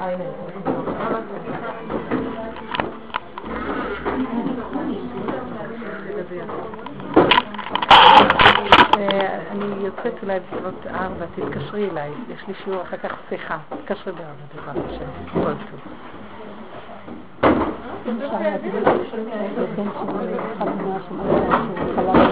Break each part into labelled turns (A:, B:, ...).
A: אני יוצאת אולי בסביבות ארבע, תתקשרי אליי, יש לי שיעור אחר כך שיחה. תתקשרי בארבע, בעזרת השם. כל טוב. טוב,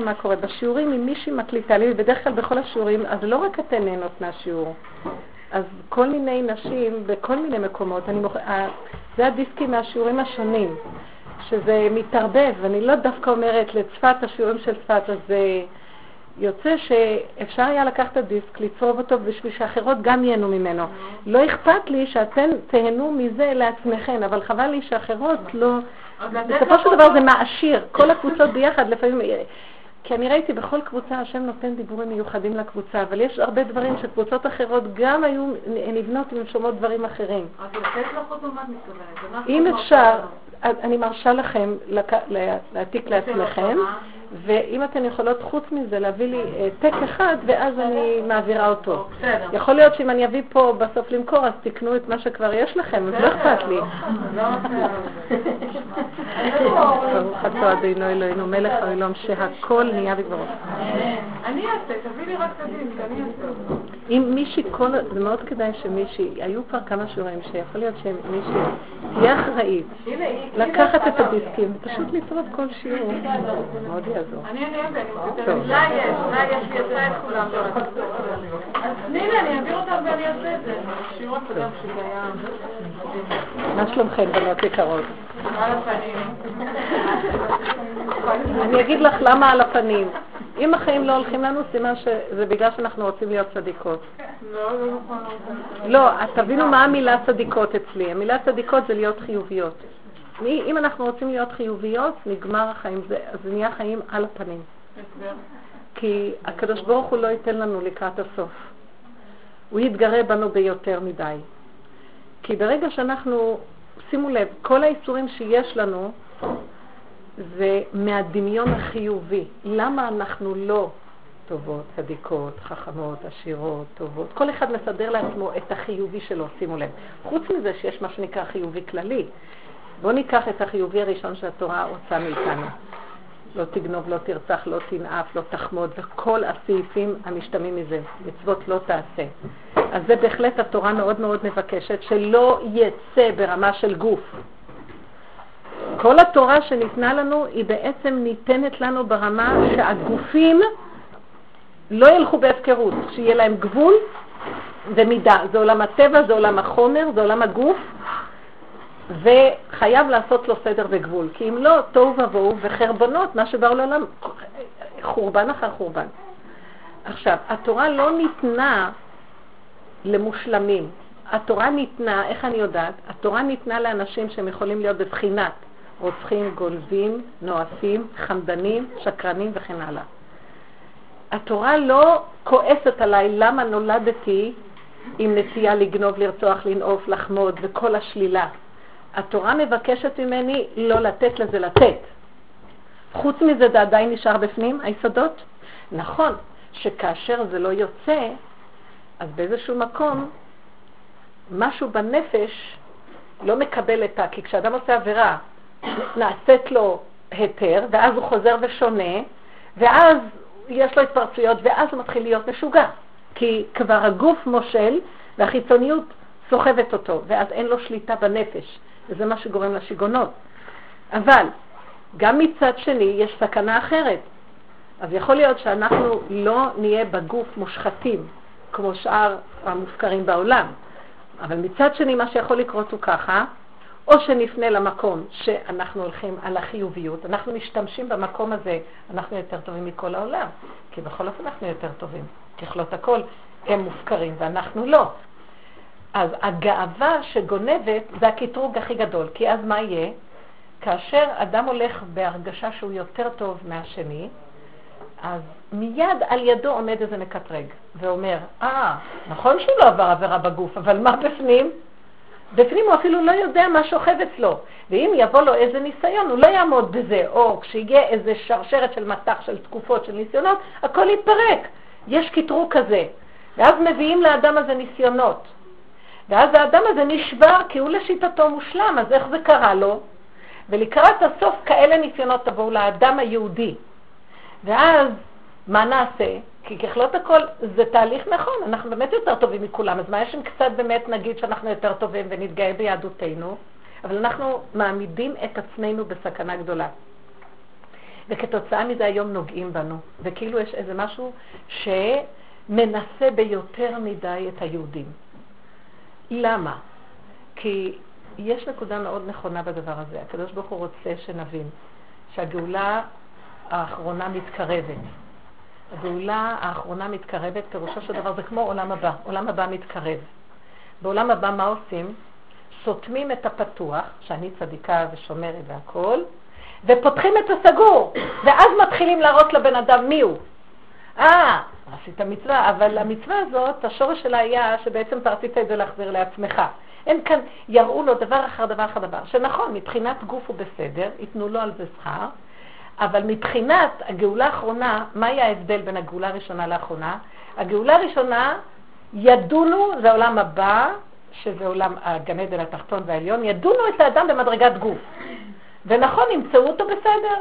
A: לכם מה קורה. בשיעורים, אם מישהי מקליטה לי, בדרך כלל בכל השיעורים, אז לא רק אתן נהנות מהשיעור. אז כל מיני נשים בכל מיני מקומות, אני מוכ... זה הדיסקים מהשיעורים השונים, שזה מתערבב, אני לא דווקא אומרת לצפת, השיעורים של צפת, אז יוצא שאפשר היה לקחת את הדיסק, לצרוב אותו בשביל שאחרות גם ייהנו ממנו. לא אכפת לי שאתן תהנו מזה לעצמכן, אבל חבל לי שאחרות לא... בסופו של דבר זה מעשיר, כל הקבוצות ביחד לפעמים... כי אני ראיתי בכל קבוצה השם נותן דיבורים מיוחדים לקבוצה, אבל יש הרבה דברים שקבוצות אחרות גם היו נבנות אם שומעות דברים אחרים.
B: אז לתת לך מה את מתכוונת?
A: אם אפשר, אני מרשה לכם להעתיק לעצמכם, ואם אתן יכולות חוץ מזה להביא לי העתק אחד, ואז אני מעבירה אותו. יכול להיות שאם אני אביא פה בסוף למכור, אז תקנו את מה שכבר יש לכם, אז לא אכפת לי. ברוך אתה אדינו אלוהינו מלך העולם שהכל נהיה בגברו.
B: אני אעשה, תביא לי רק את הדין, אני אעשה.
A: אם מישהי, זה מאוד כדאי שמישהי, היו כבר כמה שיעורים שיכול להיות שמישהי תהיה אחראית לקחת את הדיסקים, פשוט לצרוף כל שיעור. מאוד יעזור.
B: אני אני יודעת, אני מסתכלת, לה יש, לה יש, היא עושה את כולם. אז תני לי, אני אעביר אותם ואני אעשה את זה. שיעור הקודם שזה היה...
A: מה שלומכם, בנות יקרות?
B: על הפנים.
A: אני אגיד לך למה על הפנים. אם החיים לא הולכים לנו, סימן שזה בגלל שאנחנו רוצים להיות צדיקות.
B: לא. לא,
A: תבינו מה המילה צדיקות אצלי. המילה צדיקות זה להיות חיוביות. אם אנחנו רוצים להיות חיוביות, נגמר החיים, זה, זה נהיה חיים על הפנים. כי הקדוש ברוך הוא לא ייתן לנו לקראת הסוף. הוא יתגרה בנו ביותר מדי. כי ברגע שאנחנו, שימו לב, כל האיסורים שיש לנו זה מהדמיון החיובי. למה אנחנו לא טובות, צדיקות, חכמות, עשירות, טובות? כל אחד מסדר לעצמו את החיובי שלו, שימו לב. חוץ מזה שיש מה שנקרא חיובי כללי. בואו ניקח את החיובי הראשון שהתורה רוצה מאיתנו. לא תגנוב, לא תרצח, לא תנאף, לא תחמוד, וכל הסעיפים המשתמעים מזה. מצוות לא תעשה. אז זה בהחלט התורה מאוד מאוד מבקשת, שלא יצא ברמה של גוף. כל התורה שניתנה לנו היא בעצם ניתנת לנו ברמה שהגופים לא ילכו בהפקרות, שיהיה להם גבול זה מידה, זה עולם הטבע, זה עולם החומר, זה עולם הגוף, וחייב לעשות לו סדר וגבול. כי אם לא, תוהו ובוהו וחרבונות, מה שבאו לעולם, חורבן אחר חורבן. עכשיו, התורה לא ניתנה למושלמים. התורה ניתנה, איך אני יודעת? התורה ניתנה לאנשים שהם יכולים להיות בבחינת רוצחים, גונבים, נואפים, חמדנים, שקרנים וכן הלאה. התורה לא כועסת עליי למה נולדתי עם נטייה לגנוב, לרצוח, לנעוף, לחמוד וכל השלילה. התורה מבקשת ממני לא לתת לזה לתת. חוץ מזה זה עדיין נשאר בפנים, היסודות? נכון שכאשר זה לא יוצא, אז באיזשהו מקום משהו בנפש לא מקבל את ה... כי כשאדם עושה עבירה, נעשית לו היתר, ואז הוא חוזר ושונה, ואז יש לו התפרצויות, ואז הוא מתחיל להיות משוגע. כי כבר הגוף מושל, והחיצוניות סוחבת אותו, ואז אין לו שליטה בנפש, וזה מה שגורם לשיגונות. אבל גם מצד שני יש סכנה אחרת. אז יכול להיות שאנחנו לא נהיה בגוף מושחתים, כמו שאר המופקרים בעולם. אבל מצד שני, מה שיכול לקרות הוא ככה, או שנפנה למקום שאנחנו הולכים על החיוביות, אנחנו משתמשים במקום הזה, אנחנו יותר טובים מכל העולם, כי בכל אופן אנחנו יותר טובים. ככלות הכל, הם מופקרים ואנחנו לא. אז הגאווה שגונבת זה הקטרוג הכי גדול, כי אז מה יהיה? כאשר אדם הולך בהרגשה שהוא יותר טוב מהשני, אז מיד על ידו עומד איזה מקטרג ואומר, אה, ah, נכון שהוא לא עבר עבירה בגוף, אבל מה בפנים? בפנים הוא אפילו לא יודע מה שוכב אצלו. ואם יבוא לו איזה ניסיון, הוא לא יעמוד בזה. או כשיגיע איזה שרשרת של מטח של תקופות של ניסיונות, הכל יתפרק. יש קטרוג כזה. ואז מביאים לאדם הזה ניסיונות. ואז האדם הזה נשבר כי הוא לשיטתו מושלם, אז איך זה קרה לו? ולקראת הסוף כאלה ניסיונות תבואו לאדם היהודי. ואז מה נעשה? כי ככלות הכל זה תהליך נכון, אנחנו באמת יותר טובים מכולם, אז מה יש אם קצת באמת נגיד שאנחנו יותר טובים ונתגאה ביהדותנו, אבל אנחנו מעמידים את עצמנו בסכנה גדולה. וכתוצאה מזה היום נוגעים בנו, וכאילו יש איזה משהו שמנסה ביותר מדי את היהודים. למה? כי יש נקודה מאוד נכונה בדבר הזה. הקדוש ברוך הוא רוצה שנבין שהגאולה האחרונה מתקרבת. הגאולה האחרונה מתקרבת, פירושו של דבר זה כמו עולם הבא, עולם הבא מתקרב. בעולם הבא מה עושים? סותמים את הפתוח, שאני צדיקה ושומרת והכול, ופותחים את הסגור, ואז מתחילים להראות לבן אדם מי הוא. אה, עשית מצווה, אבל המצווה הזאת, השורש שלה היה שבעצם אתה רצית את זה להחזיר לעצמך. הם כאן יראו לו דבר אחר דבר אחר דבר, שנכון, מבחינת גוף הוא בסדר, ייתנו לו על זה שכר, אבל מבחינת הגאולה האחרונה, מה היה ההבדל בין הגאולה הראשונה לאחרונה? הגאולה הראשונה, ידונו, זה העולם הבא, שזה עולם הגן עדן התחתון והעליון, ידונו את האדם במדרגת גוף. ונכון, ימצאו אותו בסדר.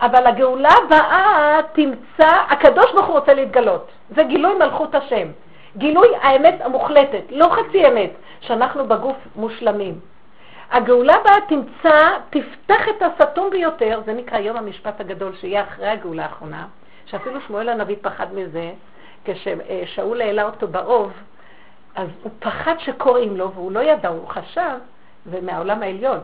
A: אבל הגאולה הבאה תמצא, הקדוש ברוך הוא רוצה להתגלות. זה גילוי מלכות השם. גילוי האמת המוחלטת, לא חצי אמת, שאנחנו בגוף מושלמים. הגאולה הבאה תמצא, תפתח את הסתום ביותר, זה נקרא יום המשפט הגדול, שיהיה אחרי הגאולה האחרונה, שאפילו שמואל הנביא פחד מזה, כששאול העלה אותו באוב, אז הוא פחד שקוראים לו, והוא לא ידע, הוא חשב, ומהעולם העליון,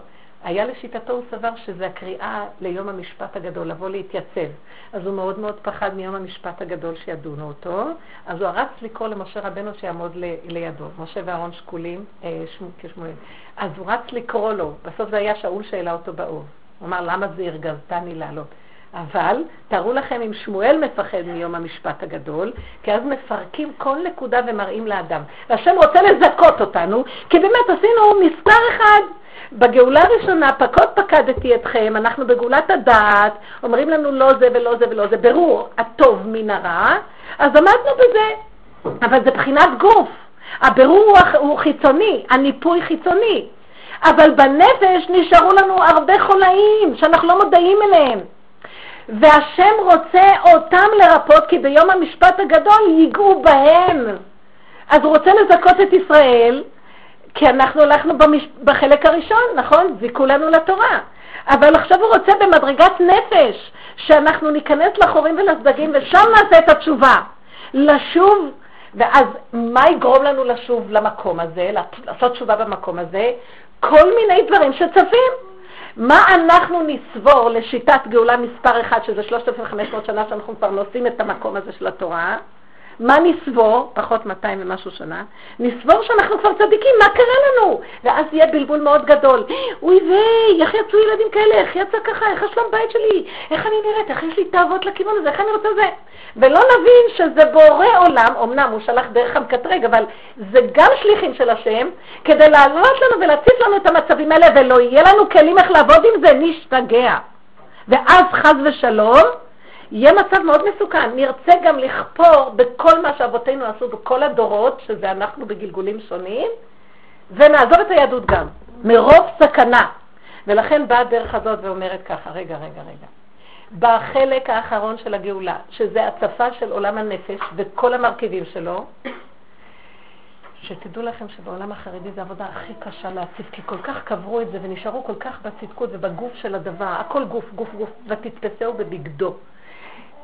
A: היה לשיטתו, הוא סבר שזה הקריאה ליום המשפט הגדול, לבוא להתייצב. אז הוא מאוד מאוד פחד מיום המשפט הגדול שידונו אותו, אז הוא רץ לקרוא למשה רבנו שיעמוד ל, לידו. משה ואהרון שקולים, אה, שמו, כשמואל. אז הוא רץ לקרוא לו, בסוף זה היה שאול שהעלה אותו באוב. הוא אמר, למה זה הרגזתני לעלות? אבל תארו לכם אם שמואל מפחד מיום המשפט הגדול, כי אז מפרקים כל נקודה ומראים לאדם. והשם רוצה לזכות אותנו, כי באמת עשינו מספר אחד. בגאולה הראשונה, פקוד פקדתי אתכם, אנחנו בגאולת הדעת, אומרים לנו לא זה ולא זה ולא זה, ברור הטוב מן הרע, אז עמדנו בזה. אבל זה בחינת גוף. הבירור הוא חיצוני, הניפוי חיצוני. אבל בנפש נשארו לנו הרבה חולאים שאנחנו לא מודעים אליהם. והשם רוצה אותם לרפות, כי ביום המשפט הגדול ייגעו בהם. אז הוא רוצה לזכות את ישראל, כי אנחנו הלכנו במש... בחלק הראשון, נכון? זיכו לנו לתורה. אבל עכשיו הוא רוצה במדרגת נפש, שאנחנו ניכנס לחורים ולסדגים ושם נעשה את התשובה. לשוב ואז מה יגרום לנו לשוב למקום הזה, לעשות תשובה במקום הזה? כל מיני דברים שצפים. מה אנחנו נסבור לשיטת גאולה מספר אחד, שזה 3,500 שנה שאנחנו כבר נושאים את המקום הזה של התורה? מה נסבור, פחות 200 ומשהו שנה, נסבור שאנחנו כבר צדיקים, מה קרה לנו? ואז יהיה בלבול מאוד גדול. אוי ויי, איך יצאו ילדים כאלה, איך יצא ככה, איך השלום בית שלי, איך אני נראית, איך יש לי תאוות לכיוון הזה, איך אני רוצה זה. ולא נבין שזה בורא עולם, אמנם הוא שלח דרך המקטרג, אבל זה גם שליחים של השם, כדי לעלות לנו ולהציף לנו את המצבים האלה, ולא יהיה לנו כלים איך לעבוד עם זה, נשתגע. ואז חס ושלום, יהיה מצב מאוד מסוכן. נרצה גם לכפור בכל מה שאבותינו עשו בכל הדורות, שזה אנחנו בגלגולים שונים, ונעזוב את היהדות גם, מרוב סכנה. ולכן באה הדרך הזאת ואומרת ככה, רגע, רגע, רגע. בחלק האחרון של הגאולה, שזה הצפה של עולם הנפש וכל המרכיבים שלו, שתדעו לכם שבעולם החרדי זו העבודה הכי קשה להציף, כי כל כך קברו את זה ונשארו כל כך בצדקות ובגוף של הדבר, הכל גוף, גוף, גוף, ותתפסהו בבגדו.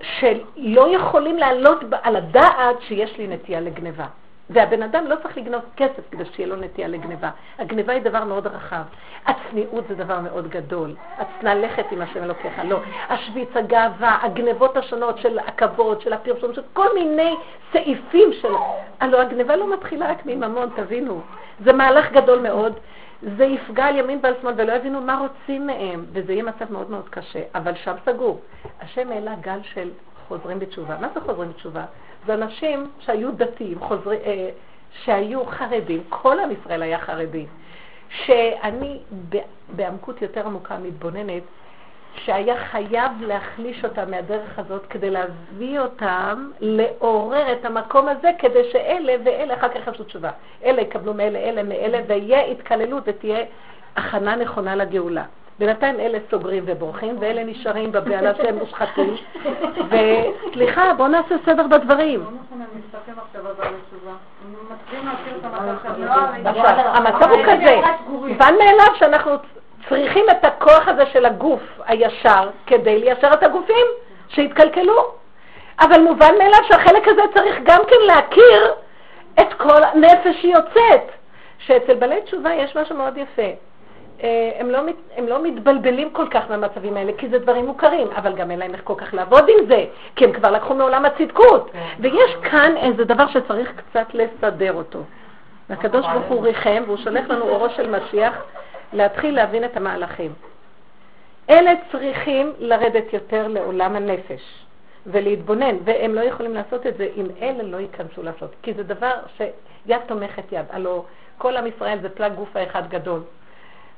A: שלא יכולים לעלות על הדעת שיש לי נטייה לגניבה. והבן אדם לא צריך לגנוב כסף כדי שיהיה לו נטייה לגניבה. הגניבה היא דבר מאוד רחב. הצניעות זה דבר מאוד גדול. הצנע לכת עם השם אלוקיך. לא. השוויץ, הגאווה, הגנבות השונות של הכבוד, של הפרסום, של כל מיני סעיפים של... הלוא הגניבה לא מתחילה רק מממון, תבינו. זה מהלך גדול מאוד. זה יפגע על ימין ועל שמאל ולא יבינו מה רוצים מהם, וזה יהיה מצב מאוד מאוד קשה, אבל שם סגור. השם העלה גל של חוזרים בתשובה. מה זה חוזרים בתשובה? זה אנשים שהיו דתיים, חוזרי, אה, שהיו חרדים, כל עם ישראל היה חרדי, שאני בעמקות יותר עמוקה מתבוננת, שהיה חייב להחליש אותם מהדרך הזאת כדי להביא אותם לעורר את המקום הזה כדי שאלה ואלה אחר כך יעשו תשובה. אלה יקבלו מאלה, אלה מאלה, ויהיה התקללות ותהיה הכנה נכונה לגאולה. בינתיים אלה סוגרים ובורחים, ואלה נשארים בבהלה שהם מושחתים. וסליחה, בואו נעשה סדר בדברים. המצב הוא כזה, מובן מאליו שאנחנו צריכים את הכוח הזה של הגוף הישר כדי ליישר את הגופים שהתקלקלו. אבל מובן מאליו שהחלק הזה צריך גם כן להכיר את כל הנפש שיוצאת. שאצל בעלי תשובה יש משהו מאוד יפה. אה, הם לא, הם לא מתבלבלים כל כך מהמצבים האלה, כי זה דברים מוכרים, אבל גם אין להם איך כל כך לעבוד עם זה, כי הם כבר לקחו מעולם הצדקות. כן. ויש כאן איזה דבר שצריך קצת לסדר אותו. והקדוש ברוך הוא ריחם, והוא שולח לנו אורו של משיח להתחיל להבין את המהלכים. אלה צריכים לרדת יותר לעולם הנפש ולהתבונן, והם לא יכולים לעשות את זה אם אלה לא ייכנסו לעשות, כי זה דבר שיד תומכת יד. הלוא כל עם ישראל זה פלג גוף האחד גדול.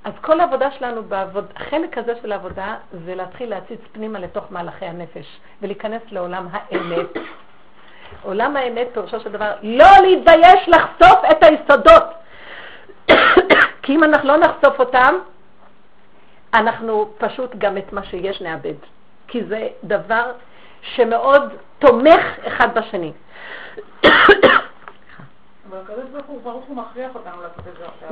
A: אז כל העבודה שלנו, בעבוד, החלק הזה של העבודה, זה להתחיל להציץ פנימה לתוך מהלכי הנפש ולהיכנס לעולם האמת. עולם האמת פירושו של דבר לא להתבייש לחשוף את היסודות. כי אם אנחנו לא נחשוף אותם, אנחנו פשוט גם את מה שיש נאבד. כי זה דבר שמאוד תומך אחד בשני.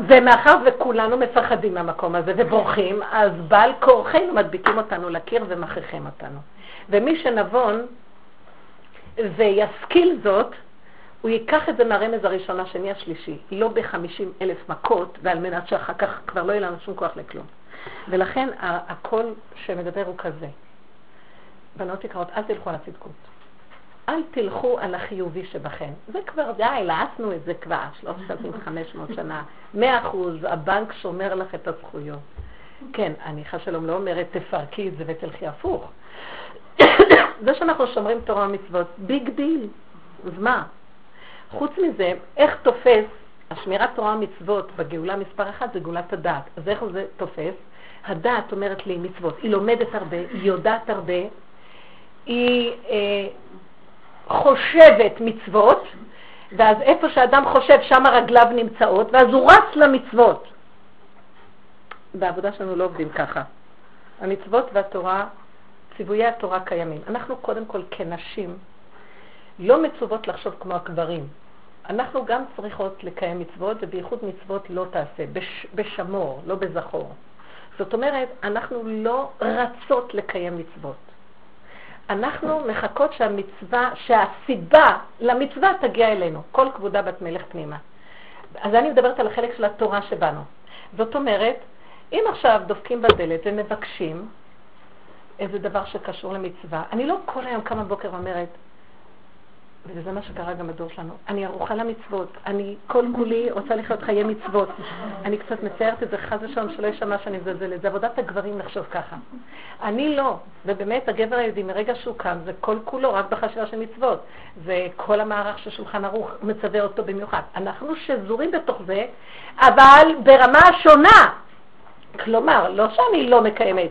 A: ומאחר וכולנו מפחדים מהמקום הזה ובורחים, אז בעל כורחנו מדביקים אותנו לקיר ומכריחים אותנו. ומי שנבון וישכיל זאת, הוא ייקח את זה מהרמז הראשון, השני, השלישי, לא ב-50 אלף מכות, ועל מנת שאחר כך כבר לא יהיה לנו שום כוח לכלום. ולכן הקול שמדבר הוא כזה. בנות יקרות, אל תלכו על הצדקות. אל תלכו על החיובי שבכם. זה כבר די, לעסנו את זה כבר, 3,500 שנה. 100 אחוז, הבנק שומר לך את הזכויות. כן, אני חס שלום לא אומרת, תפרקי את זה ותלכי הפוך. זה שאנחנו שומרים תורה ומצוות, big deal. אז מה? חוץ מזה, איך תופס, השמירת תורה ומצוות בגאולה מספר אחת זה גאולת הדעת. אז איך זה תופס? הדעת אומרת לי מצוות, היא לומדת הרבה, היא יודעת הרבה, היא אה, חושבת מצוות, ואז איפה שאדם חושב, שם הרגליו נמצאות, ואז הוא רץ למצוות. בעבודה שלנו לא עובדים ככה. המצוות והתורה, ציוויי התורה קיימים. אנחנו קודם כל כנשים לא מצוות לחשוב כמו הגברים. אנחנו גם צריכות לקיים מצוות, ובייחוד מצוות לא תעשה, בש, בשמור, לא בזכור. זאת אומרת, אנחנו לא רצות לקיים מצוות. אנחנו מחכות שהמצווה, שהסיבה למצווה תגיע אלינו. כל כבודה בת מלך פנימה. אז אני מדברת על החלק של התורה שבנו. זאת אומרת, אם עכשיו דופקים בדלת ומבקשים איזה דבר שקשור למצווה, אני לא כל היום קמה בוקר ואומרת, וזה מה שקרה גם בדור שלנו. אני ערוכה למצוות, אני כל כולי רוצה לחיות חיי מצוות. אני קצת מציירת את זה חס ושלום שלא יישמע שאני מזלזלת. זה עבודת הגברים לחשוב ככה. אני לא, ובאמת הגבר היהודי מרגע שהוא קם זה כל כולו רק בחשיבה של מצוות. זה כל המערך של שולחן ערוך מצווה אותו במיוחד. אנחנו שזורים בתוך זה, אבל ברמה שונה. כלומר, לא שאני לא מקיימת.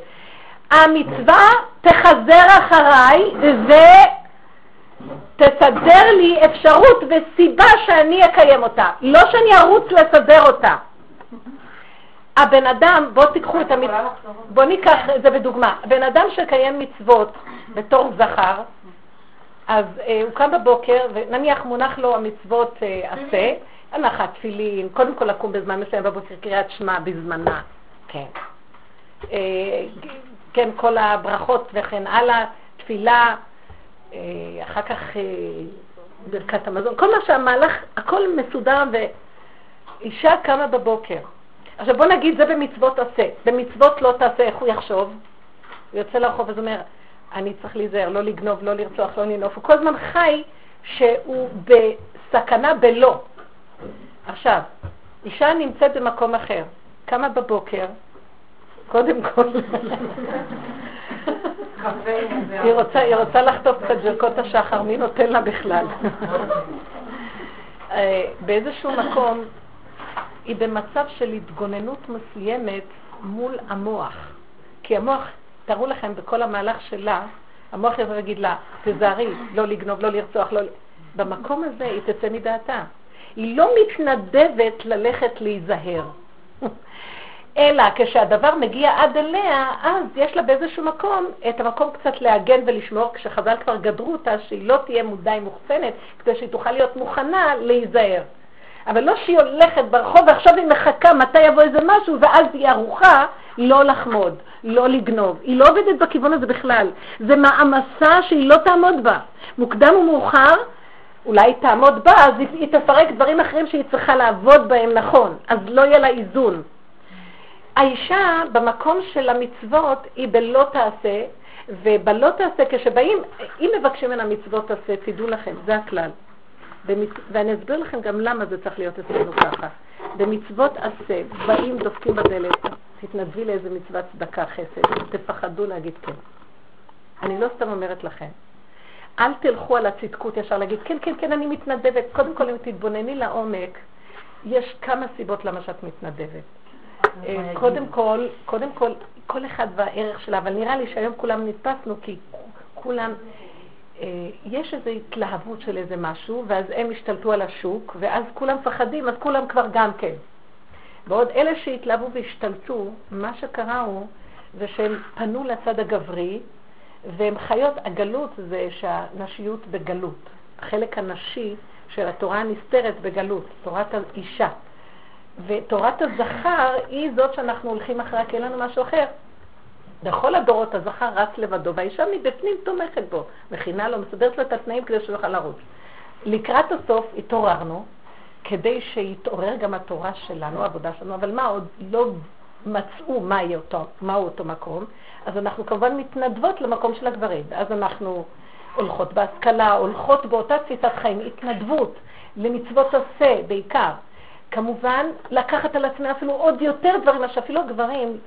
A: המצווה תחזר אחריי, וזה תסדר לי אפשרות וסיבה שאני אקיים אותה, לא שאני ארוץ לסדר אותה. הבן אדם, בואו תיקחו את המצוות, בואו ניקח את זה בדוגמה. בן אדם שקיים מצוות בתור זכר, אז אה, הוא קם בבוקר, ונניח מונח לו המצוות אה, עשה, הנחת תפילין, קודם כל לקום בזמן מסוים בבוקר, קריאת שמע בזמנה, כן. אה, כן, כל הברכות וכן הלאה, תפילה, אחר כך אה, ברכת המזון, כל מה שהמהלך, הכל מסודר ואישה קמה בבוקר. עכשיו בוא נגיד זה במצוות עשה, במצוות לא תעשה, איך הוא יחשוב? הוא יוצא לרחוב אז אומר, אני צריך להיזהר, לא לגנוב, לא לרצוח, לא לנוף, הוא כל הזמן חי שהוא בסכנה בלא. עכשיו, אישה נמצאת במקום אחר, קמה בבוקר, קודם כל, היא רוצה, לחטוף קצת ברכות השחר, מי נותן לה בכלל? אה, באיזשהו מקום היא במצב של התגוננות מסוימת מול המוח. כי המוח, תארו לכם, בכל המהלך שלה, המוח יכול להגיד לה, תזהרי, לא לגנוב, לא לרצוח, לא... במקום הזה היא תצא מדעתה. היא לא מתנדבת ללכת להיזהר. אלא כשהדבר מגיע עד אליה, אז יש לה באיזשהו מקום את המקום קצת להגן ולשמור, כשחז"ל כבר גדרו אותה, שהיא לא תהיה מודעי מוחצנת, כדי שהיא תוכל להיות מוכנה להיזהר. אבל לא שהיא הולכת ברחוב ועכשיו היא מחכה מתי יבוא איזה משהו, ואז היא ערוכה לא לחמוד, לא לגנוב. היא לא עובדת בכיוון הזה בכלל. זה מעמסה שהיא לא תעמוד בה. מוקדם ומאוחר, אולי היא תעמוד בה, אז היא תפרק דברים אחרים שהיא צריכה לעבוד בהם נכון, אז לא יהיה לה איזון. האישה במקום של המצוות היא בלא תעשה, ובלא תעשה כשבאים, אם מבקשים ממנה מצוות תעשה, תדעו לכם, זה הכלל. במצ... ואני אסביר לכם גם למה זה צריך להיות אצלנו ככה. במצוות עשה, באים, דופקים בדלת, תתנדבי לאיזה מצוות צדקה, חסד, תפחדו להגיד כן. אני לא סתם אומרת לכם. אל תלכו על הצדקות ישר להגיד, כן, כן, כן, אני מתנדבת. קודם כל, אם תתבונני לעומק, יש כמה סיבות למה שאת מתנדבת. אה, קודם כל, קודם כל, כל אחד והערך שלה, אבל נראה לי שהיום כולם נתפסנו כי כולם, אה, יש איזו התלהבות של איזה משהו, ואז הם השתלטו על השוק, ואז כולם מפחדים, אז כולם כבר גם כן. ועוד אלה שהתלהבו והשתלטו, מה שקרה הוא, זה שהם פנו לצד הגברי, והם חיות, הגלות זה שהנשיות בגלות. החלק הנשי של התורה הנסתרת בגלות, תורת האישה. ותורת הזכר היא זאת שאנחנו הולכים אחריה, כי אין לנו משהו אחר. בכל הדורות הזכר רץ לבדו, והאישה מבפנים תומכת בו, מכינה לו, מסדרת לו את התנאים כדי שהוא יוכל לרוץ. לקראת הסוף התעוררנו, כדי שיתעורר גם התורה שלנו, העבודה שלנו, אבל מה, עוד לא מצאו מה אותו, מהו אותו מקום, אז אנחנו כמובן מתנדבות למקום של הגברים, ואז אנחנו הולכות בהשכלה, הולכות באותה תפיסת חיים, התנדבות למצוות עשה בעיקר. כמובן, לקחת על עצמי אפילו עוד יותר דברים, מה שאפילו הגברים,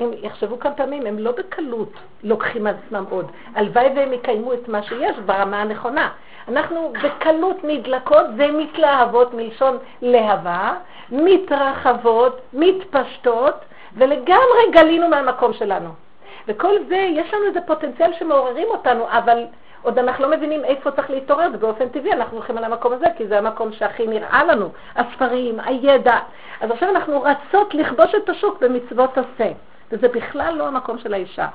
A: אם יחשבו כמה פעמים, הם לא בקלות לוקחים על עצמם עוד. הלוואי והם יקיימו את מה שיש ברמה הנכונה. אנחנו בקלות נדלקות ומתלהבות מלשון להבה, מתרחבות, מתפשטות, ולגמרי גלינו מהמקום שלנו. וכל זה, יש לנו איזה פוטנציאל שמעוררים אותנו, אבל עוד אנחנו לא מבינים איפה צריך להתעורר, ובאופן טבעי אנחנו הולכים על המקום הזה, כי זה המקום שהכי נראה לנו, הספרים, הידע. אז עכשיו אנחנו רצות לכבוש את השוק במצוות עשה, וזה בכלל לא המקום של האישה.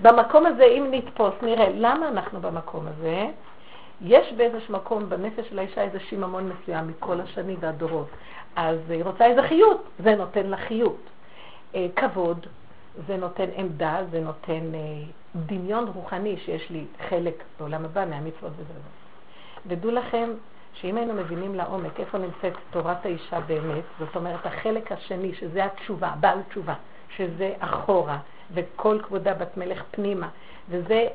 A: במקום הזה, אם נתפוס, נראה למה אנחנו במקום הזה. יש באיזשהו מקום בנפש של האישה איזה שיממון מסוים מכל השנים והדורות. אז היא רוצה איזה חיות, זה נותן לה חיות. אה, כבוד, זה נותן עמדה, זה נותן אה, דמיון רוחני שיש לי חלק בעולם הבא מהמצוות וזה. ודעו לכם שאם היינו מבינים לעומק איפה נמצאת תורת האישה באמת, זאת אומרת החלק השני, שזה התשובה, בעל תשובה, שזה אחורה, וכל כבודה בת מלך פנימה, וזה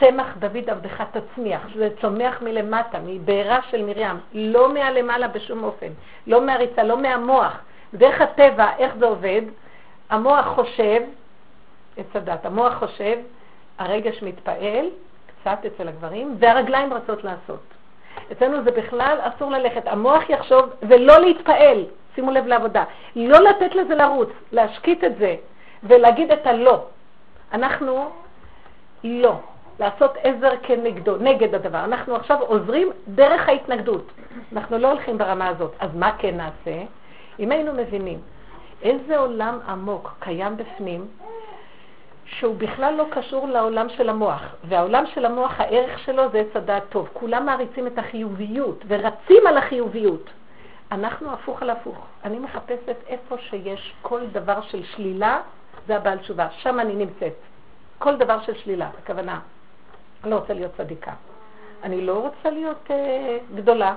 A: צמח דוד עבדך תצמיח, שזה צומח מלמטה, מבעירה של מרים, לא מהלמעלה בשום אופן, לא מהריצה, לא מהמוח. דרך הטבע, איך זה עובד? המוח חושב, עץ הדת, המוח חושב, הרגש מתפעל, קצת אצל הגברים, והרגליים רצות לעשות. אצלנו זה בכלל אסור ללכת. המוח יחשוב ולא להתפעל, שימו לב לעבודה. לא לתת לזה לרוץ, להשקיט את זה ולהגיד את הלא. אנחנו לא. לעשות עזר כנגדו, נגד הדבר. אנחנו עכשיו עוזרים דרך ההתנגדות. אנחנו לא הולכים ברמה הזאת. אז מה כן נעשה? אם היינו מבינים איזה עולם עמוק קיים בפנים, שהוא בכלל לא קשור לעולם של המוח. והעולם של המוח, הערך שלו זה עץ הדעת טוב. כולם מעריצים את החיוביות ורצים על החיוביות. אנחנו הפוך על הפוך. אני מחפשת איפה שיש כל דבר של שלילה, זה הבעל תשובה. שם אני נמצאת. כל דבר של שלילה, הכוונה. אני לא רוצה להיות צדיקה. אני לא רוצה להיות אה, גדולה.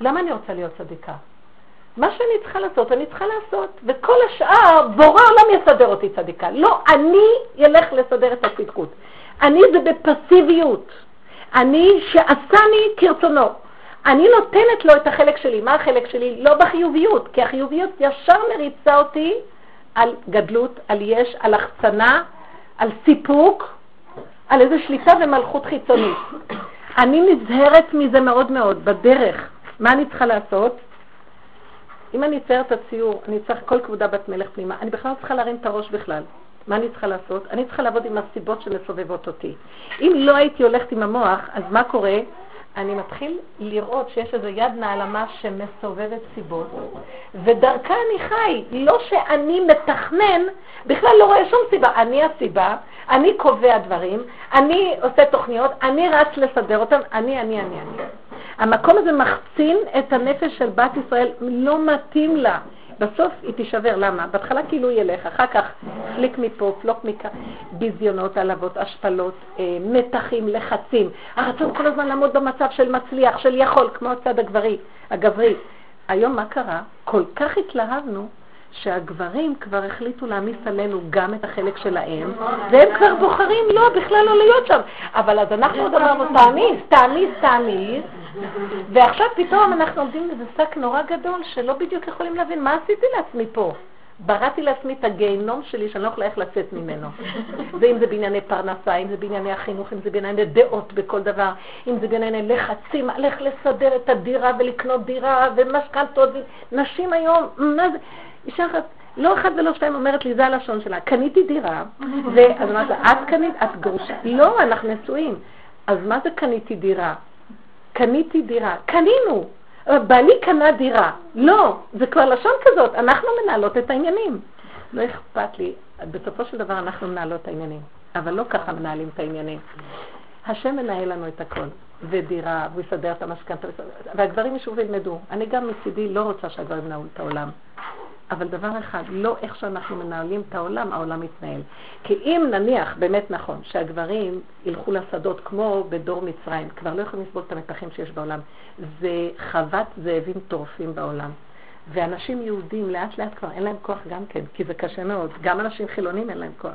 A: למה אני רוצה להיות צדיקה? מה שאני צריכה לעשות, אני צריכה לעשות, וכל השאר, בורא עולם יסדר אותי צדיקה. לא, אני אלך לסדר את הצדקות. אני זה בפסיביות. אני שעשני כרצונו. אני נותנת לו את החלק שלי. מה החלק שלי? לא בחיוביות, כי החיוביות ישר מריצה אותי על גדלות, על יש, על החצנה, על סיפוק, על איזו שליטה ומלכות חיצונית. אני נזהרת מזה מאוד מאוד בדרך. מה אני צריכה לעשות? אם אני אצייר את הציור, אני צריך כל כבודה בת מלך פנימה. אני בכלל לא צריכה להרים את הראש בכלל. מה אני צריכה לעשות? אני צריכה לעבוד עם הסיבות שמסובבות אותי. אם לא הייתי הולכת עם המוח, אז מה קורה? אני מתחיל לראות שיש איזו יד נעלמה שמסובבת סיבות, ודרכה אני חי. לא שאני מתכנן, בכלל לא רואה שום סיבה. אני הסיבה, אני קובע דברים, אני עושה תוכניות, אני רץ לסדר אותם, אני, אני, אני, אני. המקום הזה מחצין את הנפש של בת ישראל, לא מתאים לה. בסוף היא תישבר, למה? בהתחלה כאילו ילך, אחר כך פליק מפה, פלוק מכאן, ביזיונות, העלבות, השפלות, אה, מתחים, לחצים. הרצון כל הזמן לעמוד במצב של מצליח, של יכול, כמו הצד הגברי, הגברי. היום מה קרה? כל כך התלהבנו שהגברים כבר החליטו להעמיס עלינו גם את החלק שלהם, והם כבר בוחרים לא, בכלל לא להיות שם. אבל אז אנחנו עוד אמרנו, תעמיס, תעמיס, תעמיס, ועכשיו פתאום אנחנו עומדים בזה שק נורא גדול, שלא בדיוק יכולים להבין מה עשיתי לעצמי פה. בראתי לעצמי את הגיהנום שלי שאני לא יכולה איך לצאת ממנו. ואם זה בענייני פרנסה, אם זה בענייני החינוך, אם זה בענייני דעות בכל דבר, אם זה בענייני לחצים, על איך לסדר את הדירה ולקנות דירה ומשכנתות. נשים היום, מה זה? אישה אחת, לא אחת ולא שתיים אומרת לי, זה הלשון שלה, קניתי דירה, ואז אמרת לה, את קנית? את גרושה? לא, אנחנו נשואים. אז מה זה קניתי דירה? קניתי דירה. קנינו. בעלי קנה דירה. לא, זה כבר לשון כזאת, אנחנו מנהלות את העניינים. לא אכפת לי, בסופו של דבר אנחנו מנהלות את העניינים, אבל לא ככה מנהלים את העניינים. השם מנהל לנו את הכל, ודירה, והוא יסדר את המשכנתה, והגברים ישבו וילמדו. אני גם מצידי לא רוצה שהגברים ינהלו את העולם. אבל דבר אחד, לא איך שאנחנו מנהלים את העולם, העולם מתנהל. כי אם נניח, באמת נכון, שהגברים ילכו לשדות כמו בדור מצרים, כבר לא יכולים לסבול את המתחים שיש בעולם. זה חוות זאבים טורפים בעולם. ואנשים יהודים לאט לאט כבר אין להם כוח גם כן, כי זה קשה מאוד. גם אנשים חילונים אין להם כוח.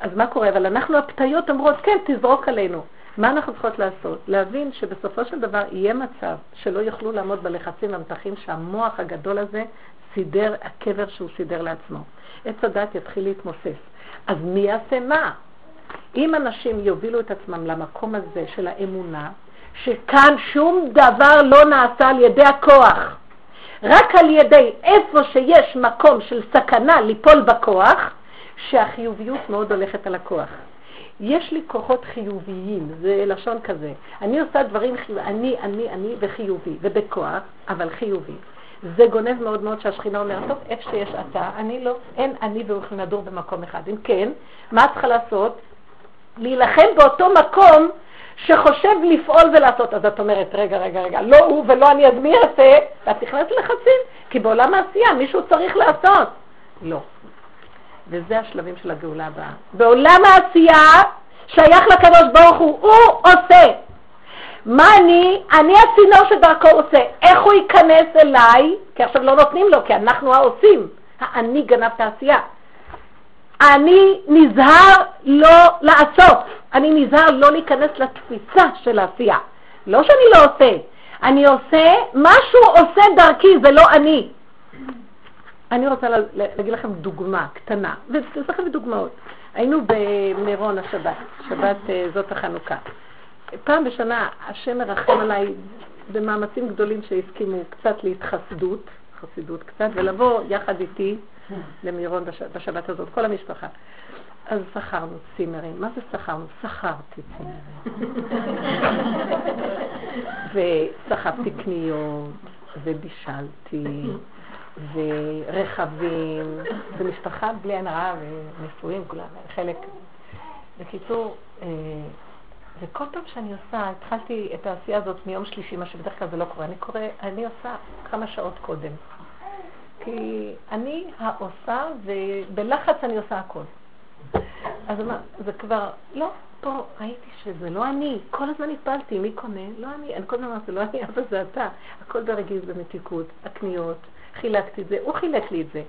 A: אז מה קורה? אבל אנחנו הפתיות אומרות, כן, תזרוק עלינו. מה אנחנו צריכות לעשות? להבין שבסופו של דבר יהיה מצב שלא יוכלו לעמוד בלחצים והמתחים שהמוח הגדול הזה סידר, הקבר שהוא סידר לעצמו. עץ הדת יתחיל להתמוסס. אז מי יעשה מה? אם אנשים יובילו את עצמם למקום הזה של האמונה, שכאן שום דבר לא נעשה על ידי הכוח, רק על ידי איפה שיש מקום של סכנה ליפול בכוח, שהחיוביות מאוד הולכת על הכוח. יש לי כוחות חיוביים, זה לשון כזה. אני עושה דברים חיוביים, אני, אני, אני וחיובי, ובכוח, אבל חיובי. זה גונב מאוד מאוד שהשכינה אומרת, טוב, איפה שיש אתה, אני לא, אין אני והוא יכולים לדור במקום אחד. אם כן, מה את צריכה לעשות? להילחם באותו מקום שחושב לפעול ולעשות. אז את אומרת, רגע, רגע, רגע, לא הוא ולא אני, אז מי יעשה? ואת נכנסת לחצים, כי בעולם העשייה מישהו צריך לעשות. לא. וזה השלבים של הגאולה הבאה. בעולם העשייה שייך לקדוש ברוך הוא, הוא עושה. מה אני? אני הצינור שדרכו עושה. איך הוא ייכנס אליי? כי עכשיו לא נותנים לו, כי אנחנו העושים. האני גנב את העשייה. אני נזהר לא לעשות. אני נזהר לא להיכנס לתפיסה של העשייה. לא שאני לא עושה, אני עושה, משהו עושה דרכי, זה לא אני. אני רוצה להגיד לכם דוגמה קטנה, וצריך דוגמאות. היינו במירון השבת, שבת אה, זאת החנוכה. פעם בשנה השם מרחם עליי במאמצים גדולים שהסכימו קצת להתחסדות, חסידות קצת, ולבוא יחד איתי למירון בשבת הזאת, כל המשפחה. אז שכרנו צימרים. מה זה שכרנו? שכרתי צימרים. וסחבתי קניות, ובישלתי, ורכבים, ומשפחה בלי עין רעה, ונשואים כולם, חלק. בקיצור, אה, וכל פעם שאני עושה, התחלתי את העשייה הזאת מיום שלישי, מה שבדרך כלל זה לא קורה, אני, קורא, אני עושה כמה שעות קודם. כי אני העושה, ובלחץ אני עושה הכל. אז מה, זה כבר, לא, פה ראיתי שזה לא אני, כל הזמן התפלתי, מי קונה? לא אני, אני כל הזמן אמרתי, לא אני, אבל זה אתה. הכל ברגיז במתיקות, הקניות, חילקתי את זה, הוא חילק לי את זה.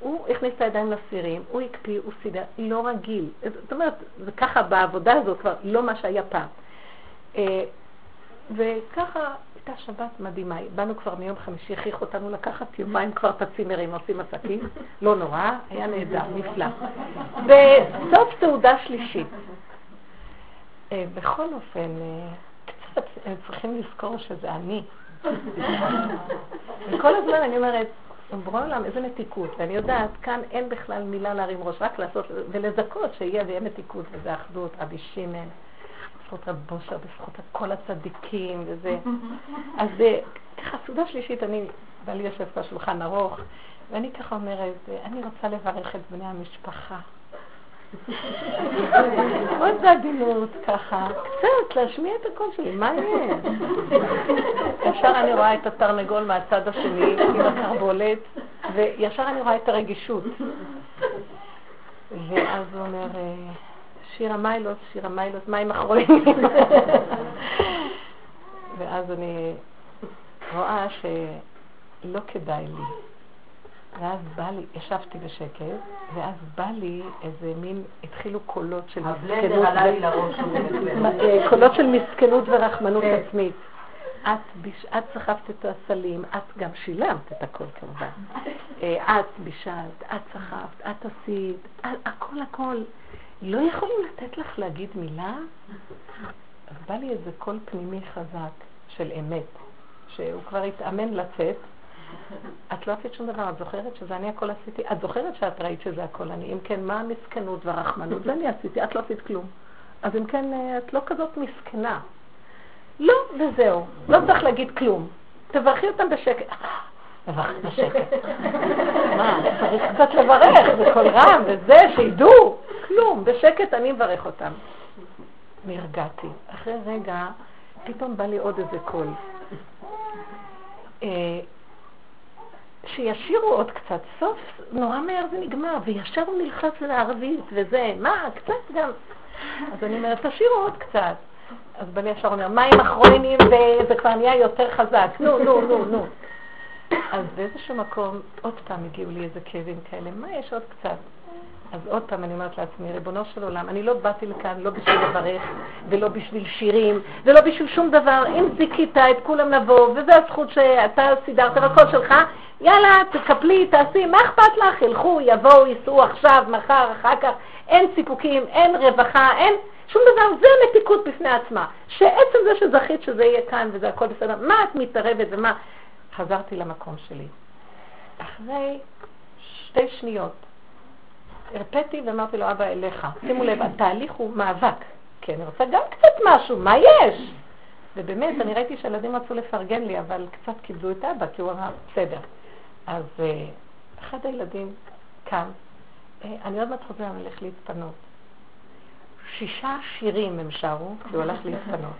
A: הוא הכניס את הידיים לסירים, הוא הקפיא, הוא סידר, לא רגיל. זאת אומרת, זה ככה בעבודה הזאת כבר לא מה שהיה פעם. אה, וככה הייתה שבת מדהימה. באנו כבר מיום חמישי, הכריחו אותנו לקחת יומיים כבר את הצימרים, עושים עסקים. לא נורא, היה נהדר, נפלא. בסוף סעודה שלישית. אה, בכל אופן, אה, קצת צריכים לזכור שזה אני. וכל הזמן אני אומרת, בורא עולם, איזה מתיקות. ואני יודעת, כאן אין בכלל מילה להרים ראש, רק לעשות ולזכות שיהיה ויהיה מתיקות, וזה אחדות, רבי שמעון. בזכות רב בושר, בזכות כל הצדיקים וזה. אז אה, ככה, סעודה שלישית, אני, בעלי יושב פה שולחן ארוך, ואני ככה אומרת, אני רוצה לברך את בני המשפחה. עוד בעדינות, ככה, קצת, להשמיע את הקול שלי, מה יהיה? ישר אני רואה את התרנגול מהצד השני עם התרבולת, וישר אני רואה את הרגישות. ואז הוא אומר, אה, שיר המיילוס, שיר המיילוס, מים אחרונים. ואז אני רואה שלא כדאי לי. ואז בא לי, ישבתי בשקט, ואז בא לי איזה מין, התחילו קולות של מסכנות. אה, קולות של מסכנות ורחמנות כן. עצמית. את, סחבת את הסלים, את גם שילמת את הכל כמובן. אה, את בישלת, את סחבת, את עשית, הכל הכל. לא יכולים לתת לך להגיד מילה? אז בא לי איזה קול פנימי חזק של אמת, שהוא כבר התאמן לצאת. את לא עשית שום דבר, את זוכרת שזה אני הכל עשיתי? את זוכרת שאת ראית שזה הכל אני? אם כן, מה המסכנות והרחמנות? זה אני עשיתי, את לא עשית כלום. אז אם כן, אה, את לא כזאת מסכנה. לא, וזהו. לא צריך להגיד כלום. תברכי אותם בשקט. לברך בשקט. מה, צריך קצת לברך, בקול רם, וזה, שידעו. כלום, בשקט אני מברך אותם. נרגעתי. אחרי רגע, פתאום בא לי עוד איזה קול. שישירו עוד קצת. סוף, נורא מהר זה נגמר, וישר הוא נלחץ לערבית, וזה, מה, קצת גם. אז אני אומרת, תשאירו עוד קצת. אז בני ישר אומר, מים אחרונים, וזה כבר נהיה יותר חזק, נו, נו, נו, נו. אז באיזשהו מקום, עוד פעם הגיעו לי איזה כאבים כאלה, מה יש עוד קצת? אז עוד פעם אני אומרת לעצמי, ריבונו של עולם, אני לא באתי לכאן לא בשביל לברך, ולא בשביל שירים, ולא בשביל שום דבר. אם זיכית את כולם לבוא, וזו הזכות שאתה סידרת והכל שלך, יאללה, תקפלי, תעשי, מה אכפת לך? ילכו, יבואו, ייסעו עכשיו, מחר, אחר כך. אין סיפוקים, אין רווחה, אין שום דבר. זה מתיקות בפני עצמה. שעצם זה שזכית שזה יהיה כאן וזה הכל בסדר, מה את מתערבת ומה? חזרתי למקום שלי. אחרי שתי שניות, הרפאתי ואמרתי לו, אבא, אליך. שימו לב, התהליך הוא מאבק. כי אני רוצה גם קצת משהו, מה יש? ובאמת, אני ראיתי שהילדים רצו לפרגן לי, אבל קצת קיבלו את אבא, כי הוא אמר, בסדר. אז uh, אחד הילדים קם, uh, אני עוד מעט חוזר, אני הולך להתפנות. שישה שירים הם שרו, כי הוא הלך להתפנות.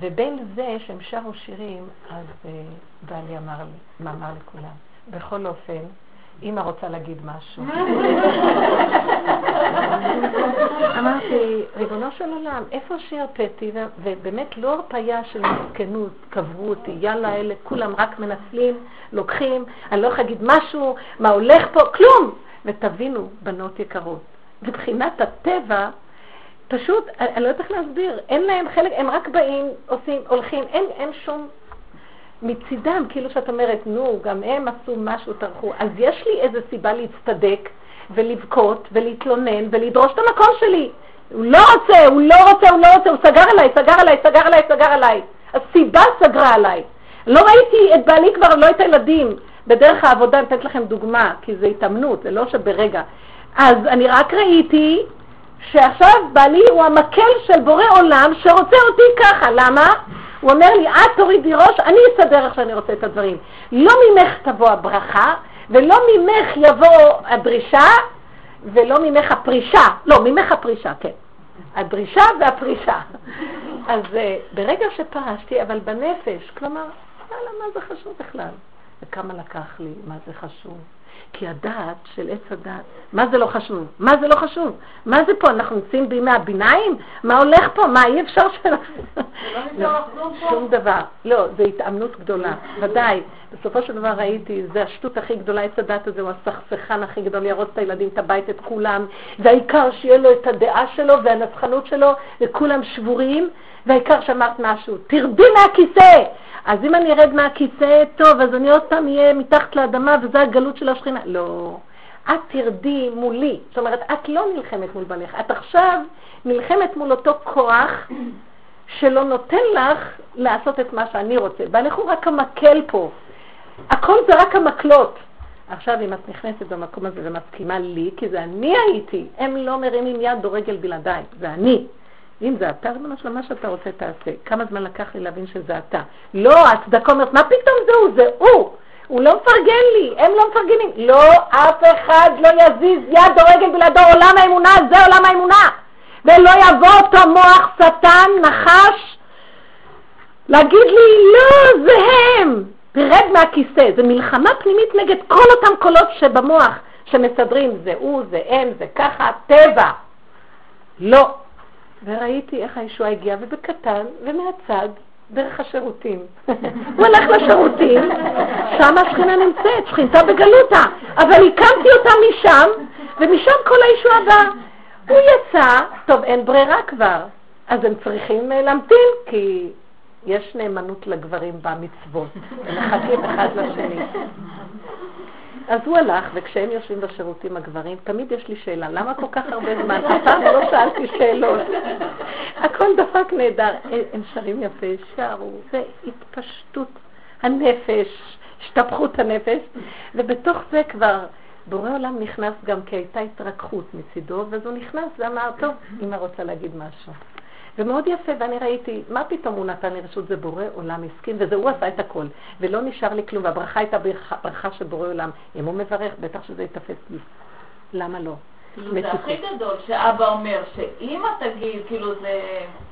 A: ובין זה שהם שרו שירים, אז uh, בעלי אמר לי, מה אמר לכולם? בכל אופן, אמא רוצה להגיד משהו. אמרתי, ריבונו של עולם, איפה שהרפאתי, ובאמת לא הרפאיה של מסכנות, קברו אותי, יאללה, אלה כולם רק מנצלים, לוקחים, אני לא יכולה להגיד משהו, מה הולך פה, כלום. ותבינו, בנות יקרות, מבחינת הטבע, פשוט, אני לא יודעת איך להסביר, אין להם חלק, הם רק באים, עושים, הולכים, אין, אין שום מצידם, כאילו שאת אומרת, נו, גם הם עשו משהו, טרחו. אז יש לי איזו סיבה להצטדק ולבכות ולהתלונן ולדרוש את המקום שלי. הוא לא רוצה, הוא לא רוצה, הוא לא רוצה, הוא סגר עליי, סגר עליי, סגר עליי, סגר עליי. הסיבה סגרה עליי. לא ראיתי את בעלי כבר, לא את הילדים. בדרך העבודה, אני אתן לכם דוגמה, כי זה התאמנות, זה לא שברגע. אז אני רק ראיתי שעכשיו בעלי הוא המקל של בורא עולם שרוצה אותי ככה. למה? הוא אומר לי, את תורידי ראש, אני אסדר איך שאני רוצה את הדברים. לא ממך תבוא הברכה, ולא ממך יבוא הדרישה, ולא ממך הפרישה. לא, ממך הפרישה, כן. הדרישה והפרישה. אז uh, ברגע שפרשתי, אבל בנפש, כלומר, יאללה, מה זה חשוב בכלל? וכמה לקח לי, מה זה חשוב? כי הדעת של עץ הדעת, מה זה לא חשוב? מה זה לא חשוב? מה זה פה? אנחנו נמצאים בימי הביניים? מה הולך פה? מה אי אפשר ש... לא, שום דבר. לא, זו התאמנות גדולה, ודאי. בסופו של דבר ראיתי, זה השטות הכי גדולה, עץ הדת הזה הוא הסכסכן הכי גדול, ירוץ את הילדים, את הבית, את כולם, והעיקר שיהיה לו את הדעה שלו והנצחנות שלו, וכולם שבורים, והעיקר שאמרת משהו, תרדי מהכיסא! אז אם אני ארד מהכיסא, טוב, אז אני עוד פעם אהיה מתחת לאדמה, וזה הגלות של השכינה. לא. את תרדי מולי. זאת אומרת, את לא נלחמת מול בעלך, את עכשיו נלחמת מול אותו כוח שלא נותן לך לעשות את מה שאני רוצה. בעלך הוא רק המקל פה. הכל זה רק המקלות. עכשיו, אם את נכנסת במקום הזה ומסכימה לי, כי זה אני הייתי, הם לא מרימים יד או רגל בלעדיי, זה אני. אם זה אתה, ריבונו שלמה, מה שאתה רוצה תעשה. כמה זמן לקח לי להבין שזה אתה. לא, הצדקה אומרת, מה פתאום זה הוא? זה הוא. הוא לא מפרגן לי, הם לא מפרגנים. לא, אף אחד לא יזיז יד או רגל בלעדו עולם האמונה, זה עולם האמונה. ולא יבוא אותו מוח שטן, נחש, להגיד לי, לא, זה הם. תרד מהכיסא. זה מלחמה פנימית נגד כל אותם קולות שבמוח שמסדרים, זה הוא, זה הם, זה ככה, טבע. לא. וראיתי איך הישועה הגיעה, ובקטן, ומהצד, דרך השירותים. הוא הלך לשירותים, שם השכינה נמצאת, שכינתה בגלותה, אבל הקמתי אותה משם, ומשם כל הישועה באה. הוא יצא, טוב, אין ברירה כבר, אז הם צריכים אה, להמתין, כי יש נאמנות לגברים במצוות, הם מחכים אחד לשני. אז הוא הלך, וכשהם יושבים בשירותים הגברים, תמיד יש לי שאלה, למה כל כך הרבה זמן? הפעם לא שאלתי שאלות. הכל דפק נהדר. הם שרים יפה, שרו, זה התפשטות הנפש, השתפכות הנפש, ובתוך זה כבר בורא עולם נכנס גם כי הייתה התרככות מצידו, ואז הוא נכנס ואמר, טוב, אמא רוצה להגיד משהו. ומאוד יפה, ואני ראיתי, מה פתאום הוא נתן לי רשות, זה בורא עולם הסכים, וזה הוא עשה את הכל, ולא נשאר לי כלום, והברכה הייתה ברכה של בורא עולם. אם הוא מברך, בטח שזה יתפס לי. למה לא?
B: כאילו זה הכי גדול שאבא אומר, שאמא תגיד, כאילו זה...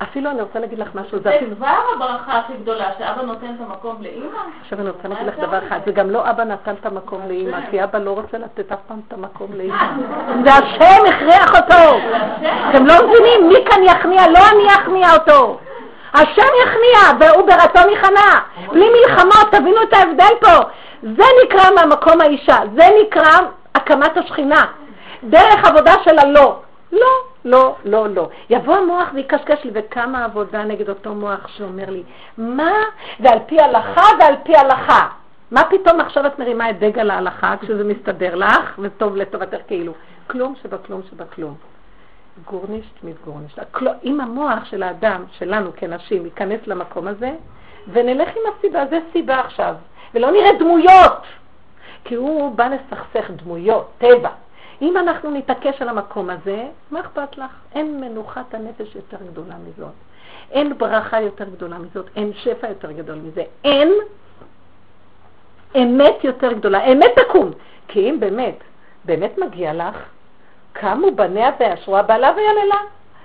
A: אפילו אני רוצה להגיד לך משהו,
B: זה אפילו... זה כבר הברכה הכי גדולה, שאבא נותן את המקום לאמא.
A: עכשיו אני רוצה להגיד לך דבר אחד, זה גם לא אבא נתן את המקום לאמא, כי אבא לא רוצה לתת אף פעם את המקום לאמא. זה השם הכריח אותו. אתם לא מבינים, מי כאן יכניע? לא אני אכניע אותו. השם יכניע, והוא ברצון יכנע. בלי מלחמות, תבינו את ההבדל פה. זה נקרא מהמקום האישה, זה נקרא הקמת השכינה. דרך עבודה של הלא. לא, לא, לא, לא. יבוא המוח ויקשקש לי, וכמה עבודה נגד אותו מוח שאומר לי, מה? ועל פי הלכה ועל פי הלכה. מה פתאום עכשיו את מרימה את דגל ההלכה כשזה מסתדר לך וטוב לטובתך כאילו? כלום שבכלום שבכלום. גורנישט מיט גורנישט. אם המוח של האדם, שלנו כנשים, ייכנס למקום הזה, ונלך עם הסיבה, זה סיבה עכשיו. ולא נראה דמויות, כי הוא בא לסכסך דמויות, טבע. אם אנחנו נתעקש על המקום הזה, מה אכפת לך? אין מנוחת הנפש יותר גדולה מזאת. אין ברכה יותר גדולה מזאת, אין שפע יותר גדול מזה. אין אמת יותר גדולה. אמת תקום. כי אם באמת, באמת מגיע לך, קמו בניה ואשרוה בעלה ויללה.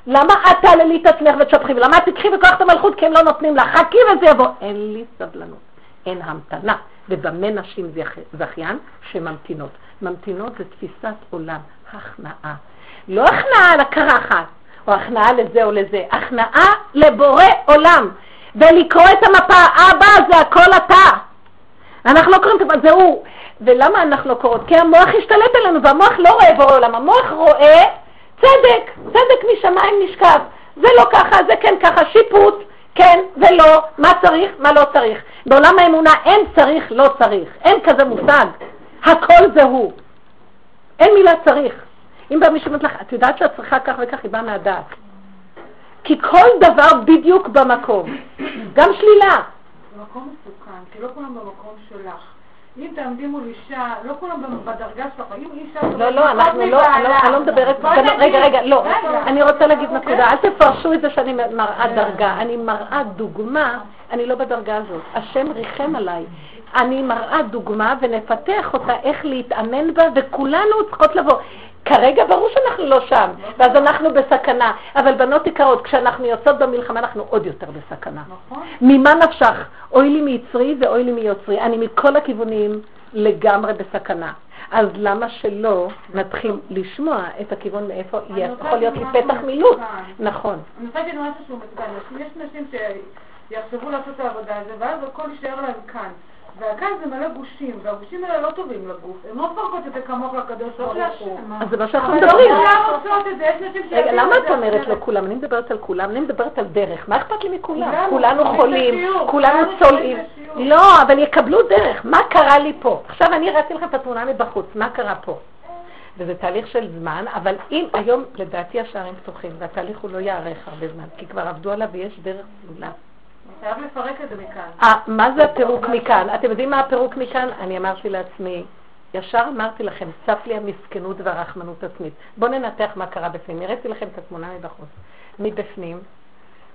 A: למה את תעללי את עצמך ותשפכי? ולמה את תקחי בכוח את המלכות כי הם לא נותנים לך? חכי וזה יבוא. אין לי סבלנות. אין המתנה. ובמה נשים זכיין? שממתינות. ממתינות זה תפיסת עולם, הכנעה. לא הכנעה לקרחת, או הכנעה לזה או לזה, הכנעה לבורא עולם. ולקרוא את המפה, אבא זה הכל אתה. אנחנו לא קוראים את המפה, זה הוא. ולמה אנחנו לא קוראות? כי המוח השתלט עלינו, והמוח לא רואה בורא עולם, המוח רואה צדק, צדק משמיים נשכב. זה לא ככה, זה כן ככה, שיפוט, כן ולא, מה צריך, מה לא צריך. בעולם האמונה אין צריך, לא צריך, אין כזה מושג. הכל זה הוא. אין מילה צריך. אם בא מישהו אומר לך, את יודעת שאת צריכה כך וכך, היא באה מהדעת. כי כל דבר בדיוק במקום. גם שלילה.
B: זה מקום מסוכן, כי לא כולם במקום שלך. אם תעמדי מול אישה, לא כולם בדרגה שלך, אם אישה...
A: לא, לא, אנחנו לא, אני לא מדברת, רגע, רגע, לא, אני רוצה להגיד נקודה, אל תפרשו את זה שאני מראה דרגה, אני מראה דוגמה, אני לא בדרגה הזאת, השם ריחם עליי, אני מראה דוגמה ונפתח אותה איך להתאמן בה, וכולנו צריכות לבוא. כרגע ברור שאנחנו לא שם, ואז אנחנו בסכנה. אבל בנות יקרות, כשאנחנו יוצאות במלחמה אנחנו עוד יותר בסכנה. נכון. ממה נפשך? אוי לי מיצרי ואוי לי מיוצרי. אני מכל הכיוונים לגמרי בסכנה. אז למה שלא נתחיל לשמוע את הכיוון מאיפה יכול להיות לי פתח מילוט? נכון.
B: אני רוצה להגיד משהו שהוא מסוכן. יש נשים שיחשבו לעשות את העבודה הזו, ואז הכל יישאר להם כאן. והכאן זה מלא גושים, והגושים האלה לא טובים לגוף. הן לא מפרקות את זה כמוך לקדוש ברוך הוא.
A: אז זה מה שאנחנו מדברים. רגע, למה את אומרת לא כולם? אני מדברת על כולם, אני מדברת על דרך. מה אכפת לי מכולם? כולנו חולים, כולנו צולעים. לא, אבל יקבלו דרך. מה קרה לי פה? עכשיו אני הראיתי לכם את התמונה מבחוץ, מה קרה פה? וזה תהליך של זמן, אבל אם היום, לדעתי השערים פתוחים, והתהליך הוא לא יארך הרבה זמן, כי כבר עבדו עליו ויש דרך סגולה. אה, מה זה הפירוק מכאן? אתם יודעים מה הפירוק מכאן? אני אמרתי לעצמי, ישר אמרתי לכם, צף לי המסכנות והרחמנות עצמית. בואו ננתח מה קרה בפנים. הראיתי לכם את התמונה מבחוץ. מבפנים,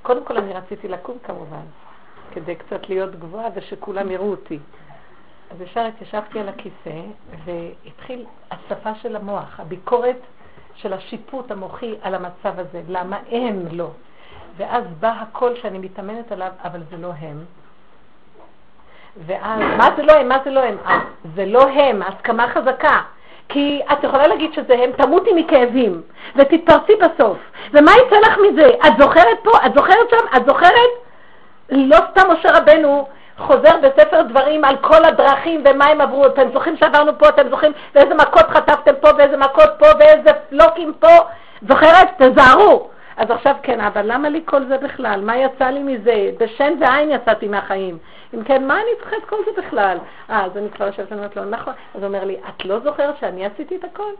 A: קודם כל אני רציתי לקום כמובן, כדי קצת להיות גבוהה ושכולם יראו אותי. אז ישר התיישבתי על הכיסא, והתחיל השפה של המוח, הביקורת של השיפוט המוחי על המצב הזה. למה הם לא? ואז בא הקול שאני מתאמנת עליו, אבל זה לא הם. ואז, מה זה לא הם? מה זה לא הם? אה, זה לא הם, הסכמה חזקה. כי את יכולה להגיד שזה הם, תמותי מכאבים, ותתפרצי בסוף. ומה יצא לך מזה? את זוכרת פה? את זוכרת שם? את זוכרת? לא סתם משה רבנו חוזר בספר דברים על כל הדרכים ומה הם עברו. אתם זוכרים שעברנו פה? אתם זוכרים ואיזה מכות חטפתם פה ואיזה מכות פה ואיזה פלוקים פה? זוכרת? תזהרו. אז עכשיו כן, אבל למה לי כל זה בכלל? מה יצא לי מזה? בשן ועין יצאתי מהחיים. אם כן, מה אני צריכה את כל זה בכלל? אה, אז אני כבר יושבת ואומרת לו, נכון. אז הוא אומר לי, את לא זוכרת שאני עשיתי את הכל?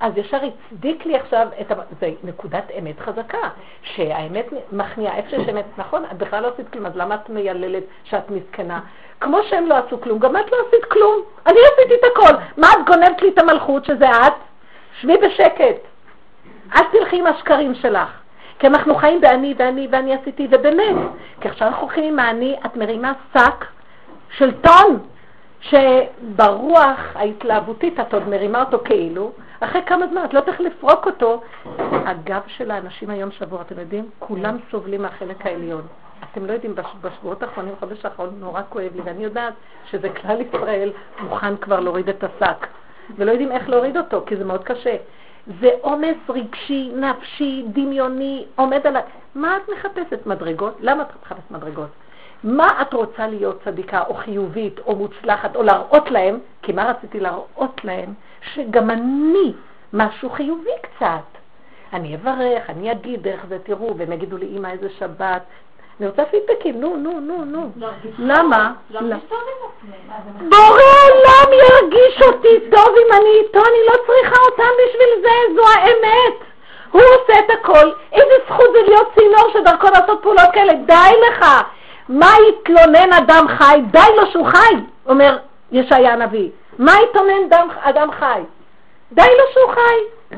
A: אז ישר הצדיק לי עכשיו את ה... זה נקודת אמת חזקה, שהאמת מכניעה, איפה שיש אמת, נכון, את בכלל לא עשית כלום, אז למה את מייללת שאת מסכנה? כמו שהם לא עשו כלום, גם את לא עשית כלום. אני עשיתי את הכל. מה את גונבת לי את המלכות שזה את? שבי בשקט. אל תלכי עם השקרים שלך. כי אנחנו חיים באני ואני ואני עשיתי, ובאמת, כי עכשיו אנחנו הולכים עם האני, את מרימה שק של טון, שברוח ההתלהבותית את עוד מרימה אותו כאילו, אחרי כמה זמן, את לא צריך לפרוק אותו. הגב של האנשים היום שבור, אתם יודעים? כולם סובלים מהחלק העליון. אתם לא יודעים, בשבועות האחרונים, בחודש האחרון, נורא כואב לי, ואני יודעת שזה כלל ישראל מוכן כבר להוריד את השק, ולא יודעים איך להוריד אותו, כי זה מאוד קשה. זה עומס רגשי, נפשי, דמיוני, עומד על ה... מה את מחפשת מדרגות? למה את מחפשת מדרגות? מה את רוצה להיות צדיקה או חיובית או מוצלחת או להראות להם? כי מה רציתי להראות להם? שגם אני משהו חיובי קצת. אני אברך, אני אגיד דרך זה, תראו, והם יגידו לי, אמא, איזה שבת, אני רוצה פידבקים, נו, נו, נו, נו. למה? בורא עולם ירגיש אותי טוב אם אני איתו, אני לא צריכה אותם בשביל זה, זו האמת. הוא עושה את הכל. איזה זכות זה להיות צינור שדרכו לעשות פעולות כאלה? די לך. מה יתלונן אדם חי? די לו שהוא חי, אומר ישעיה הנביא. מה יתלונן אדם חי? די לו שהוא חי.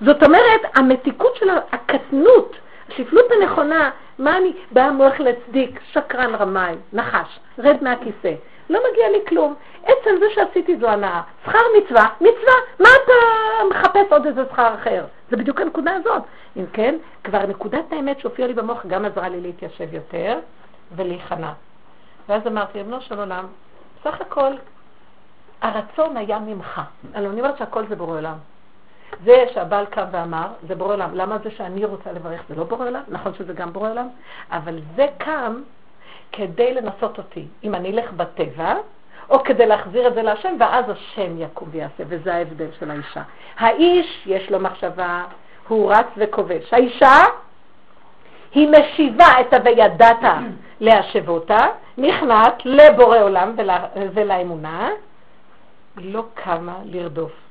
A: זאת אומרת, המתיקות של הקטנות, השפלות הנכונה, מה אני, בא המוח להצדיק, שקרן רמאי, נחש, רד מהכיסא. לא מגיע לי כלום. עצם זה שעשיתי זו הנאה. שכר מצווה, מצווה, מה אתה מחפש עוד איזה שכר אחר? זה בדיוק הנקודה הזאת. אם כן, כבר נקודת האמת שהופיעה לי במוח גם עזרה לי להתיישב יותר ולהיכנע. ואז אמרתי, אבנו של עולם, סך הכל הרצון היה ממך. אני אומרת שהכל זה בורא עולם. זה שהבעל קם ואמר, זה בורא עולם. למה זה שאני רוצה לברך זה לא בורא עולם? נכון שזה גם בורא עולם, אבל זה קם כדי לנסות אותי. אם אני אלך בטבע, או כדי להחזיר את זה להשם, ואז השם יקום ויעשה, וזה ההבדל של האישה. האיש, יש לו מחשבה, הוא רץ וכובש. האישה, היא משיבה את ה"וידעת להשבותה", נכנעת לבורא עולם ולאמונה, לא קמה לרדוף.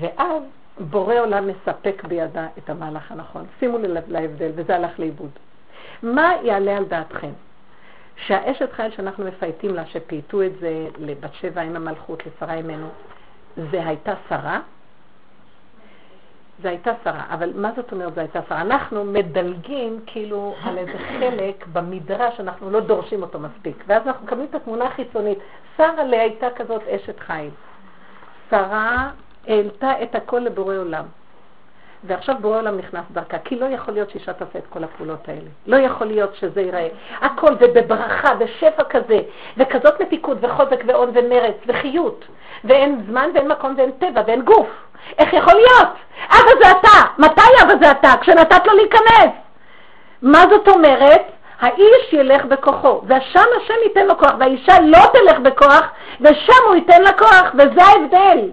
A: ואז בורא עולם מספק בידה את המהלך הנכון. שימו לב להבדל, וזה הלך לאיבוד. מה יעלה על דעתכם? שהאשת חיל שאנחנו מפייטים לה, שפייטו את זה לבת שבע עם המלכות, לשרה אימנו, זה הייתה שרה? זה הייתה שרה, אבל מה זאת אומרת זה הייתה שרה? אנחנו מדלגים כאילו על איזה חלק במדרש שאנחנו לא דורשים אותו מספיק, ואז אנחנו מקבלים את התמונה החיצונית. שרה הייתה כזאת אשת חיל. שרה העלתה את הכל לבורא עולם. ועכשיו בורא עולם נכנס דרכה, כי לא יכול להיות שאישה תעשה את כל הפעולות האלה. לא יכול להיות שזה ייראה. הכל ובברכה ושפע כזה, וכזאת מתיקות וחוזק ואון ומרץ וחיות, ואין זמן ואין מקום ואין טבע ואין גוף. איך יכול להיות? אבא זה אתה. מתי אבא זה אתה? כשנתת לו להיכנס. מה זאת אומרת? האיש ילך בכוחו, ושם השם ייתן לו כוח, והאישה לא תלך בכוח, ושם הוא ייתן לה כוח, וזה ההבדל.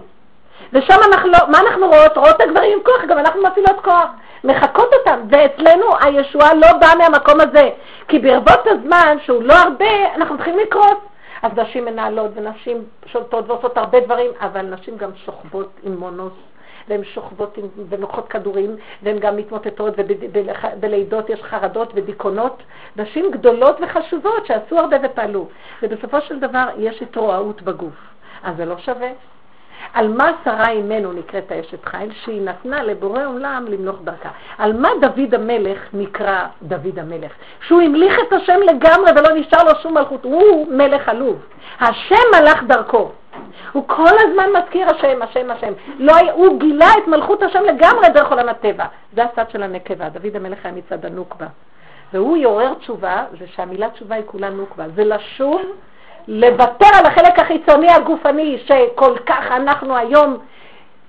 A: ושם אנחנו לא, מה אנחנו רואות? רואות את הגברים עם כוח, גם אנחנו מפעילות כוח, מחקות אותם, ואצלנו הישועה לא באה מהמקום הזה, כי ברבות הזמן, שהוא לא הרבה, אנחנו מתחילים לקרוס. אז נשים מנהלות ונשים שולטות ועושות הרבה דברים, אבל נשים גם שוכבות עם מונוס, והן שוכבות עם, ונוחות כדורים, והן גם מתמוטטות, ובלידות יש חרדות ודיכאונות. נשים גדולות וחשובות שעשו הרבה ופעלו, ובסופו של דבר יש התרועעות בגוף. אז זה לא שווה. על מה שרה אימנו נקראת האשת חיל? שהיא נתנה לבורא עולם למלוך דרכה. על מה דוד המלך נקרא דוד המלך? שהוא המליך את השם לגמרי ולא נשאר לו שום מלכות. הוא מלך עלוב. השם מלך דרכו. הוא כל הזמן מזכיר השם, השם, השם. לא, הוא גילה את מלכות השם לגמרי דרך עולם הטבע. זה הצד של הנקבה. דוד המלך היה מצד הנוקבה. והוא יעורר תשובה, זה שהמילה תשובה היא כולה נוקבה. זה לשוב לוותר על החלק החיצוני הגופני, שכל כך אנחנו היום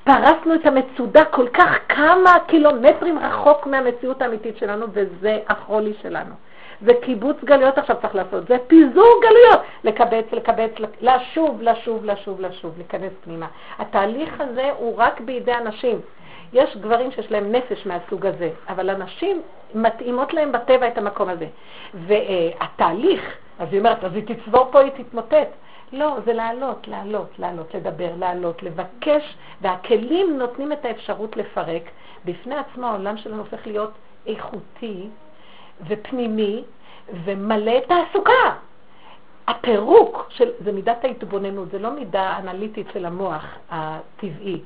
A: פרסנו את המצודה כל כך כמה קילומטרים רחוק מהמציאות האמיתית שלנו, וזה החולי שלנו. זה קיבוץ גלויות עכשיו צריך לעשות, זה פיזור גלויות, לקבץ, לקבץ, לשוב, לשוב, לשוב, לשוב, להיכנס פנימה. התהליך הזה הוא רק בידי אנשים. יש גברים שיש להם נפש מהסוג הזה, אבל אנשים מתאימות להם בטבע את המקום הזה. והתהליך, אז היא אומרת, אז היא תצבור פה, היא תתמוטט. לא, זה לעלות, לעלות, לעלות, לדבר, לעלות, לבקש, והכלים נותנים את האפשרות לפרק. בפני עצמו העולם שלנו הופך להיות איכותי ופנימי ומלא תעסוקה. הפירוק של, זה מידת ההתבוננות, זה לא מידה אנליטית של המוח הטבעי,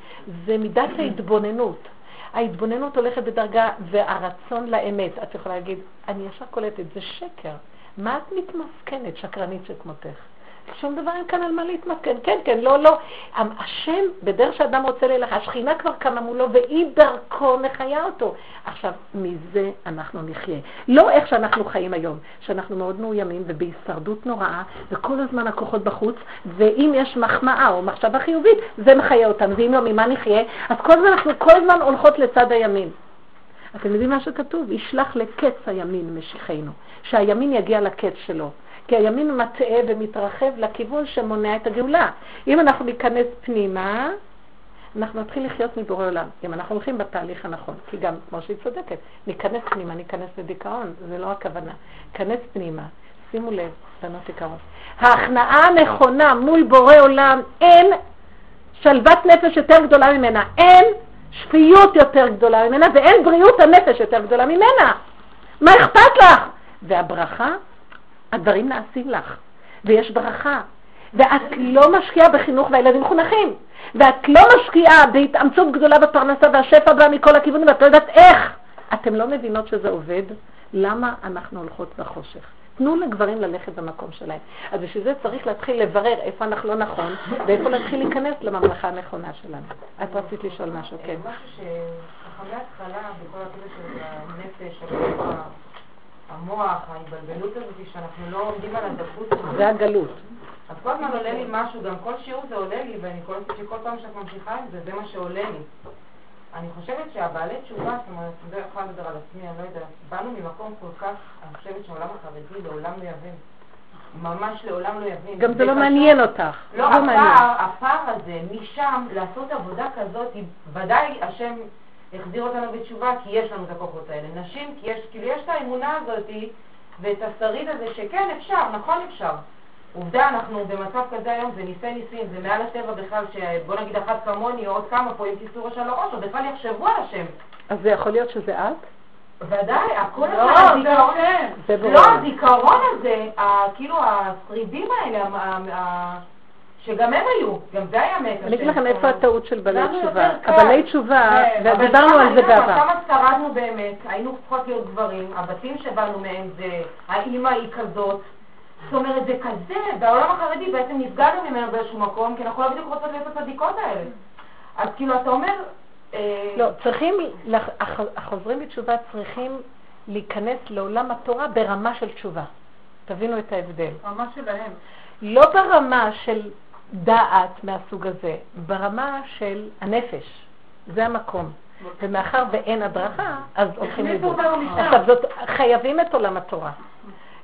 A: זה מידת ההתבוננות. ההתבוננות הולכת בדרגה, והרצון לאמת. את יכולה להגיד, אני ישר קולטת, זה שקר. מה את מתמסכנת, שקרנית שכמותך? שום דבר אין כאן על מה להתמסכן. כן, כן, לא, לא. השם, בדרך שאדם רוצה ללך, השכינה כבר קמה מולו, והיא דרכו מחיה אותו. עכשיו, מזה אנחנו נחיה. לא איך שאנחנו חיים היום, שאנחנו מאוד מאוימים ובהישרדות נוראה, וכל הזמן הכוחות בחוץ, ואם יש מחמאה או מחשבה חיובית, זה מחיה אותנו, ואם לא, ממה נחיה? אז כל הזמן אנחנו כל הזמן הולכות לצד הימין. אתם יודעים מה שכתוב? ישלח לקץ הימין משיחנו, שהימין יגיע לקץ שלו. כי הימין מטעה ומתרחב לכיוון שמונע את הגאולה. אם אנחנו ניכנס פנימה, אנחנו נתחיל לחיות מבורא עולם, אם אנחנו הולכים בתהליך הנכון, כי גם, כמו שהיא צודקת, ניכנס פנימה, ניכנס לדיכאון, זה לא הכוונה. ניכנס פנימה, שימו לב, בנות יקרות. ההכנעה הנכונה מול בורא עולם, אין שלוות נפש יותר גדולה ממנה, אין שפיות יותר גדולה ממנה, ואין בריאות הנפש יותר גדולה ממנה. מה אכפת לך? והברכה הדברים נעשים לך, ויש ברכה, ואת לא משקיעה בחינוך והילדים מחונכים, ואת לא משקיעה בהתאמצות גדולה בפרנסה והשפע בא מכל הכיוונים, ואת לא יודעת איך. אתם לא מבינות שזה עובד? למה אנחנו הולכות בחושך? תנו לגברים ללכת במקום שלהם. אז בשביל זה צריך להתחיל לברר איפה אנחנו לא נכון, ואיפה להתחיל להיכנס לממלכה הנכונה שלנו. את רצית לשאול משהו, כן.
B: משהו שככה מההתחלה, בכל הקטע של הנפש,
C: המוח, ההתבלבלות הזאת שאנחנו לא עומדים על הזאת.
A: זה הגלות.
C: אז כל הזמן עולה לי משהו, גם כל שיעור זה עולה לי, ואני קולטת שכל פעם שאת ממשיכה עם זה, זה מה שעולה לי. אני חושבת שהבעלי תשובה, זאת אומרת, אני לא יכולה לדבר על עצמי, אני לא יודעת, באנו ממקום כל כך, אני חושבת שהעולם החרדי לעולם לא יבין. ממש לעולם לא יבין.
A: גם זה לא מעניין אותך.
C: לא, הפער, הפער הזה, משם לעשות עבודה כזאת, ודאי השם החזיר אותנו בתשובה, כי יש לנו את הכוחות האלה. נשים, כי יש, כאילו יש את האמונה הזאת ואת השריד הזה שכן, אפשר, נכון אפשר. עובדה, אנחנו במצב כזה היום, זה ניסי ניסים, זה מעל הטבע בכלל, שבוא נגיד אחת כמוני או עוד כמה פה עם כיסור ראש על הראש, או בכלל יחשבו על השם.
A: אז זה יכול להיות שזה את?
C: ודאי, הכל
B: לא, הזיכרון,
C: לא, הזיכרון הזה, כאילו השרידים האלה, שגם הם היו, גם זה היה מת.
A: אני אגיד לכם איפה הטעות של בעלי תשובה. הבעלי תשובה, כן, ודיברנו על זה בעבר.
C: כמה שרדנו באמת, היינו צריכות להיות גברים, הבתים שבאנו מהם זה, האימא היא כזאת. זאת אומרת, זה כזה, בעולם החרדי בעצם נפגענו ממנו באיזשהו מקום, כי אנחנו לא בדיוק רוצות להיות הצדיקות האלה. אז כאילו, אתה אומר...
A: אה, לא, צריכים, החוזרים בתשובה צריכים להיכנס לעולם התורה ברמה של תשובה. תבינו את ההבדל.
B: רמה שלהם.
A: לא ברמה של דעת מהסוג הזה, ברמה של הנפש. זה המקום. ומאחר ואין הדרכה, אז הולכים לאיבוד. עכשיו, זאת, חייבים את עולם התורה.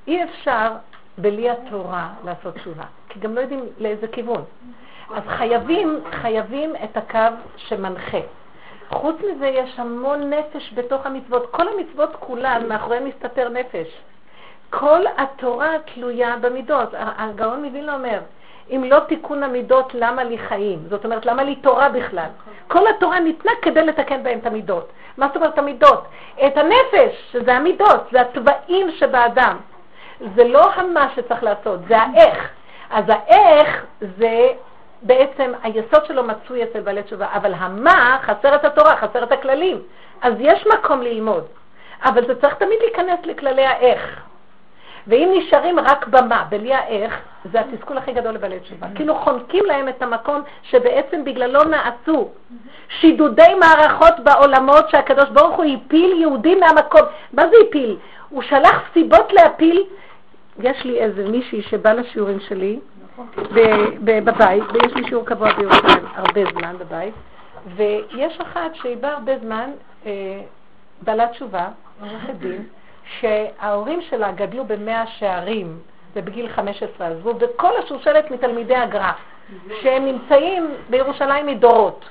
A: אי אפשר בלי התורה לעשות תשובה, כי גם לא יודעים לאיזה כיוון. אז חייבים, חייבים את הקו שמנחה. חוץ מזה יש המון נפש בתוך המצוות. כל המצוות כולן, מאחוריהן מסתתר נפש. כל התורה תלויה במידות. הגאון מווילנה אומר, אם לא תיקון המידות, למה לי חיים? זאת אומרת, למה לי תורה בכלל? כל התורה ניתנה כדי לתקן בהם את המידות. מה זאת אומרת המידות? את הנפש, שזה המידות, זה הצבעים שבאדם. זה לא המה שצריך לעשות, זה האיך. אז האיך זה בעצם, היסוד שלו מצוי אצל בעלי תשובה, אבל המה, חסר את התורה, חסר את הכללים. אז יש מקום ללמוד, אבל זה צריך תמיד להיכנס לכללי האיך. ואם נשארים רק במה, בלי האיך, זה התסכול הכי גדול לבעלי תשובה. כאילו חונקים להם את המקום שבעצם בגללו נעשו שידודי מערכות בעולמות שהקדוש ברוך הוא הפיל יהודים מהמקום. מה זה הפיל? הוא שלח סיבות להפיל. יש לי איזה מישהי שבא לשיעורים שלי בבית, ויש לי שיעור קבוע בירושלים הרבה זמן בבית, ויש אחת שהיא באה הרבה זמן, אה, בעלת תשובה, עורכת דין, שההורים שלה גדלו במאה שערים, ובגיל 15 עזבו, וכל השושלת מתלמידי הגר"א, שהם נמצאים בירושלים מדורות.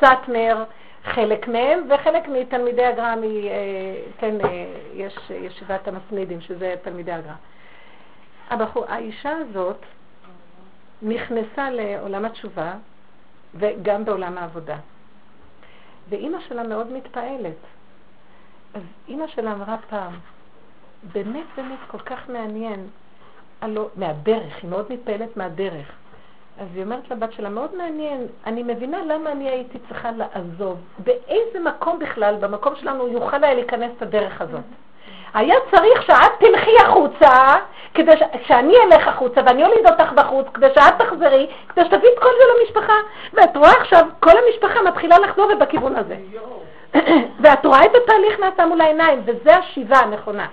A: סאטמר, חלק מהם, וחלק מתלמידי הגר"א, אה, כן, אה, יש ישיבת המסנידים, שזה תלמידי הגר"א. הבחור, האישה הזאת נכנסה לעולם התשובה וגם בעולם העבודה. ואימא שלה מאוד מתפעלת. אז אימא שלה אמרה פעם, באמת באמת כל כך מעניין, הלא, מהדרך, היא מאוד מתפעלת מהדרך. אז היא אומרת לבת שלה, מאוד מעניין, אני מבינה למה אני הייתי צריכה לעזוב. באיזה מקום בכלל, במקום שלנו, יוכל היה להיכנס את הדרך הזאת. היה צריך שאת תלכי החוצה, כדי ש... שאני אלך החוצה ואני אוליד אותך בחוץ, כדי שאת תחזרי, כדי שתביא את כל זה למשפחה. ואת רואה עכשיו, כל המשפחה מתחילה לחזור בכיוון הזה. ואת רואה את התהליך נעשה מול העיניים, וזה השיבה הנכונה.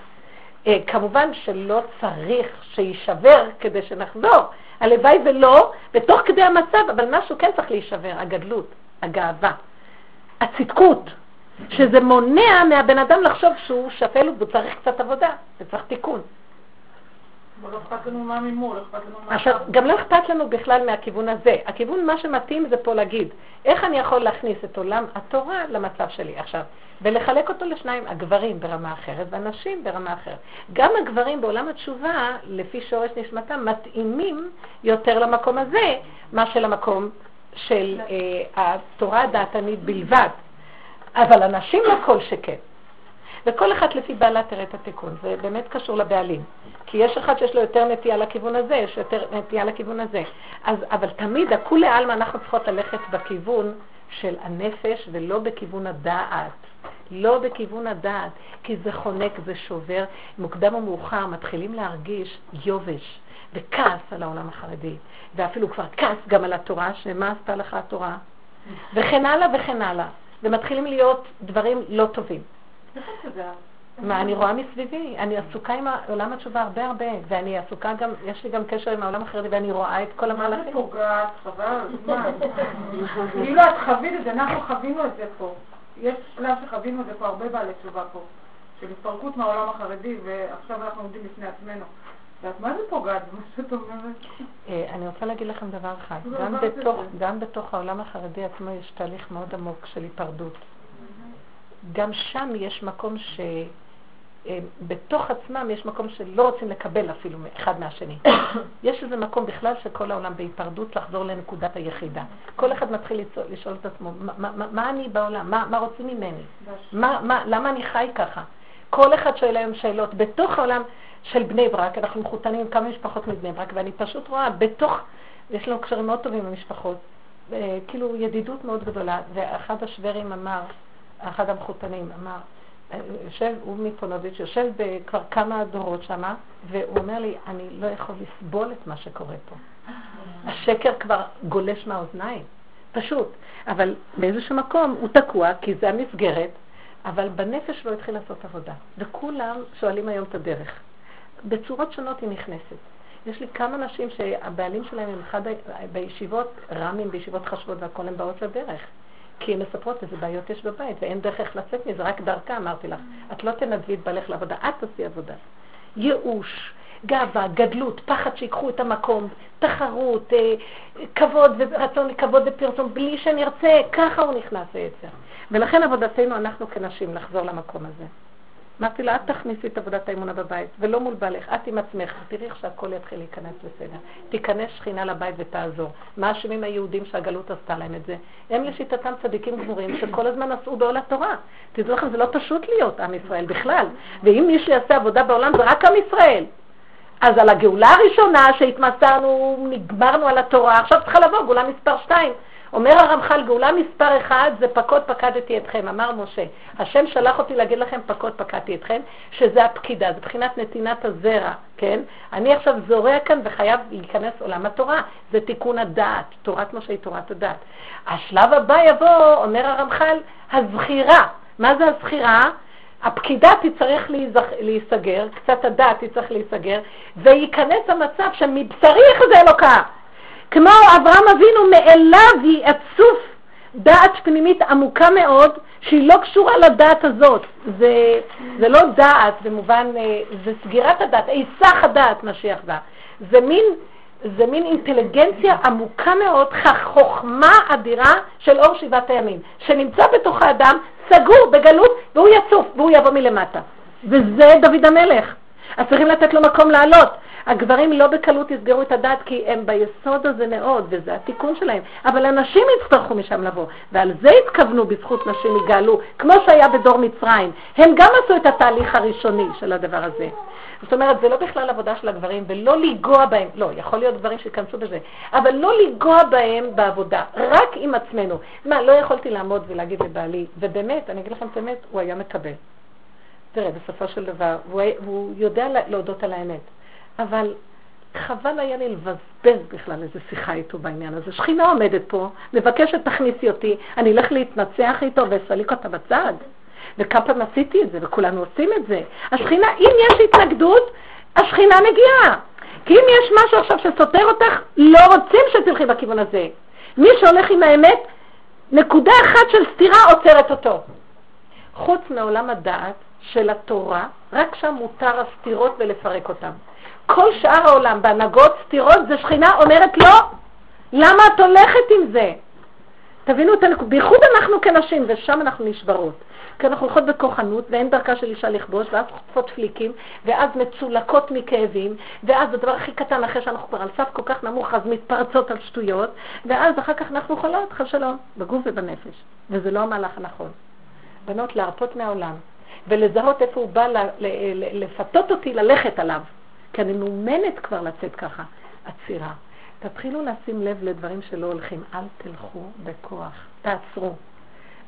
A: אה, כמובן שלא צריך שיישבר כדי שנחזור. הלוואי ולא, בתוך כדי המצב, אבל משהו כן צריך להישבר, הגדלות, הגאווה, הצדקות, שזה מונע מהבן אדם לחשוב שהוא שפל והוא צריך קצת עבודה, וצריך תיקון.
B: לא אכפת לנו מה ממול, אכפת לנו מה...
A: עכשיו, גם לא אכפת לנו בכלל מהכיוון הזה. הכיוון, מה שמתאים זה פה להגיד, איך אני יכול להכניס את עולם התורה למצב שלי עכשיו, ולחלק אותו לשניים, הגברים ברמה אחרת והנשים ברמה אחרת. גם הגברים בעולם התשובה, לפי שורש נשמתם, מתאימים יותר למקום הזה, מה שלמקום של אה, התורה הדעתנית בלבד. אבל הנשים לא כל שכן. וכל אחת לפי בעלה תראה את התיקון, זה באמת קשור לבעלים. כי יש אחד שיש לו יותר נטייה לכיוון הזה, יש יותר נטייה לכיוון הזה. אז, אבל תמיד, הכולי עלמא, אנחנו צריכות ללכת בכיוון של הנפש ולא בכיוון הדעת. לא בכיוון הדעת, כי זה חונק, זה שובר. מוקדם או מאוחר מתחילים להרגיש יובש וכעס על העולם החרדי, ואפילו כבר כעס גם על התורה, שמה עשתה לך התורה, וכן הלאה וכן הלאה, ומתחילים להיות דברים לא טובים. מה אני רואה מסביבי? אני עסוקה עם עולם התשובה הרבה הרבה, ואני עסוקה גם, יש לי גם קשר עם העולם החרדי, ואני רואה את כל המהלכים.
B: מה זה פוגעת? חבל הזמן. כאילו את חווית את זה, אנחנו חווינו את זה פה. יש שלב שחווינו את זה פה, הרבה בעלי תשובה פה, של התפרקות מהעולם החרדי, ועכשיו אנחנו עומדים בפני עצמנו. ואת מה זה פוגעת במה שאת אומרת?
A: אה, אני רוצה להגיד לכם דבר אחד, גם בתוך העולם החרדי עצמו יש תהליך מאוד עמוק של היפרדות. גם שם יש מקום ש... אה, בתוך עצמם יש מקום שלא רוצים לקבל אפילו אחד מהשני. יש איזה מקום בכלל שכל העולם בהיפרדות לחזור לנקודת היחידה. כל אחד מתחיל לשאול את עצמו, מה, מה, מה אני בעולם? מה, מה רוצים ממני? מה, מה, למה אני חי ככה? כל אחד שואל היום שאלות. בתוך העולם של בני ברק, אנחנו מחותנים עם כמה משפחות מבני ברק, ואני פשוט רואה בתוך, יש לנו קשרים מאוד טובים עם המשפחות, אה, כאילו ידידות מאוד גדולה, ואחד השוברים אמר, אחד המחותנים אמר, יושב, הוא מפונוביץ', יושב כבר כמה דורות שמה, והוא אומר לי, אני לא יכול לסבול את מה שקורה פה. השקר כבר גולש מהאוזניים, פשוט. אבל באיזשהו מקום הוא תקוע, כי זה המסגרת, אבל בנפש לא התחיל לעשות עבודה. וכולם שואלים היום את הדרך. בצורות שונות היא נכנסת. יש לי כמה נשים שהבעלים שלהם הם אחד בישיבות, רמים בישיבות חשובות והכל הם באות לדרך. כי הן מספרות איזה בעיות יש בבית, ואין דרך איך לצאת מזה, רק דרכה, אמרתי לך. את לא תנדבי את בעלך לעבודה, את תעשי עבודה. ייאוש, גאווה, גדלות, פחד שיקחו את המקום, תחרות, אה, כבוד ורצון לכבוד ופרסום, בלי שנרצה, ככה הוא נכנס ליצר. ולכן עבודתנו, אנחנו כנשים, לחזור למקום הזה. אמרתי לה, את תכניסי את עבודת האמונה בבית, ולא מול בעלך, את עם עצמך, תראי איך שהכל יתחיל להיכנס בסדר. תיכנס שכינה לבית ותעזור. מה אשמים היהודים שהגלות עשתה להם את זה? הם לשיטתם צדיקים גמורים שכל הזמן עשו בעול התורה. תדעו לכם, זה לא פשוט להיות עם ישראל בכלל. ואם מישהו יעשה עבודה בעולם, זה רק עם ישראל. אז על הגאולה הראשונה שהתמסרנו, נגמרנו על התורה, עכשיו צריכה לבוא גאולה מספר שתיים. אומר הרמח"ל, גאולה מספר אחד זה פקוד פקדתי אתכם, אמר משה. השם שלח אותי להגיד לכם פקוד פקדתי אתכם, שזה הפקידה, זה בחינת נתינת הזרע, כן? אני עכשיו זורע כאן וחייב להיכנס עולם התורה, זה תיקון הדעת, תורת משה היא תורת הדעת. השלב הבא יבוא, אומר הרמח"ל, הזכירה. מה זה הזכירה? הפקידה תצטרך להיסגר, קצת הדעת תצטרך להיסגר, וייכנס המצב שמבשרי יחזה אלוקה. כמו אברהם אבינו, מאליו היא אצוף דעת פנימית עמוקה מאוד, שהיא לא קשורה לדעת הזאת. זה, זה לא דעת במובן, אה, זה סגירת הדעת, היסח הדעת משיח בא. זה מין, זה מין אינטליגנציה עמוקה מאוד, חוכמה אדירה של אור שבעת הימים, שנמצא בתוך האדם, סגור בגלות, והוא יצוף, והוא יבוא מלמטה. וזה דוד המלך. אז צריכים לתת לו מקום לעלות. הגברים לא בקלות יסגרו את הדת כי הם ביסוד הזה מאוד, וזה התיקון שלהם. אבל הנשים יצטרכו משם לבוא, ועל זה התכוונו בזכות נשים יגאלו, כמו שהיה בדור מצרים. הם גם עשו את התהליך הראשוני של הדבר הזה. זאת אומרת, זה לא בכלל עבודה של הגברים, ולא לנגוע בהם, לא, יכול להיות גברים שיכנסו בזה, אבל לא לנגוע בהם בעבודה, רק עם עצמנו. מה, לא יכולתי לעמוד ולהגיד לבעלי, ובאמת, אני אגיד לכם את האמת, הוא היה מקבל. תראה, בסופו של דבר, והוא, והוא יודע להודות על האמת. אבל חבל היה לי לבזבז בכלל איזה שיחה איתו בעניין הזה. שכינה עומדת פה, מבקשת תכניסי אותי, אני אלך להתנצח איתו ואסליק אותה בצד. וכמה פעם עשיתי את זה, וכולנו עושים את זה. השכינה, אם יש התנגדות, השכינה מגיעה. כי אם יש משהו עכשיו שסותר אותך, לא רוצים שתלכי בכיוון הזה. מי שהולך עם האמת, נקודה אחת של סתירה עוצרת אותו. חוץ מעולם הדעת של התורה, רק שם מותר הסתירות ולפרק אותן. כל שאר העולם בהנהגות סתירות זה שכינה אומרת לא, למה את הולכת עם זה? תבינו את הנקודה, בייחוד אנחנו כנשים, ושם אנחנו נשברות. כי אנחנו הולכות בכוחנות, ואין דרכה של אישה לכבוש, ואז חוטפות פליקים, ואז מצולקות מכאבים, ואז הדבר הכי קטן, אחרי שאנחנו כבר על סף כל כך נמוך, אז מתפרצות על שטויות, ואז אחר כך אנחנו חולות, חל שלום, בגוף ובנפש. וזה לא המהלך הנכון. בנות, להרפות מהעולם, ולזהות איפה הוא בא לפתות אותי ללכת עליו. כי אני מאומנת כבר לצאת ככה. עצירה. תתחילו לשים לב לדברים שלא הולכים. אל תלכו בכוח, תעצרו.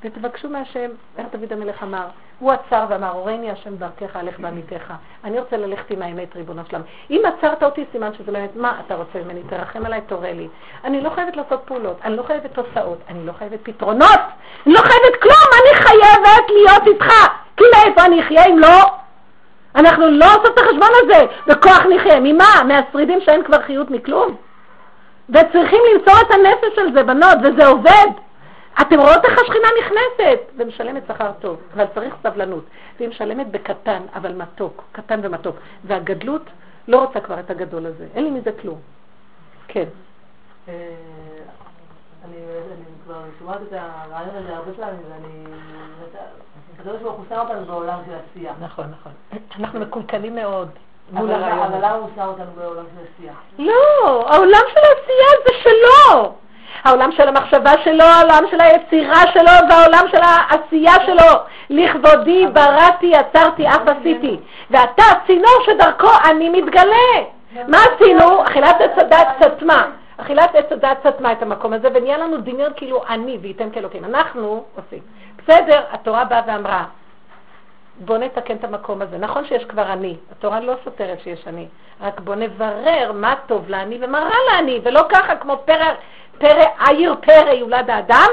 A: ותבקשו מהשם, איך דוד המלך אמר, הוא עצר ואמר, הורני השם דרכך, הלך בעמיתך. אני רוצה ללכת עם האמת, ריבונו שלם. אם עצרת אותי, סימן שזה באמת, מה אתה רוצה ממני? תרחם עליי, תורה לי. אני לא חייבת לעשות פעולות, אני לא חייבת תוצאות, אני לא חייבת פתרונות, אני לא חייבת כלום, אני חייבת להיות איתך. כי מאיפה אני אחיה אם לא אנחנו לא עושות את החשבון הזה, בכוח נחיה. ממה? מהשרידים שאין כבר חיות מכלום? וצריכים למצוא את הנפש של זה, בנות, וזה עובד. אתם רואות איך השכינה נכנסת, ומשלמת שכר טוב, אבל צריך סבלנות. והיא משלמת בקטן, אבל מתוק, קטן ומתוק. והגדלות לא רוצה כבר את הגדול הזה, אין לי מזה כלום. כן.
D: אה, אני כבר שומעת את הרעיון הזה הרבה פעמים, ואני... הקדוש ברוך הוא שם אותנו בעולם של עשייה.
A: נכון, נכון. אנחנו מקולקלים מאוד.
D: אבל למה הוא שם אותנו בעולם של עשייה?
A: לא, העולם של העשייה זה שלו. העולם של המחשבה שלו, העולם של היצירה שלו והעולם של העשייה שלו. לכבודי בראתי, יצרתי, אף עשיתי. ואתה הצינור שדרכו אני מתגלה. מה עשינו? אכילת עץ הדת סתמה. אכילת עץ הדת סתמה את המקום הזה, ונהיה לנו דמיון כאילו אני וייתן כאלוקים. אנחנו עושים. בסדר, התורה באה ואמרה, בוא נתקן את המקום הזה. נכון שיש כבר אני, התורה לא סותרת שיש אני, רק בוא נברר מה טוב לאני ומה רע לאני, ולא ככה כמו פרא, פרא, עיר פרא יולד האדם,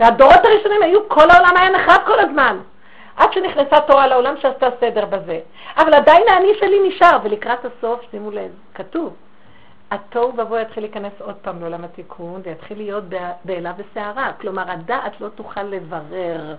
A: והדורות הראשונים היו, כל העולם היה נחרב כל הזמן. עד שנכנסה תורה לעולם שעשתה סדר בזה. אבל עדיין האני שלי נשאר, ולקראת הסוף, שימו לב, כתוב, התוהו ובוהו יתחיל להיכנס עוד פעם לעולם התיקון, ויתחיל להיות בעילה וסערה. כלומר, הדעת לא תוכל לברר.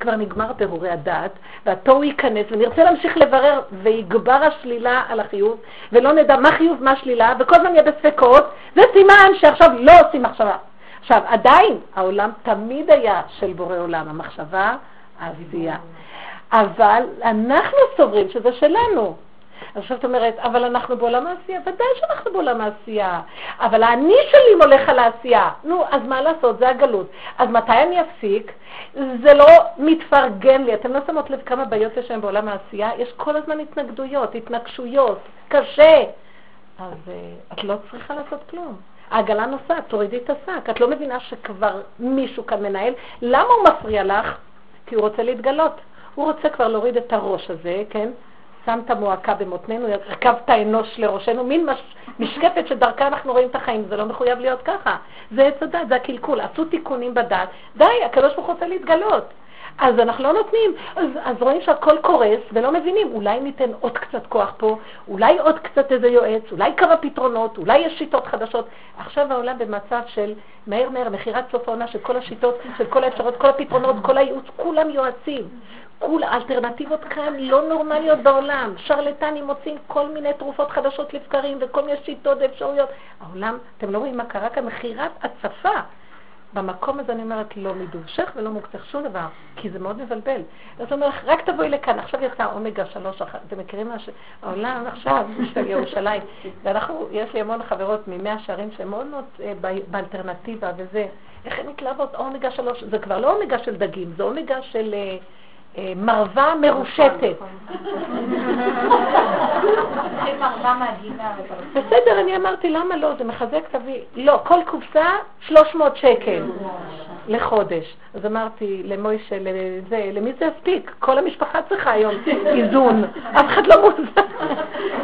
A: כבר נגמר פירורי הדעת, והתוהו ייכנס, ונרצה להמשיך לברר, ויגבר השלילה על החיוב, ולא נדע מה חיוב, מה שלילה, וכל הזמן יהיה בספקות, זה סימן שעכשיו לא עושים מחשבה. עכשיו, עדיין, העולם תמיד היה של בורא עולם, המחשבה, העשייה. אבל אנחנו סוברים שזה שלנו. עכשיו את אומרת, אבל אנחנו בעולם העשייה. ודאי שאנחנו בעולם העשייה. אבל האני שלי מולך על העשייה. נו, אז מה לעשות? זה הגלות. אז מתי אני אפסיק? זה לא מתפרגן לי. אתם לא שמות לב כמה בעיות יש היום בעולם העשייה? יש כל הזמן התנגדויות, התנגשויות, קשה. אז uh, את לא צריכה לעשות כלום. העגלה נוסעת, תורידי את השק. את לא מבינה שכבר מישהו כאן מנהל? למה הוא מפריע לך? כי הוא רוצה להתגלות. הוא רוצה כבר להוריד את הראש הזה, כן? שמת מועקה במותנינו, רכבת אנוש לראשנו, מין מש, משקפת שדרכה אנחנו רואים את החיים, זה לא מחויב להיות ככה. זה עץ הדת, זה הקלקול, עשו תיקונים בדת, די, הקדוש ברוך הוא רוצה להתגלות. אז אנחנו לא נותנים, אז, אז רואים שהכל קורס ולא מבינים, אולי ניתן עוד קצת כוח פה, אולי עוד קצת איזה יועץ, אולי כמה פתרונות, אולי יש שיטות חדשות. עכשיו העולם במצב של מהר מהר, מכירת סוף העונה של כל השיטות, של כל האפשרות, כל הפתרונות, כל הייעוץ, כולם יועצים. כול האלטרנטיבות כאן לא נורמליות בעולם. שרלטנים מוצאים כל מיני תרופות חדשות לבקרים וכל מיני שיטות ואפשרויות. העולם, אתם לא רואים מה קרה כאן? מכירת הצפה. במקום הזה אני אומרת, לא מדובשך ולא מוקצך שום דבר, כי זה מאוד מבלבל. אז הוא אומר לך, רק תבואי לכאן, עכשיו יצא אומגה שלוש, אתם מכירים מה ש... העולם עכשיו של ירושלים, ואנחנו, יש לי המון חברות ממאה שערים שהן מאוד מאוד אה, באלטרנטיבה וזה, איך הן מתלהבות? אומגה שלוש, זה כבר לא אומגה של דגים, זה אומגה של... אה, מרווה מרושטת. בסדר, אני אמרתי, למה לא? זה מחזק תביא. לא, כל קופסה 300 שקל לחודש. אז אמרתי למוישה, לזה, למי זה יספיק? כל המשפחה צריכה היום איזון. אף אחד לא מוזן.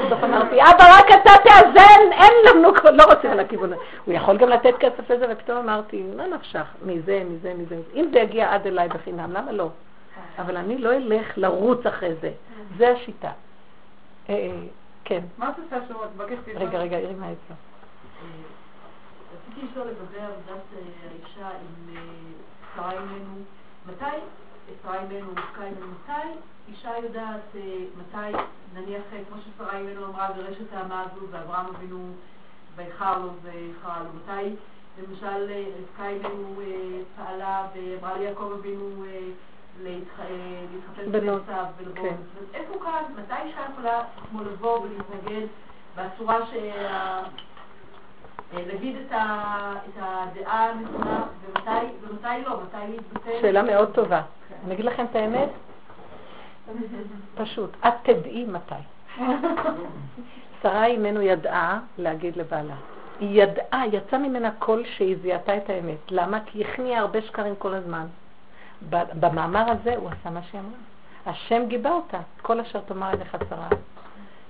A: בסוף אמרתי, אבא, רק אתה תאזן, אין לנו, לא רוצים על הכיוון הזה. הוא יכול גם לתת כסף לזה, ופתאום אמרתי, מה נפשך? מזה, מזה, מזה. אם זה יגיע עד אליי בחינם, למה לא? אבל אני לא אלך לרוץ אחרי זה. זה השיטה. אה, אה, כן.
B: מה את עושה שהוא מבקש
A: רגע, רגע, עירי מה אצלו.
D: רציתי לשאול לגבי עבודת אה, האישה עם שרה אימנו. מתי שרה אימנו, רבקה אימנו, מתי אישה יודעת, מתי, נניח, כמו ששרה אימנו אמרה ברשת האמה הזו, ואברהם אבינו ואיחר לו ואיחרה לו, מתי למשל רבקה אימנו פעלה ואמרה ליעקב אבינו להתחתן בנוסף ולבוא. כן. איפה כאן, מתי אישה יכולה כמו לבוא ולהתנגד בצורה שה... להגיד את, הדעה הנכונה, ומתי לא, מתי להתבטא?
A: שאלה מאוד טובה. אני אגיד לכם את האמת, פשוט, את תדעי מתי. שרה אימנו ידעה להגיד לבעלה. היא ידעה, יצא ממנה קול שהיא זיהתה את האמת. למה? כי היא הכניעה הרבה שקרים כל הזמן. במאמר הזה הוא עשה מה שהיא אמרה. השם גיבה אותה, כל אשר תאמר אליך צרה,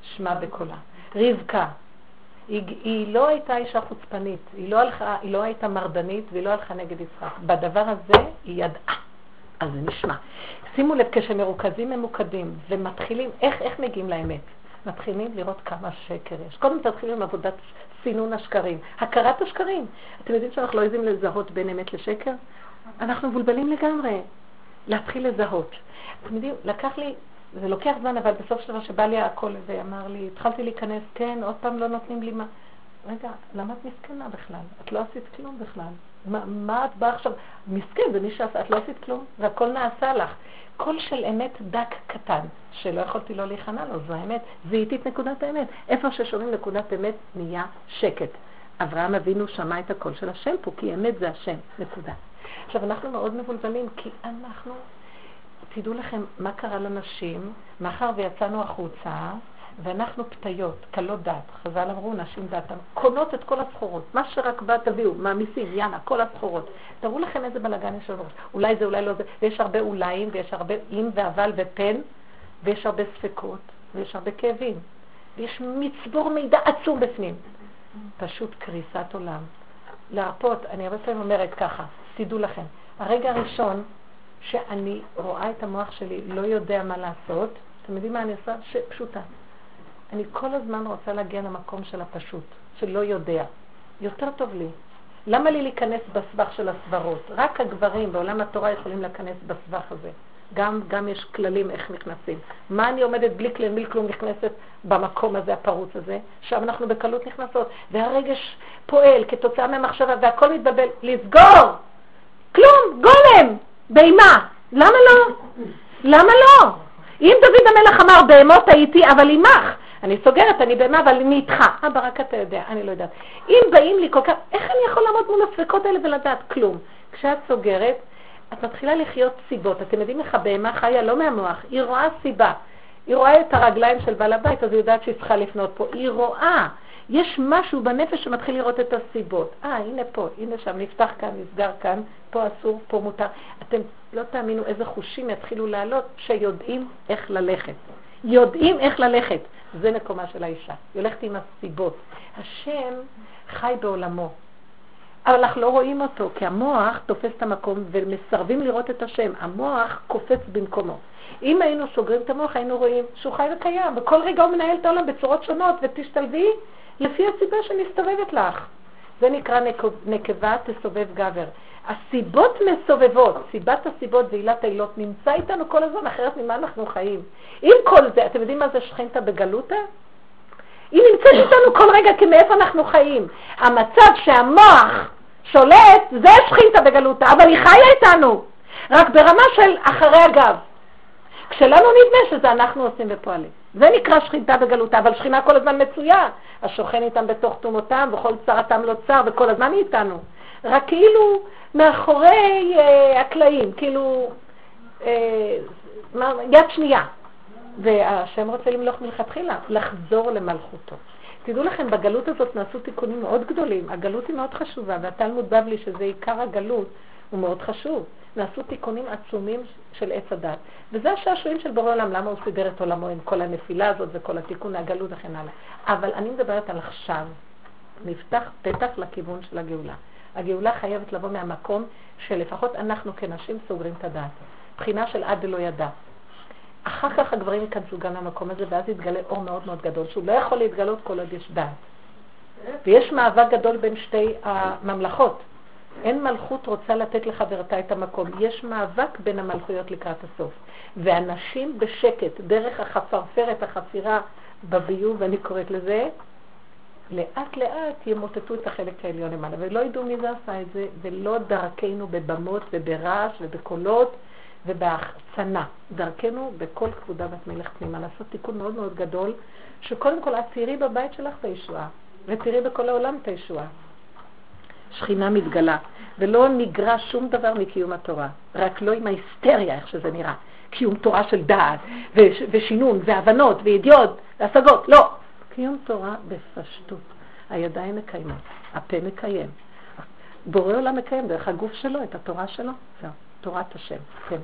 A: שמע בקולה. רבקה, היא, היא לא הייתה אישה חוצפנית, היא לא, הלכה, היא לא הייתה מרדנית והיא לא הלכה נגד יצחק. בדבר הזה היא ידעה. אז זה נשמע. שימו לב, כשמרוכזים ממוקדים ומתחילים, איך, איך מגיעים לאמת? מתחילים לראות כמה שקר יש. קודם תתחילו עם עבודת סינון השקרים, הכרת השקרים. אתם יודעים שאנחנו לא יודעים לזהות בין אמת לשקר? אנחנו מבולבלים לגמרי. להתחיל לזהות. אתם יודעים, לקח לי, זה לוקח זמן, אבל בסוף של דבר שבא לי הכל ואמר לי, התחלתי להיכנס, כן, עוד פעם לא נותנים לי מה. רגע, למה את מסכנה בכלל? את לא עשית כלום בכלל. מה, מה את באה עכשיו? מסכן, זה מי שעשה, את לא עשית כלום, והכל נעשה לך. קול של אמת דק קטן, שלא יכולתי לא להיכנע לו, זו האמת. זיהיתי את נקודת האמת. איפה ששומעים נקודת אמת, נהיה שקט. אברהם אבינו שמע את הקול של השם פה, כי אמת זה השם, נקודה. עכשיו, אנחנו מאוד מבולבלים, כי אנחנו, תדעו לכם מה קרה לנשים, מאחר ויצאנו החוצה, ואנחנו פתיות, קלות דת. חז"ל אמרו, נשים דעתם, קונות את כל הסחורות. מה שרק בא תביאו, מעמיסים, יאללה, כל הסחורות. תראו לכם איזה בלאגן יש לנו. אולי זה, אולי לא זה. ויש הרבה אוליים, ויש הרבה אם ואבל ופן, ויש הרבה ספקות, ויש הרבה כאבים. ויש מצבור מידע עצום בפנים. פשוט קריסת עולם. להרפות, אני הרבה פעמים אומרת ככה, תדעו לכם, הרגע הראשון שאני רואה את המוח שלי לא יודע מה לעשות, אתם יודעים מה אני עושה? פשוטה. אני כל הזמן רוצה להגיע למקום של הפשוט, שלא יודע. יותר טוב לי. למה לי להיכנס בסבך של הסברות? רק הגברים בעולם התורה יכולים להיכנס בסבך הזה. גם, גם יש כללים איך נכנסים. מה אני עומדת בלי כלי בלי כלום נכנסת במקום הזה, הפרוץ הזה? שם אנחנו בקלות נכנסות. והרגש פועל כתוצאה מהמחשבה והכל מתבלבל. לסגור! כלום! גולם! בהמה! למה לא? למה לא? אם דוד המלך אמר בהמות הייתי, אבל עמך. אני סוגרת, אני בהמה, אבל אני איתך. אבא, אה, רק אתה יודע, אני לא יודעת. אם באים לי כל כך, איך אני יכול לעמוד מול הספקות האלה ולדעת כלום? כשאת סוגרת, את מתחילה לחיות סיבות. אתם יודעים איך הבהמה חיה לא מהמוח, היא רואה סיבה. היא רואה את הרגליים של בעל הבית, אז היא יודעת שהיא צריכה לפנות פה. היא רואה. יש משהו בנפש שמתחיל לראות את הסיבות. אה, הנה פה, הנה שם, נפתח כאן, נסגר כאן, פה אסור, פה מותר. אתם לא תאמינו איזה חושים יתחילו לעלות שיודעים איך ללכת. יודעים איך ללכת. זה מקומה של האישה. היא הולכת עם הסיבות. השם חי בעולמו. אבל אנחנו לא רואים אותו, כי המוח תופס את המקום ומסרבים לראות את השם. המוח קופץ במקומו. אם היינו סוגרים את המוח, היינו רואים שהוא חי וקיים, וכל רגע הוא מנהל את העולם בצורות שונות, ותשתלבי לפי הסיבה שמסתובבת לך. זה נקרא נקבה תסובב גבר. הסיבות מסובבות, סיבת הסיבות ועילת העילות נמצא איתנו כל הזמן, אחרת ממה אנחנו חיים. עם כל זה, אתם יודעים מה זה שכינתא בגלותא? היא נמצאת איתנו כל רגע, כי מאיפה אנחנו חיים. המצב שהמוח שולט, זה שכינתא בגלותא, אבל היא חיה איתנו, רק ברמה של אחרי הגב. כשלנו נדמה שזה אנחנו עושים ופועלים. זה נקרא שכינתה בגלותה, אבל שכינה כל הזמן מצויה. השוכן איתם בתוך תומותם, וכל צרתם לא צר, וכל הזמן היא איתנו. רק כאילו מאחורי אה, הקלעים, כאילו אה, יד שנייה. והשם רוצה למלוך מלכתחילה, לחזור למלכותו. תדעו לכם, בגלות הזאת נעשו תיקונים מאוד גדולים. הגלות היא מאוד חשובה, והתלמוד בבלי, שזה עיקר הגלות, הוא מאוד חשוב. נעשו תיקונים עצומים של עץ הדת. וזה השעשועים של בורא עולם, למה הוא סידר את עולמו עם כל הנפילה הזאת וכל התיקון הגלות וכן הלאה. אבל אני מדברת על עכשיו. נפתח פתח לכיוון של הגאולה. הגאולה חייבת לבוא מהמקום שלפחות אנחנו כנשים סוגרים את הדעת. בחינה של עד דלא ידע. אחר כך הגברים ייכנסו גם למקום הזה, ואז יתגלה אור מאוד מאוד גדול, שהוא לא יכול להתגלות כל עוד יש דעת. ויש מאבק גדול בין שתי הממלכות. אין מלכות רוצה לתת לחברתה את המקום. יש מאבק בין המלכויות לקראת הסוף. ואנשים בשקט, דרך החפרפרת, החפירה בביוב, אני קוראת לזה, לאט לאט ימוטטו את החלק העליון למעלה, ולא ידעו מי זה עשה את זה, ולא דרכנו בבמות וברעש ובקולות ובהחצנה. דרכנו בכל כבודה בת מלך פנימה, לעשות תיקון מאוד מאוד גדול, שקודם כל את תראי בבית שלך את הישועה, ותראי בכל העולם את הישועה. שכינה מתגלה, ולא נגרע שום דבר מקיום התורה, רק לא עם ההיסטריה, איך שזה נראה. קיום תורה של דעת, ושינון, והבנות, וידיעות, והשגות, לא. קיום תורה בפשטות. הידיים מקיימות, הפה מקיים. בורא עולם מקיים דרך הגוף שלו, את התורה שלו, זהו, תורת השם, כן.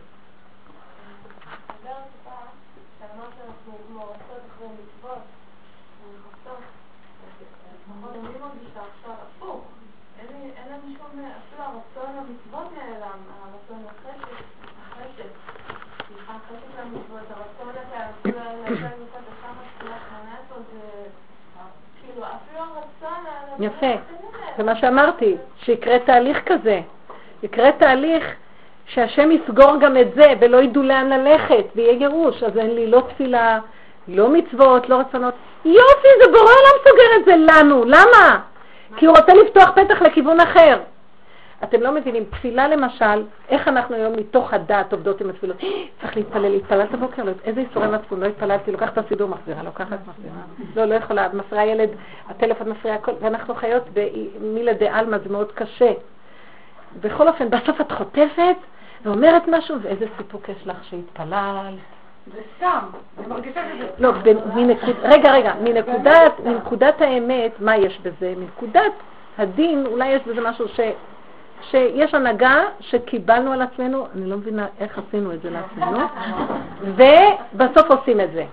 E: הרצון למצוות נעלם, הרצון לחשק,
A: יפה, זה מה שאמרתי, שיקרה תהליך כזה. יקרה תהליך שהשם יסגור גם את זה, ולא ידעו לאן ללכת, ויהיה גירוש. אז אין לי לא תפילה, לא מצוות, לא רצונות. יופי, זה בורא עולם סוגר את זה לנו. למה? כי הוא רוצה לפתוח פתח לכיוון אחר. אתם לא מבינים, תפילה למשל, איך אנחנו היום מתוך הדעת עובדות עם התפילות? צריך להתפלל, התפללת בוקר, לא, איזה איסורי מצפון, לא התפללתי, לוקחת את הסידור, מחזירה, לוקחת, מחזירה. לא, לא יכולה, מפריעה ילד, הטלפון מפריע הכל, ואנחנו חיות במילה דה עלמא, זה מאוד קשה. בכל אופן, בסוף את חוטפת ואומרת משהו, ואיזה סיפוק יש לך שהתפללת.
B: זה סתם, אני מרגישה שזה...
A: לא, רגע, רגע, מנקודת האמת, מה יש בזה? מנקודת הדין, אולי יש בזה משהו ש... שיש הנהגה שקיבלנו על עצמנו, אני לא מבינה איך עשינו את זה לעצמנו, ובסוף עושים את זה.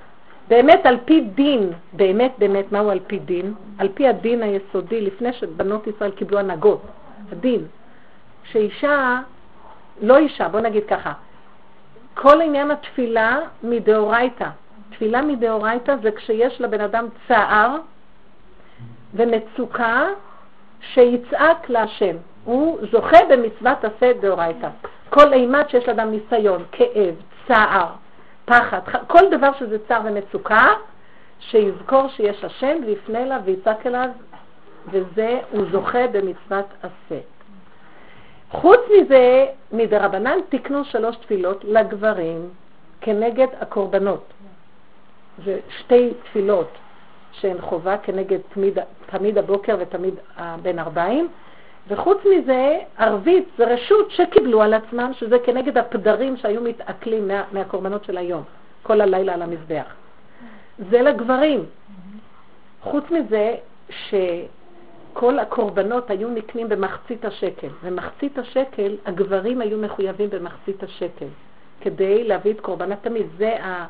A: באמת על פי דין, באמת באמת מהו על פי דין? על פי הדין היסודי, לפני שבנות ישראל קיבלו הנהגות, הדין, שאישה, לא אישה, בוא נגיד ככה, כל עניין התפילה מדאורייתא. תפילה מדאורייתא זה כשיש לבן אדם צער ומצוקה שיצעק להשם. הוא זוכה במצוות עשה דאורייתא. כל אימת שיש לאדם ניסיון, כאב, צער, פחד, כל דבר שזה צער ומצוקה, שיזכור שיש השם ויפנה אליו ויצעק אליו, וזה, הוא זוכה במצוות עשה. חוץ מזה, מדרבנן תקנו שלוש תפילות לגברים כנגד הקורבנות. זה שתי תפילות שהן חובה כנגד תמיד, תמיד הבוקר ותמיד בין ארבעים, וחוץ מזה, ערבית זה רשות שקיבלו על עצמם, שזה כנגד הפדרים שהיו מתעכלים מה, מהקורבנות של היום, כל הלילה על המזבח. זה לגברים. חוץ מזה, שכל הקורבנות היו נקנים במחצית השקל, ומחצית השקל, הגברים היו מחויבים במחצית השקל, כדי להביא את קורבן התמיד. זה ה...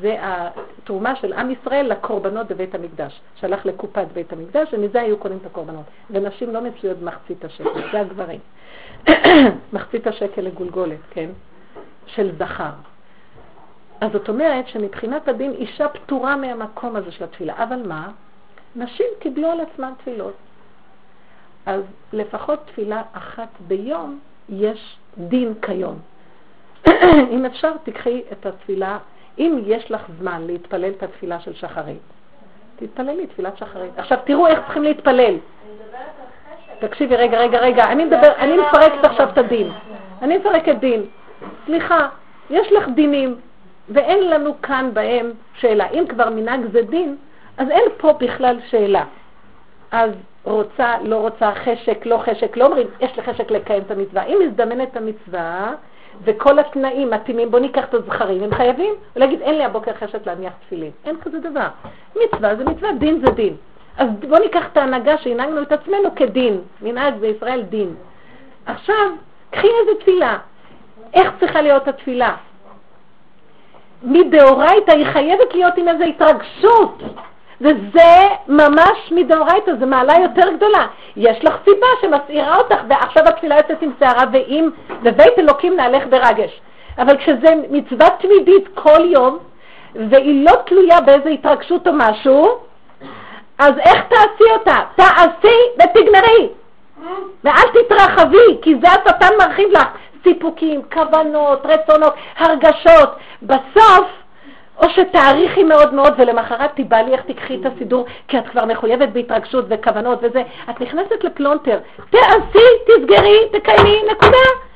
A: זה התרומה של עם ישראל לקורבנות בבית המקדש, שהלך לקופת בית המקדש, ומזה היו קונים את הקורבנות. ונשים לא מצויות במחצית השקל, זה הגברים. מחצית השקל לגולגולת, כן? של זכר. אז זאת אומרת שמבחינת הדין אישה פטורה מהמקום הזה של התפילה. אבל מה? נשים קיבלו על עצמן תפילות. אז לפחות תפילה אחת ביום יש דין כיום. אם אפשר, תקחי את התפילה אם יש לך זמן להתפלל את התפילה של שחרית, תתפללי תפילת שחרית. עכשיו תראו איך צריכים להתפלל. תקשיבי, רגע, רגע, רגע, אני מדבר, אני מפרקת עכשיו את הדין. אני מפרקת דין. סליחה, יש לך דינים, ואין לנו כאן בהם שאלה. אם כבר מנהג זה דין, אז אין פה בכלל שאלה. אז רוצה, לא רוצה, חשק, לא חשק, לא אומרים, יש לי חשק לקיים את המצווה. אם מזדמנת המצווה, וכל התנאים מתאימים, בוא ניקח את הזכרים, הם חייבים להגיד, אין לי הבוקר חשת להניח תפילין. אין כזה דבר. מצווה זה מצווה, דין זה דין. אז בוא ניקח את ההנהגה שהנהגנו את עצמנו כדין. מנהג בישראל דין. עכשיו, קחי איזה תפילה. איך צריכה להיות התפילה? מדאורייתא היא חייבת להיות עם איזו התרגשות. וזה ממש מדאורייתא, זו מעלה יותר גדולה. יש לך סיבה שמסעירה אותך, ועכשיו התפילה יוצאת עם שערה, ואם בבית אלוקים נהלך ברגש. אבל כשזה מצווה תמידית כל יום, והיא לא תלויה באיזו התרגשות או משהו, אז איך תעשי אותה? תעשי ותגמרי. ואל תתרחבי, כי זה השטן מרחיב לך סיפוקים, כוונות, רצונות, הרגשות. בסוף או שתאריכי מאוד מאוד ולמחרת תיבא לי איך תיקחי את הסידור, כי את כבר מחויבת בהתרגשות וכוונות וזה. את נכנסת לפלונטר, תעשי, תסגרי, תקיימי, נקודה.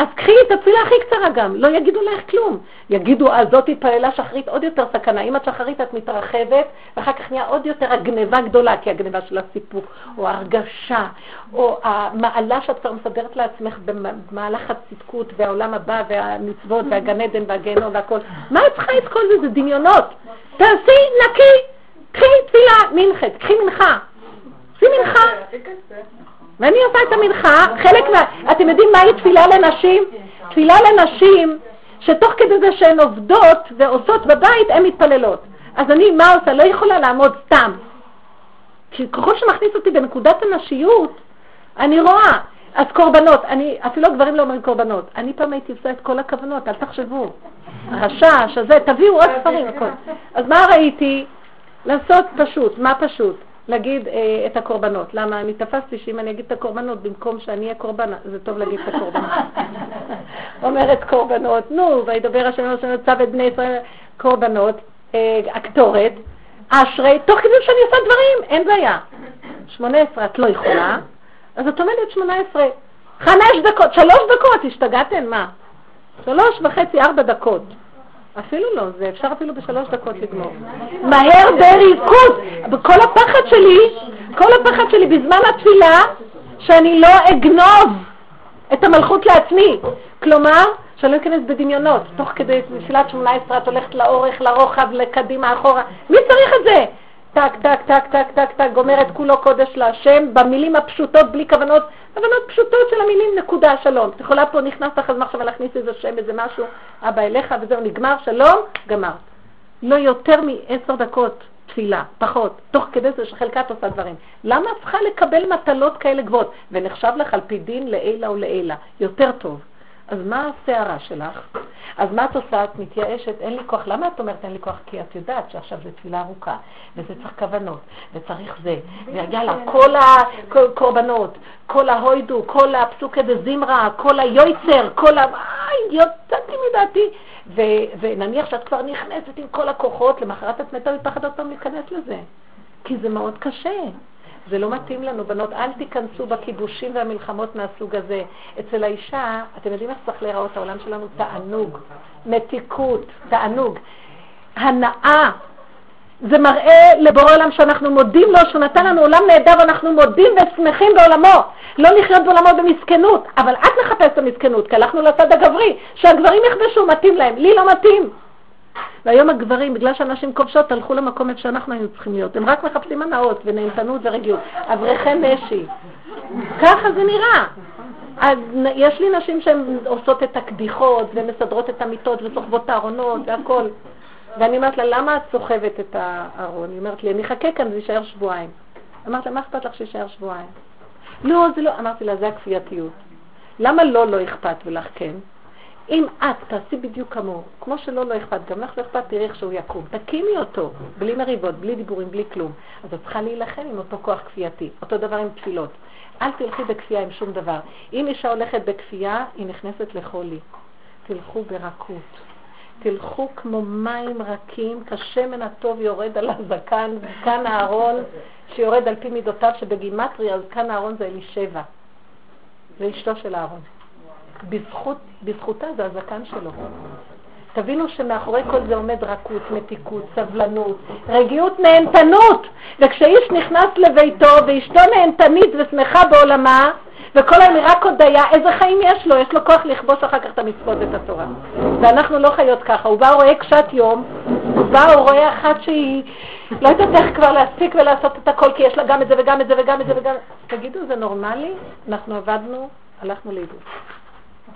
A: אז קחי את התפילה הכי קצרה גם, לא יגידו לך כלום. יגידו, אז זאת התפללה שחרית עוד יותר סכנה. אם את שחרית את מתרחבת, ואחר כך נהיה עוד יותר הגניבה גדולה, כי הגניבה של הסיפוק, או ההרגשה, או המעלה שאת כבר מסדרת לעצמך במהלך הצדקות, והעולם הבא, והמצוות, והגן עדן, והגיהנום והכל. מה את צריכה את כל זה? זה דמיונות. תעשי, נקי, קחי תפילה, מנחה, קחי מנחה. קחי מנחה. ואני עושה את המנחה, חלק מה... אתם יודעים מהי תפילה לנשים? תפילה לנשים שתוך כדי זה שהן עובדות ועושות בבית, הן מתפללות. אז אני, מה עושה? לא יכולה לעמוד סתם. כי ככל שמכניס אותי בנקודת הנשיות, אני רואה, אז קורבנות, אני, אפילו הגברים לא אומרים קורבנות. אני פעם הייתי עושה את כל הכוונות, אל תחשבו. הרשש, הזה, תביאו עוד ספרים, הכל. אז מה ראיתי? לעשות פשוט. מה פשוט? להגיד אה, את הקורבנות. למה? אני תפסתי שאם אני אגיד את הקורבנות, במקום שאני אהיה קורבן, זה טוב להגיד את הקורבנות. אומרת קורבנות, נו, וידבר השם השם צו את בני ישראל, קורבנות, אה, הקטורת, אשרי, תוך כדי שאני עושה דברים, אין בעיה. 18 את לא יכולה, אז את עומדת 18. חמש דקות, שלוש דקות, השתגעתן? מה? שלוש וחצי, ארבע דקות. אפילו לא, זה אפשר אפילו בשלוש דקות לגמור. מהר בריכוז. כל הפחד שלי, כל הפחד שלי בזמן התפילה, שאני לא אגנוב את המלכות לעצמי. כלומר, שאני לא אכנס בדמיונות. תוך כדי תפילת שמונה עשרה את הולכת לאורך, לרוחב, לקדימה, אחורה. מי צריך את זה? טק, טק, טק, טק, טק, טק, גומרת כולו קודש להשם, במילים הפשוטות, בלי כוונות, כוונות פשוטות של המילים, נקודה, שלום. את יכולה פה, נכנסת לך מחשבה להכניס איזה שם, איזה משהו, אבא אליך, וזהו, נגמר, שלום, גמרת. לא יותר מעשר דקות תפילה, פחות. תוך כדי זה שחלקת עושה דברים. למה את צריכה לקבל מטלות כאלה גבוהות? ונחשב לך על פי דין לעילה או לעילה. יותר טוב. אז מה הסערה שלך? אז מה את עושה? את מתייאשת, אין לי כוח. למה את אומרת אין לי כוח? כי את יודעת שעכשיו זו תפילה ארוכה, וזה צריך כוונות, וצריך זה, ויאללה, כל הקורבנות, כל ההוידו, כל הפסוקי דזמרה, כל היויצר, כל ה... איי, יוצאתי מדעתי. ונניח שאת כבר נכנסת עם כל הכוחות, למחרת את מתה מפחד עוד פעם להיכנס לזה. כי זה מאוד קשה. זה לא מתאים לנו, בנות, אל תיכנסו בכיבושים והמלחמות מהסוג הזה. אצל האישה, אתם יודעים איך צריך להיראות העולם שלנו? תענוג, מתיקות, תענוג. הנאה, זה מראה לבורא עולם שאנחנו מודים לו, שהוא נתן לנו עולם נהדר, ואנחנו מודים ושמחים בעולמו. לא לחיות בעולמו במסכנות, אבל את מחפשת המסכנות, כי הלכנו לצד הגברי, שהגברים יכבשו, מתאים להם, לי לא מתאים. והיום הגברים, בגלל שאנשים כובשות, הלכו למקום איפה שאנחנו היינו צריכים להיות. הם רק מחפשים הנאות ונהנתנות ורגיעות. אברכי משי. ככה זה נראה. אז יש לי נשים שהן עושות את הקדיחות ומסדרות את המיטות וסוחבות את הארונות והכל. ואני אומרת לה, למה את סוחבת את הארון? היא אומרת לי, אני אחכה כאן, זה יישאר שבועיים. אמרתי לה, מה אכפת לך שיישאר שבועיים? לא, זה לא, אמרתי לה, זה הכפייתיות. למה לא לא אכפת ולך כן? אם את תעשי בדיוק כמוהו, כמו שלא לא אכפת, גם לך לא אכפת, תראי איך שהוא יקום. תקימי אותו, בלי מריבות, בלי דיבורים, בלי כלום. אז את צריכה להילחם עם אותו כוח כפייתי. אותו דבר עם תפילות. אל תלכי בכפייה עם שום דבר. אם אישה הולכת בכפייה, היא נכנסת לחולי. תלכו ברכות. תלכו כמו מים רכים, כשמן הטוב יורד על הזקן, זקן הארון שיורד על פי מידותיו, שבגימטריה זקן הארון זה אלישבע. זה אשתו של הארון. בזכות, בזכותה זה הזקן שלו. תבינו שמאחורי כל זה עומד רכות, מתיקות, סבלנות, רגיעות, נהנתנות. וכשאיש נכנס לביתו ואשתו נהנתנית ושמחה בעולמה, וכל היום היא רק הודיה, איזה חיים יש לו? יש לו כוח לכבוש אחר כך את המצוות ואת התורה. ואנחנו לא חיות ככה. הוא בא, רואה קשת יום, הוא בא, רואה אחת שהיא לא יודעת איך כבר להספיק ולעשות את הכל, כי יש לה גם את זה וגם את זה וגם את זה וגם... תגידו, זה נורמלי? אנחנו עבדנו, הלכנו לאיבוד.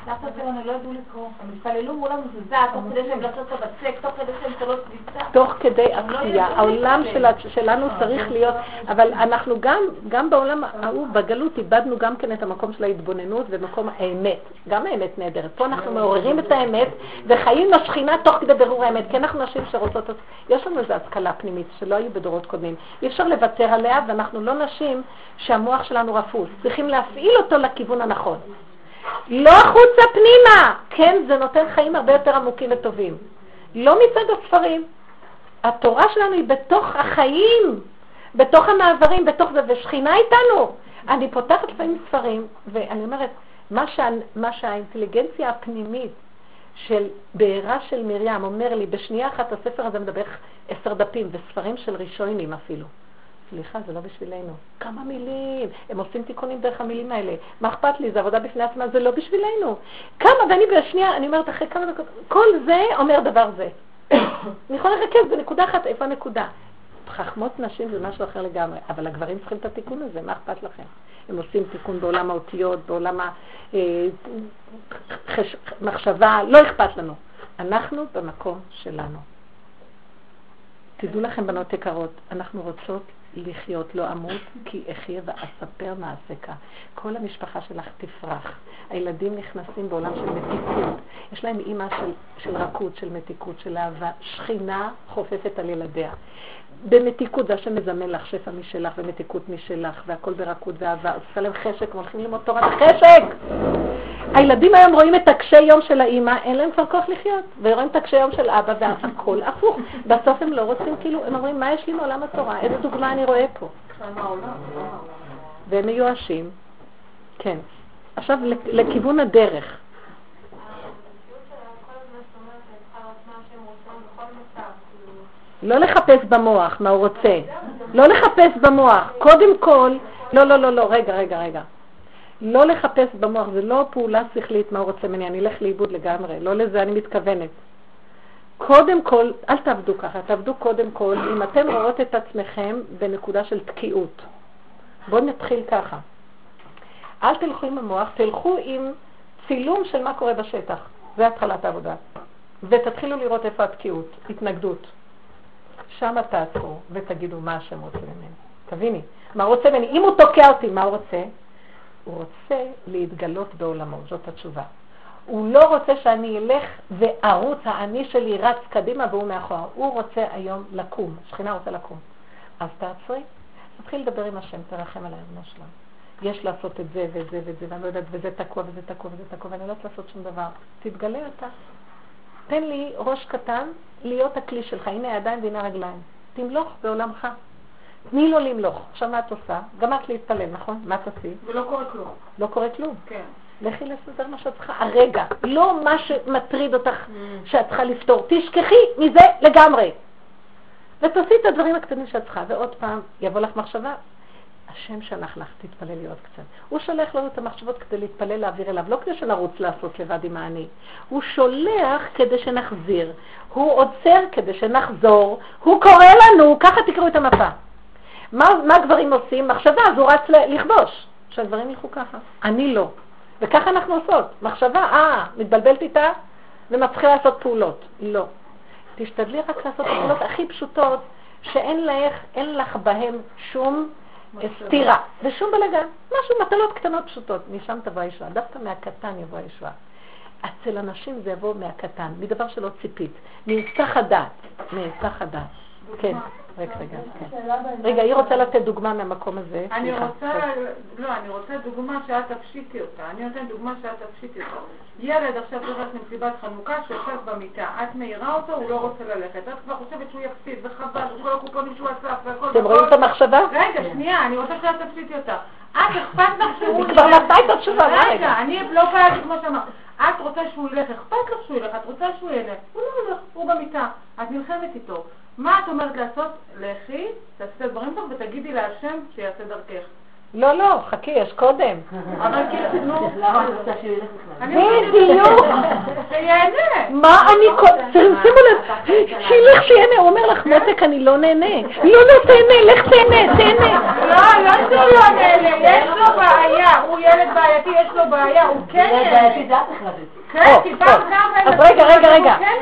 D: הסבתא שלנו לא ידעו לקרוא, הם התפללו מול המזוזה, תוך כדי שהם לעשות את הבצק, תוך כדי שהם תולות קביצה.
A: תוך כדי עשייה. לא העולם שלנו צריך להיות, אבל אנחנו גם, גם בעולם ההוא, בגלות, איבדנו גם כן את המקום של ההתבוננות ומקום האמת. גם האמת נהדרת. פה אנחנו מעוררים את האמת וחיים לשכינה תוך כדי בירור האמת, כי אנחנו נשים שרוצות, יש לנו איזו השכלה פנימית שלא היו בדורות קודמים. אי אפשר לוותר עליה, ואנחנו לא נשים שהמוח שלנו רפוס. צריכים להפעיל אותו לכיוון הנכון. לא החוצה פנימה. כן, זה נותן חיים הרבה יותר עמוקים וטובים. לא מצד הספרים. התורה שלנו היא בתוך החיים, בתוך המעברים, בתוך זה, ושכינה איתנו. אני פותחת לפעמים ספרים, ואני אומרת, מה, שה, מה שהאינטליגנציה הפנימית של בעירה של מרים אומר לי, בשנייה אחת הספר הזה מדבר עשר דפים, וספרים של ראשונים אפילו. סליחה, זה לא בשבילנו. כמה מילים, הם עושים תיקונים דרך המילים האלה. מה אכפת לי, זה עבודה בפני עצמה, זה לא בשבילנו. כמה, ואני בשנייה, אני אומרת אחרי כמה דקות, כל זה אומר דבר זה. אני יכולה לרכז בנקודה אחת, איפה הנקודה? חכמות נשים זה משהו אחר לגמרי, אבל הגברים צריכים את התיקון הזה, מה אכפת לכם? הם עושים תיקון בעולם האותיות, בעולם המחשבה, אה, לא אכפת לנו. אנחנו במקום שלנו. תדעו לכם, בנות יקרות, אנחנו רוצות לחיות לא אמות, כי אחיה ואספר מעשיך. כל המשפחה שלך תפרח. הילדים נכנסים בעולם של מתיקות. יש להם אימא של, של רכות, של מתיקות, של אהבה. שכינה חופפת על ילדיה. במתיקות, זה השם מזמן לך שפע משלך ומתיקות משלך, והכל ברכות ואהבה. עושה להם חשק, הולכים ללמוד תורת החשק. הילדים היום רואים את הקשי יום של האימא, אין להם כבר כוח לחיות, ורואים את הקשי יום של אבא, והכל הפוך. בסוף הם לא רוצים, כאילו, הם אומרים, מה יש לי מעולם התורה? איזה דוגמה אני רואה פה? והם מיואשים. כן. עכשיו, לכיוון הדרך. לא לחפש במוח מה הוא רוצה. לא לחפש במוח. קודם כל, לא, לא, לא, לא, רגע, רגע, רגע. לא לחפש במוח, זה לא פעולה שכלית מה הוא רוצה ממני, אני אלך לאיבוד לגמרי, לא לזה אני מתכוונת. קודם כל, אל תעבדו ככה, תעבדו קודם כל, אם אתם רואות את עצמכם בנקודה של תקיעות. בואו נתחיל ככה. אל תלכו עם המוח, תלכו עם צילום של מה קורה בשטח. זה התחלת העבודה. ותתחילו לראות איפה התקיעות, התנגדות. שם תעצרו ותגידו מה השם רוצה ממני. תביני, מה רוצה ממני? אם הוא תוקע אותי, מה הוא רוצה? הוא רוצה להתגלות בעולמו, זאת התשובה. הוא לא רוצה שאני אלך וערוץ האני שלי רץ קדימה והוא מאחורה. הוא רוצה היום לקום, שכינה רוצה לקום. אז תעצרי, תתחיל לדבר עם השם, תרחם על האמונה שלנו. יש לעשות את זה וזה וזה, ואני לא יודעת, וזה תקוע וזה תקוע וזה תקוע, ואני לא יודעת לעשות שום דבר. תתגלה אתה. תן לי ראש קטן להיות הכלי שלך. הנה הידיים והנה הרגליים. תמלוך בעולמך. תני לו למלוך. עכשיו מה את עושה? גם את להתפלל, נכון? מה תעשי?
B: ולא קורה כלום.
A: לא קורה כלום.
B: כן.
A: לכי לסדר מה שאת צריכה הרגע, לא מה שמטריד אותך mm. שאת צריכה לפתור. תשכחי מזה לגמרי. ותעשי את הדברים הקטנים שאת צריכה, ועוד פעם, יבוא לך מחשבה, השם שלח לך, תתפלל לי עוד קצת. הוא שולח לנו את המחשבות כדי להתפלל להעביר אליו, לא כדי שנרוץ לעשות לבד עם האני. הוא שולח כדי שנחזיר, הוא עוצר כדי שנחזור, הוא קורא לנו, ככה תקראו את המפה. מה, מה גברים עושים? מחשבה, אז הוא רץ לכבוש. שהגברים ילכו ככה. אני לא. וככה אנחנו עושות. מחשבה, אה, מתבלבלת איתה ומתחילה לעשות פעולות. לא. תשתדלי רק לעשות פעולות הכי פשוטות, שאין לך, לך בהן שום סתירה ושום בלגן. משהו, מטלות קטנות פשוטות. משם תבוא הישועה. דווקא מהקטן יבוא הישועה. אצל אנשים זה יבוא מהקטן, מדבר שלא ציפית. מהיסח הדעת. מהיסח הדעת. כן. רגע, רגע, כן. רגע, היא רוצה לתת דוגמה מהמקום הזה.
B: אני רוצה, לא, אני רוצה דוגמה שאת תפשיטי אותה. אני נותנת דוגמה שאת תפשיטי אותה. ילד עכשיו הולך למסיבת חנוכה שיושב במיטה. את מעירה אותו, הוא לא רוצה ללכת. את כבר חושבת שהוא יפסיד, וחבל, וכל הקופונים שהוא אסף, והכל...
A: אתם רואים את המחשבה?
B: רגע, שנייה, אני רוצה שאת תפשיטי אותה. את אכפת לך שהוא...
A: היא כבר נתנה את התשובה,
B: רגע, אני לא להגיד כמו שאמרת. את רוצה שהוא ילך, אכפת לך שהוא ילך, את רוצה שהוא ילך. הוא לא הולך, הוא במיטה. את נלחמת איתו. מה את אומרת לעשות? לכי, תעשי דברים טוב ותגידי להשם שיעשה דרכך.
A: לא, לא, חכי, יש קודם.
B: אבל כאילו, נו.
D: למה את רוצה שהוא ילך
A: בדיוק.
B: שיהנה.
A: מה אני... שימו לב, שילך שיהנה, הוא אומר לך, מותק, אני לא נהנה. לא, לא, תהנה, לך תהנה, תהנה.
B: לא, לא שהוא לא נהנה, יש לו בעיה. הוא ילד בעייתי, יש לו בעיה, הוא כן נהנה. כן, כי פעם כמה...
A: אז רגע, רגע, רגע.
B: כן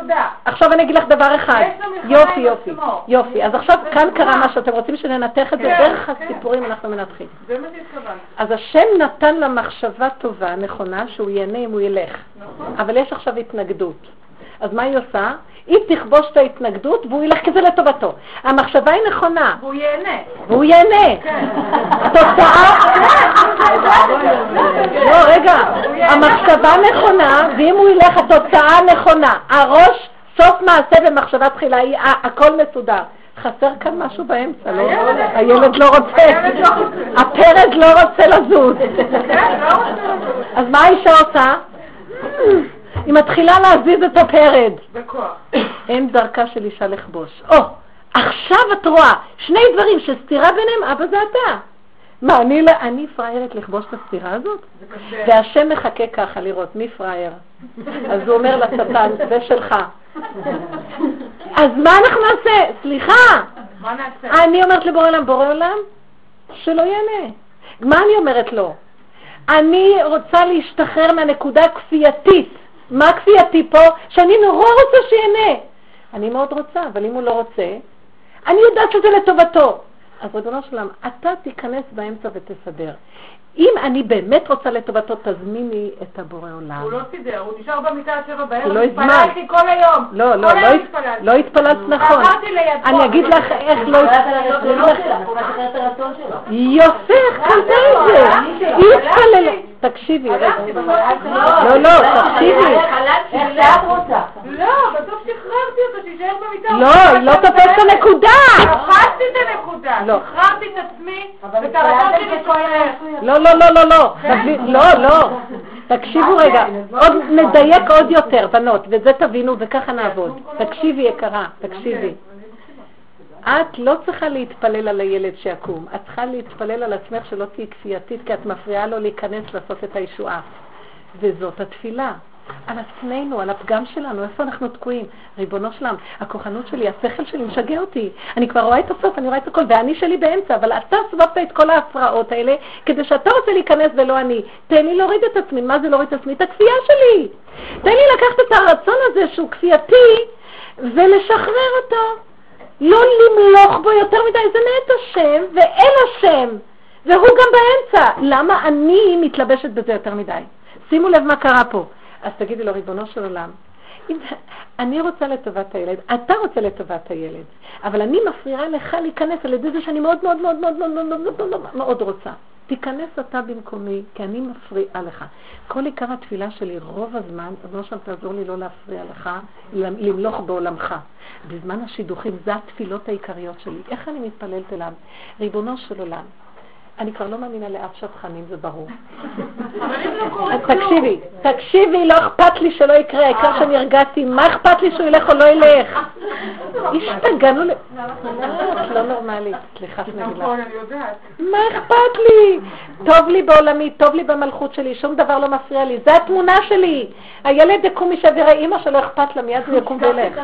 B: תודה.
A: עכשיו אני אגיד לך דבר אחד. יופי, יופי. יופי. אז עכשיו כאן. קרה משהו, אתם רוצים שננתח את זה
B: כן,
A: דרך
B: כן.
A: הסיפורים אנחנו מנתחים.
B: זה מה שהתכוונתי.
A: אז השם נתן לה מחשבה טובה, נכונה, שהוא ייהנה אם הוא ילך.
B: נכון.
A: אבל יש עכשיו התנגדות. אז מה היא עושה? היא תכבוש את ההתנגדות והוא ילך כזה לטובתו. המחשבה היא נכונה,
B: והוא ייהנה.
A: והוא ייהנה.
B: כן.
A: התוצאה... לא, רגע, המחשבה נכונה, ואם הוא ילך, התוצאה נכונה. הראש, סוף מעשה ומחשבה תחילה, הכל מסודר. חסר כאן משהו באמצע, לא?
B: הילד-
A: לא רוצה.
B: לא רוצה.
A: הפרד לא.
B: כן, לא רוצה לזוז.
A: אז מה האישה עושה? היא מתחילה להזיז את הפרד.
B: בכוח.
A: אין דרכה של אישה לכבוש. או, עכשיו את רואה שני דברים שסתירה ביניהם, אבא זה אתה. מה, אני, לא- אני פריירת לכבוש את הסתירה הזאת? והשם מחכה ככה לראות מי פרייר. אז הוא אומר לשטן, זה שלך. אז מה אנחנו נעשה? סליחה,
B: מה נעשה?
A: אני אומרת לבורא עולם, בורא עולם, שלא יענה. מה אני אומרת לו? אני רוצה להשתחרר מהנקודה הכפייתית. מה כפייתי פה? שאני נורא רוצה שיהנה. אני מאוד רוצה, אבל אם הוא לא רוצה, אני יודעת שזה לטובתו. אז ריבונו של עולם, אתה תיכנס באמצע ותסדר. אם אני באמת רוצה לטובתו, תזמיני את הבורא עולם.
B: הוא לא סידר, הוא נשאר במיטה עד שבע בערב,
A: לא הזמן.
B: התפללתי כל היום.
A: לא, לא, לא. לא התפללת נכון.
B: עברתי לידו.
A: אני אגיד לך איך לא...
C: הוא משחרר את הרצון שלו.
A: יפה, קלטה את זה. היא התפללה. תקשיבי, רגע. לא, לא, תקשיבי.
C: איך שאת רוצה.
B: לא, בסוף שחררתי אותו, שיישאר במיטה.
A: לא, היא לא תופסת את הנקודה.
B: תפסתי את הנקודה,
A: לא.
B: שחררתי את עצמי, ואת הרצון שלי שחרר.
A: לא, לא, לא, לא, לא. לא, לא. תקשיבו רגע, עוד נדייק עוד יותר, בנות, וזה תבינו וככה נעבוד. תקשיבי יקרה, תקשיבי. את לא צריכה להתפלל על הילד שיקום, את צריכה להתפלל על עצמך שלא תהיי כפייתית, כי את מפריעה לו להיכנס לעשות את הישועה. וזאת התפילה. על עצמנו, על הפגם שלנו, איפה אנחנו תקועים? ריבונו שלם, הכוחנות שלי, השכל שלי משגע אותי. אני כבר רואה את הסוף, אני רואה את הכל, ואני שלי באמצע, אבל אתה סובבת את כל ההפרעות האלה, כדי שאתה רוצה להיכנס ולא אני. תן לי להוריד את עצמי. מה זה להוריד את עצמי? את הכפייה שלי. תן לי לקחת את הרצון הזה שהוא כפייתי, ולשחרר אותו. לא למלוך בו יותר מדי, זה מאת השם, ואין השם. והוא גם באמצע. למה אני מתלבשת בזה יותר מדי? שימו לב מה קרה פה. אז תגידי לו, ריבונו של עולם, אם אני רוצה לטובת הילד, אתה רוצה לטובת הילד, אבל אני מפריעה לך להיכנס על ידי זה שאני מאוד מאוד מאוד מאוד מאוד מאוד מאוד מאוד מאוד רוצה. תיכנס אתה במקומי, כי אני מפריעה לך. כל עיקר התפילה שלי, רוב הזמן, ריבונו שם תעזור לי לא להפריע לך, למלוך בעולמך. בזמן השידוכים, זה התפילות העיקריות שלי. איך אני מתפללת אליו? ריבונו של עולם, אני כבר לא מאמינה לאף שטחנים, זה ברור.
B: לא
A: אז. תקשיבי, תקשיבי, לא אכפת לי שלא יקרה, העיקר שנרגעתי, מה אכפת לי שהוא ילך או לא ילך? השתגענו ל... את לא נורמלית, סליחה שאני אגיד לך.
B: נכון.
A: מה אכפת לי? טוב לי בעולמי, טוב לי במלכות שלי, שום דבר לא מפריע לי, זה התמונה שלי. הילד יקום משבר האימא שלו אכפת לה, מיד הוא יקום וילך.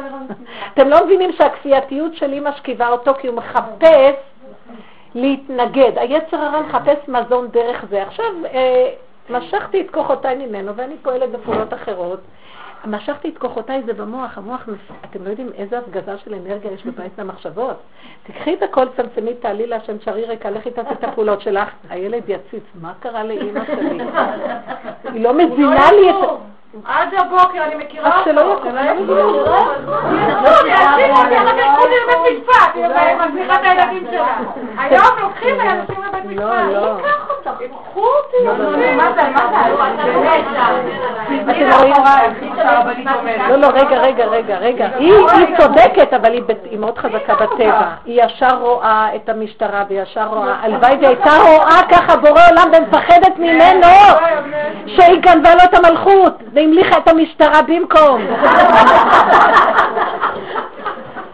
A: אתם לא מבינים שהכפייתיות של אימא שכיבה אותו כי הוא מחפש להתנגד. היצר הרע מחפש מזון דרך זה. עכשיו, אה, משכתי את כוחותיי ממנו ואני פועלת בפעולות אחרות. משכתי את כוחותיי זה במוח, המוח, אתם לא יודעים איזה הפגזה של אנרגיה יש בבית מהמחשבות. תקחי את הכל, צמצמי, תעלי להשם שרי ריקה, לכי תעשי את הפעולות שלך, הילד יציץ, מה קרה לאימא שלי? היא לא מזינה לי את...
B: עד הבוקר אני מכירה אותו.
A: שלא יקום.
B: היום לוקחים ואנשים לבית
A: לא,
B: משפט.
A: לא. לא, לא, רגע, רגע, רגע, רגע. היא צודקת, אבל היא מאוד חזקה בטבע. היא ישר רואה את המשטרה וישר רואה. הלוואי והייתה רואה ככה בורא עולם ומפחדת ממנו שהיא גנבה לו את המלכות. והמליכה את המשטרה במקום.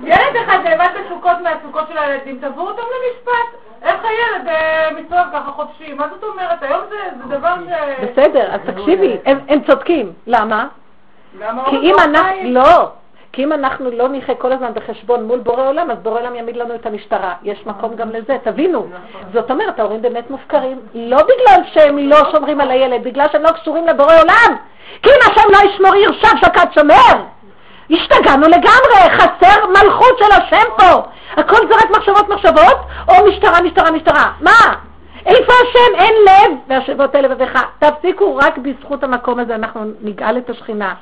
B: ילד אחד נאבד בסוכות מהסוכות של הילדים, תבואו אותם למשפט. איך הילד אה, מסתובב ככה חופשי? מה זאת אומרת? היום זה דבר ש...
A: בסדר, אז תקשיבי, הם צודקים. למה? כי אם
B: לא
A: אנחנו? לא, כי אם אנחנו לא נחיה כל הזמן בחשבון מול בורא עולם, אז בורא עולם יעמיד לנו את המשטרה. יש מקום גם לזה, תבינו. זאת אומרת, ההורים באמת מופקרים, לא בגלל שהם לא שומרים על הילד, בגלל שהם לא קשורים לבורא עולם. כי אם השם לא ישמור עיר שב שקד שומר. השתגענו לגמרי, חסר מלכות של השם פה. הכל זה רק מחשבות מחשבות, או משטרה, משטרה, משטרה. מה? איפה השם? אין לב, והשבות אלה לבביך. תפסיקו, רק בזכות המקום הזה אנחנו נגאל את השכינה.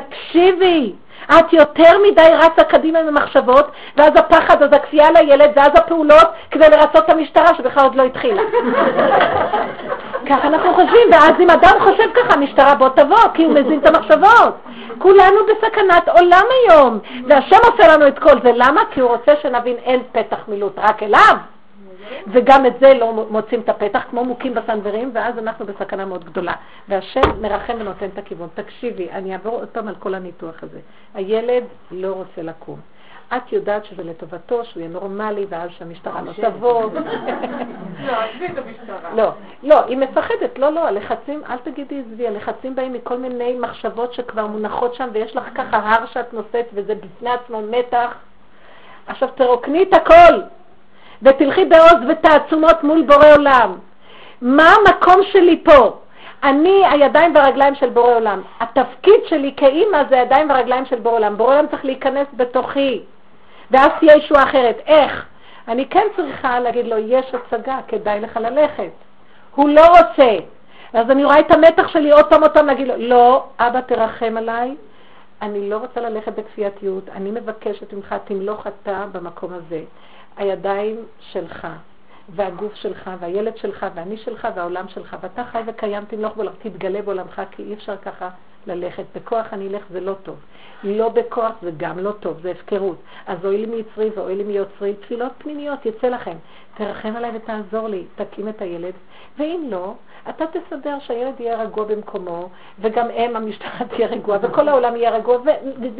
A: תקשיבי, את יותר מדי רצה קדימה עם המחשבות, ואז הפחד, אז הכפייה לילד, ואז הפעולות כדי לרצות את המשטרה שבכלל עוד לא התחילה. ככה אנחנו חושבים, ואז אם אדם חושב ככה, המשטרה בוא תבוא, כי הוא מזין את המחשבות. כולנו בסכנת עולם היום, והשם עושה לנו את כל זה. למה? כי הוא רוצה שנבין אין פתח מילוט רק אליו. וגם את זה לא מוצאים את הפתח, כמו מוכים בסנוורים, ואז אנחנו בסכנה מאוד גדולה. והשם מרחם ונותן את הכיוון. תקשיבי, אני אעבור עוד פעם על כל הניתוח הזה. הילד לא רוצה לקום. את יודעת שזה לטובתו, שהוא יהיה נורמלי, ואז שהמשטרה לא תבוא.
B: לא, עזבי את המשטרה.
A: לא, לא, היא מפחדת, לא, לא, הלחצים, אל תגידי עזבי, הלחצים באים מכל מיני מחשבות שכבר מונחות שם, ויש לך ככה הר שאת נושאת, וזה בפני עצמו מתח. עכשיו תרוקני את הכל, ותלכי בעוז ותעצומות מול בורא עולם. מה המקום שלי פה? אני הידיים והרגליים של בורא עולם. התפקיד שלי כאימא זה הידיים והרגליים של בורא עולם. בורא עולם צריך להיכנס בתוכי. ואז תהיה ישועה אחרת. איך? אני כן צריכה להגיד לו, יש הצגה, כדאי לך ללכת. הוא לא רוצה. אז אני רואה את המתח שלי עוד פעם עוד פעם להגיד לו, לא, אבא תרחם עליי, אני לא רוצה ללכת בכפייתיות, אני מבקשת ממך, תמלוך אתה במקום הזה. הידיים שלך, והגוף שלך, והילד שלך, ואני שלך, והעולם שלך, ואתה חי וקיים, תמלוך בעולמך, תתגלה בעולמך, כי אי אפשר ככה ללכת. בכוח אני אלך זה לא טוב. לא בכוח זה גם לא טוב, זה הפקרות. אז אוי לי מיצרי ואוי לי מיוצרי, תפילות פנימיות, יצא לכם. תרחם עליי ותעזור לי, תקים את הילד, ואם לא, אתה תסדר שהילד יהיה רגוע במקומו, וגם אם המשטרה תהיה רגועה, וכל העולם יהיה רגוע,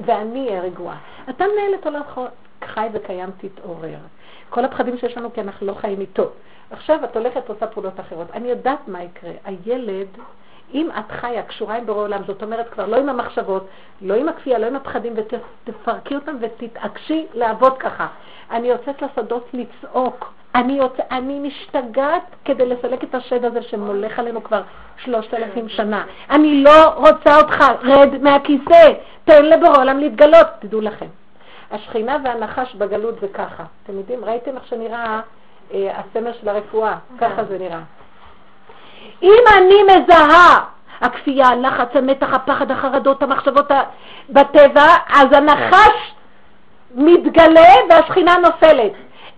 A: ואני אהיה רגועה. אתה מנהל את עולם חי וקיים, תתעורר. כל הפחדים שיש לנו כי אנחנו לא חיים איתו. עכשיו את הולכת ועושה פעולות אחרות. אני יודעת מה יקרה. הילד, אם את חיה, קשורה עם בורא עולם, זאת אומרת כבר לא עם המחשבות, לא עם הכפייה, לא עם הפחדים, ותפרקי אותם ותתעקשי לעבוד ככה. אני יוצאת לשדות לצעוק. אני, יוצא, אני משתגעת כדי לסלק את השד הזה שמולך עלינו כבר שלושת אלפים שנה. אני לא רוצה אותך, רד מהכיסא, תן לבורא עולם להתגלות, תדעו לכם. השכינה והנחש בגלות זה ככה. אתם יודעים, ראיתם איך שנראה אה, הסמר של הרפואה? ככה זה נראה. אם אני מזהה הכפייה, הלחץ, המתח, הפחד, החרדות, המחשבות בטבע, אז הנחש מתגלה והשכינה נופלת.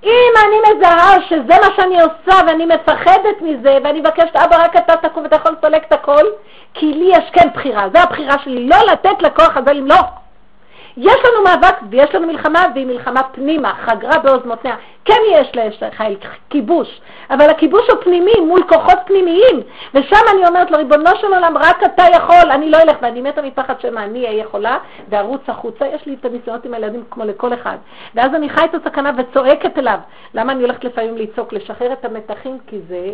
A: אם אני מזהה שזה מה שאני עושה ואני מפחדת מזה ואני מבקשת, אבא, רק אתה תקום ואתה יכול לסלק את הכל, כי לי יש כן בחירה, זו הבחירה שלי, לא לתת לכוח הזה למלוך. יש לנו מאבק ויש לנו מלחמה, והיא מלחמה פנימה, חגרה בעוז מותניה. כן יש לחיל כיבוש, אבל הכיבוש הוא פנימי, מול כוחות פנימיים, ושם אני אומרת לו, ריבונו של עולם, רק אתה יכול, אני לא אלך, ואני מתה מפחד שמא אני אהיה יכולה, וארוץ החוצה, יש לי את הניסיונות עם הילדים כמו לכל אחד. ואז אני חי את הסכנה וצועקת אליו. למה אני הולכת לפעמים לצעוק? לשחרר את המתחים, כי זה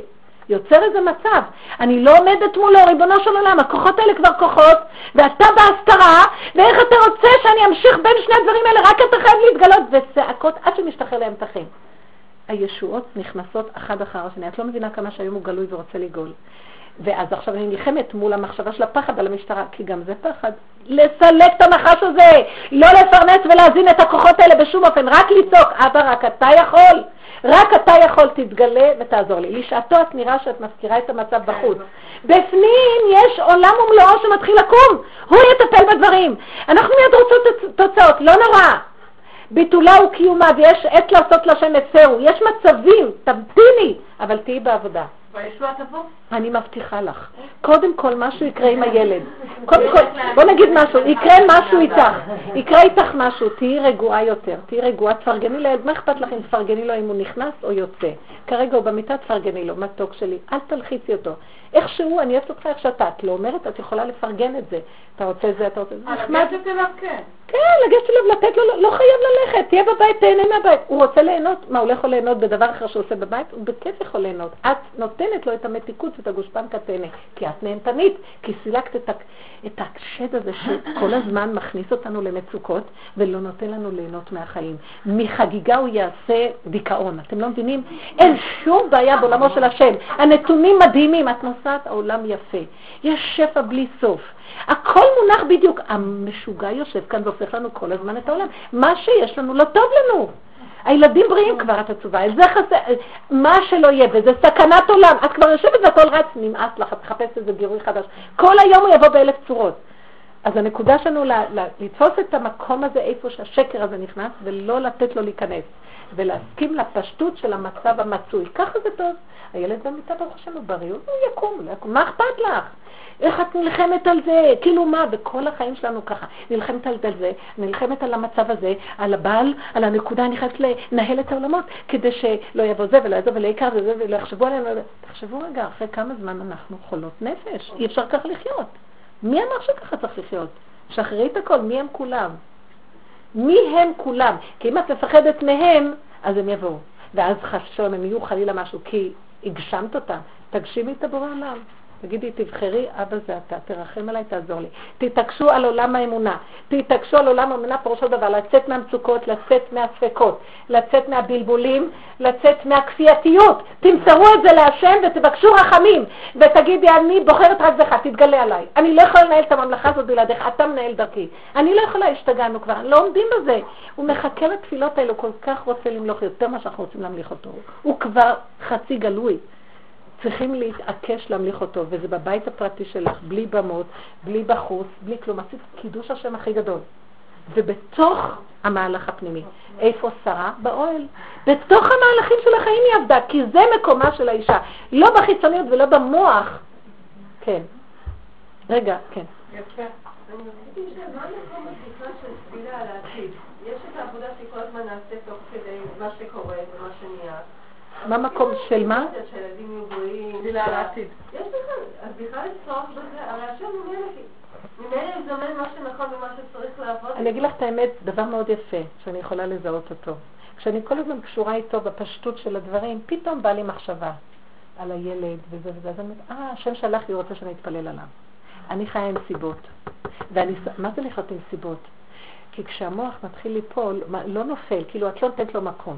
A: יוצר איזה מצב. אני לא עומדת מולו, ריבונו של עולם, הכוחות האלה כבר כוחות, ואתה בהסתרה, ואיך אתה רוצה שאני אמשיך בין שני הדברים האלה, רק אתה חייב להתגלות, וצעקות עד שמשתחרר להם תחים. הישועות נכנסות אחת אחר השני. את לא מבינה כמה שהיום הוא גלוי ורוצה לגאול. ואז עכשיו אני נלחמת מול המחשבה של הפחד על המשטרה, כי גם זה פחד. לסלק את הנחש הזה, לא לפרנס ולהזין את הכוחות האלה בשום אופן, רק לצעוק, אבא, רק אתה יכול. רק אתה יכול, תתגלה ותעזור לי. לשעתו את נראה שאת מזכירה את המצב בחוץ. בפנים יש עולם ומלואו שמתחיל לקום, הוא יטפל בדברים. אנחנו מיד רוצות תוצאות, לא נורא. ביטולה וקיומה, ויש עת לעשות לשם הפרו. יש מצבים, תמתיני, אבל תהיי בעבודה.
B: והישועה תבוא.
A: אני מבטיחה לך. קודם כל, משהו יקרה עם הילד. קודם כל, בוא נגיד משהו, יקרה משהו איתך. יקרה איתך משהו, תהיי רגועה יותר. תהיי רגועה, תפרגני לילד. מה אכפת לך אם תפרגני לו אם הוא נכנס או יוצא? כרגע הוא במיטה, תפרגני לו, מתוק שלי. אל תלחיצי אותו. איכשהו, אני אוהבת אותך איך שאתה. את לא אומרת, את יכולה לפרגן את זה. אתה רוצה זה, אתה רוצה זה.
B: אליו, כן.
A: לגשת אליו, לתת לו, לא חייב ללכת, תהיה בבית, תהנה מהבית. הוא רוצה ליהנות, מה, הוא לא יכול ליהנות בדבר אחר שהוא עושה בבית? הוא בכיף יכול ליהנות. את נותנת לו את המתיקות ואת הגושפנקה תהנה, כי את נהנתנית, כי סילקת את, את השד הזה שכל הזמן מכניס אותנו למצוקות ולא נותן לנו ליהנות מהחיים. מחגיגה הוא יעשה דיכאון. אתם לא מבינים? אין שום בעיה בעולמו של השם. הנתונים מדהימים. את נוסעת, העולם יפה. יש שפע בלי סוף. הכל מונח בדיוק. המשוגע יושב כאן והופך לנו כל הזמן את העולם. מה שיש לנו לא טוב לנו. הילדים בריאים כבר, את עצובה, זה חסר, מה שלא יהיה, וזה סכנת עולם. את כבר יושבת והכל רץ, נמאס לך, את מחפשת איזה גירוי חדש. כל היום הוא יבוא באלף צורות. אז הנקודה שלנו לתפוס את המקום הזה איפה שהשקר הזה נכנס, ולא לתת לו להיכנס, ולהסכים לפשטות של המצב המצוי. ככה זה טוב. הילד במיטה, ברוך השם, הוא בריא, הוא יקום, לא יקום. מה אכפת לך? איך את נלחמת על זה? כאילו מה? בכל החיים שלנו ככה. נלחמת על זה, נלחמת על המצב הזה, על הבעל, על הנקודה, אני חייבת לנהל את העולמות, כדי שלא יבוא זה ולא יבוא ולא יקר וזה ולא יחשבו עלינו. תחשבו רגע, אחרי כמה זמן אנחנו חולות נפש, אי אפשר ככה לחיות. מי אמר שככה צריך לחיות? שחררי את הכל, מי הם כולם? מי הם כולם? כי אם את מפחדת מהם, אז הם יבואו. ואז חשוב, הם יהיו חלילה משהו, כי הגשמת אותם. תגשימי את הבורא עולם. תגידי, תבחרי, אבא זה אתה, תרחם עליי, תעזור לי. תתעקשו על עולם האמונה. תתעקשו על עולם האמונה, פירושו דבר, לצאת מהמצוקות, לצאת מהספקות, לצאת מהבלבולים, לצאת מהכפייתיות. תמסרו את זה להשם ותבקשו רחמים. ותגידי, אני בוחרת רק בך, תתגלה עליי. אני לא יכולה לנהל את הממלכה הזאת בלעדיך, אתה מנהל דרכי. אני לא יכולה, השתגענו כבר, לא עומדים בזה. הוא מחכה לתפילות האלו, כל כך רוצה למלוך יותר ממה שאנחנו רוצים להמליך אותו. הוא כבר חצי גלוי. צריכים להתעקש להמליך אותו, וזה בבית הפרטי שלך, בלי במות, בלי בחוץ, בלי כלום. עשית קידוש השם הכי גדול. ובתוך המהלך הפנימי. איפה שרה? באוהל. בתוך המהלכים של החיים היא עבדה, כי זה מקומה של האישה. לא בחיצוניות ולא במוח. כן. רגע, כן.
D: יפה. אני רציתי מה המקום בכלל של תפילה על העתיד? יש את העבודה שכל הזמן נעשה תוך כדי מה שקורה.
A: מה מקום של מה?
D: שהילדים יהיו בריאים.
B: תפילה על העתיד.
D: יש בכלל, אז בכלל יש צורך בזה, הרי השם ממילא, יזמן מה שנכון ומה שצריך לעבוד.
A: אני אגיד לך את האמת, דבר מאוד יפה, שאני יכולה לזהות אותו. כשאני כל הזמן קשורה איתו בפשטות של הדברים, פתאום בא לי מחשבה על הילד וזה וזה, אז אני אומרת, אה, השם שלח לי, רוצה שאני אתפלל עליו. אני חיה עם סיבות. ואני, מה זה לחיות עם סיבות? כי כשהמוח מתחיל ליפול, לא נופל, כאילו את לא נותנת לו מקום.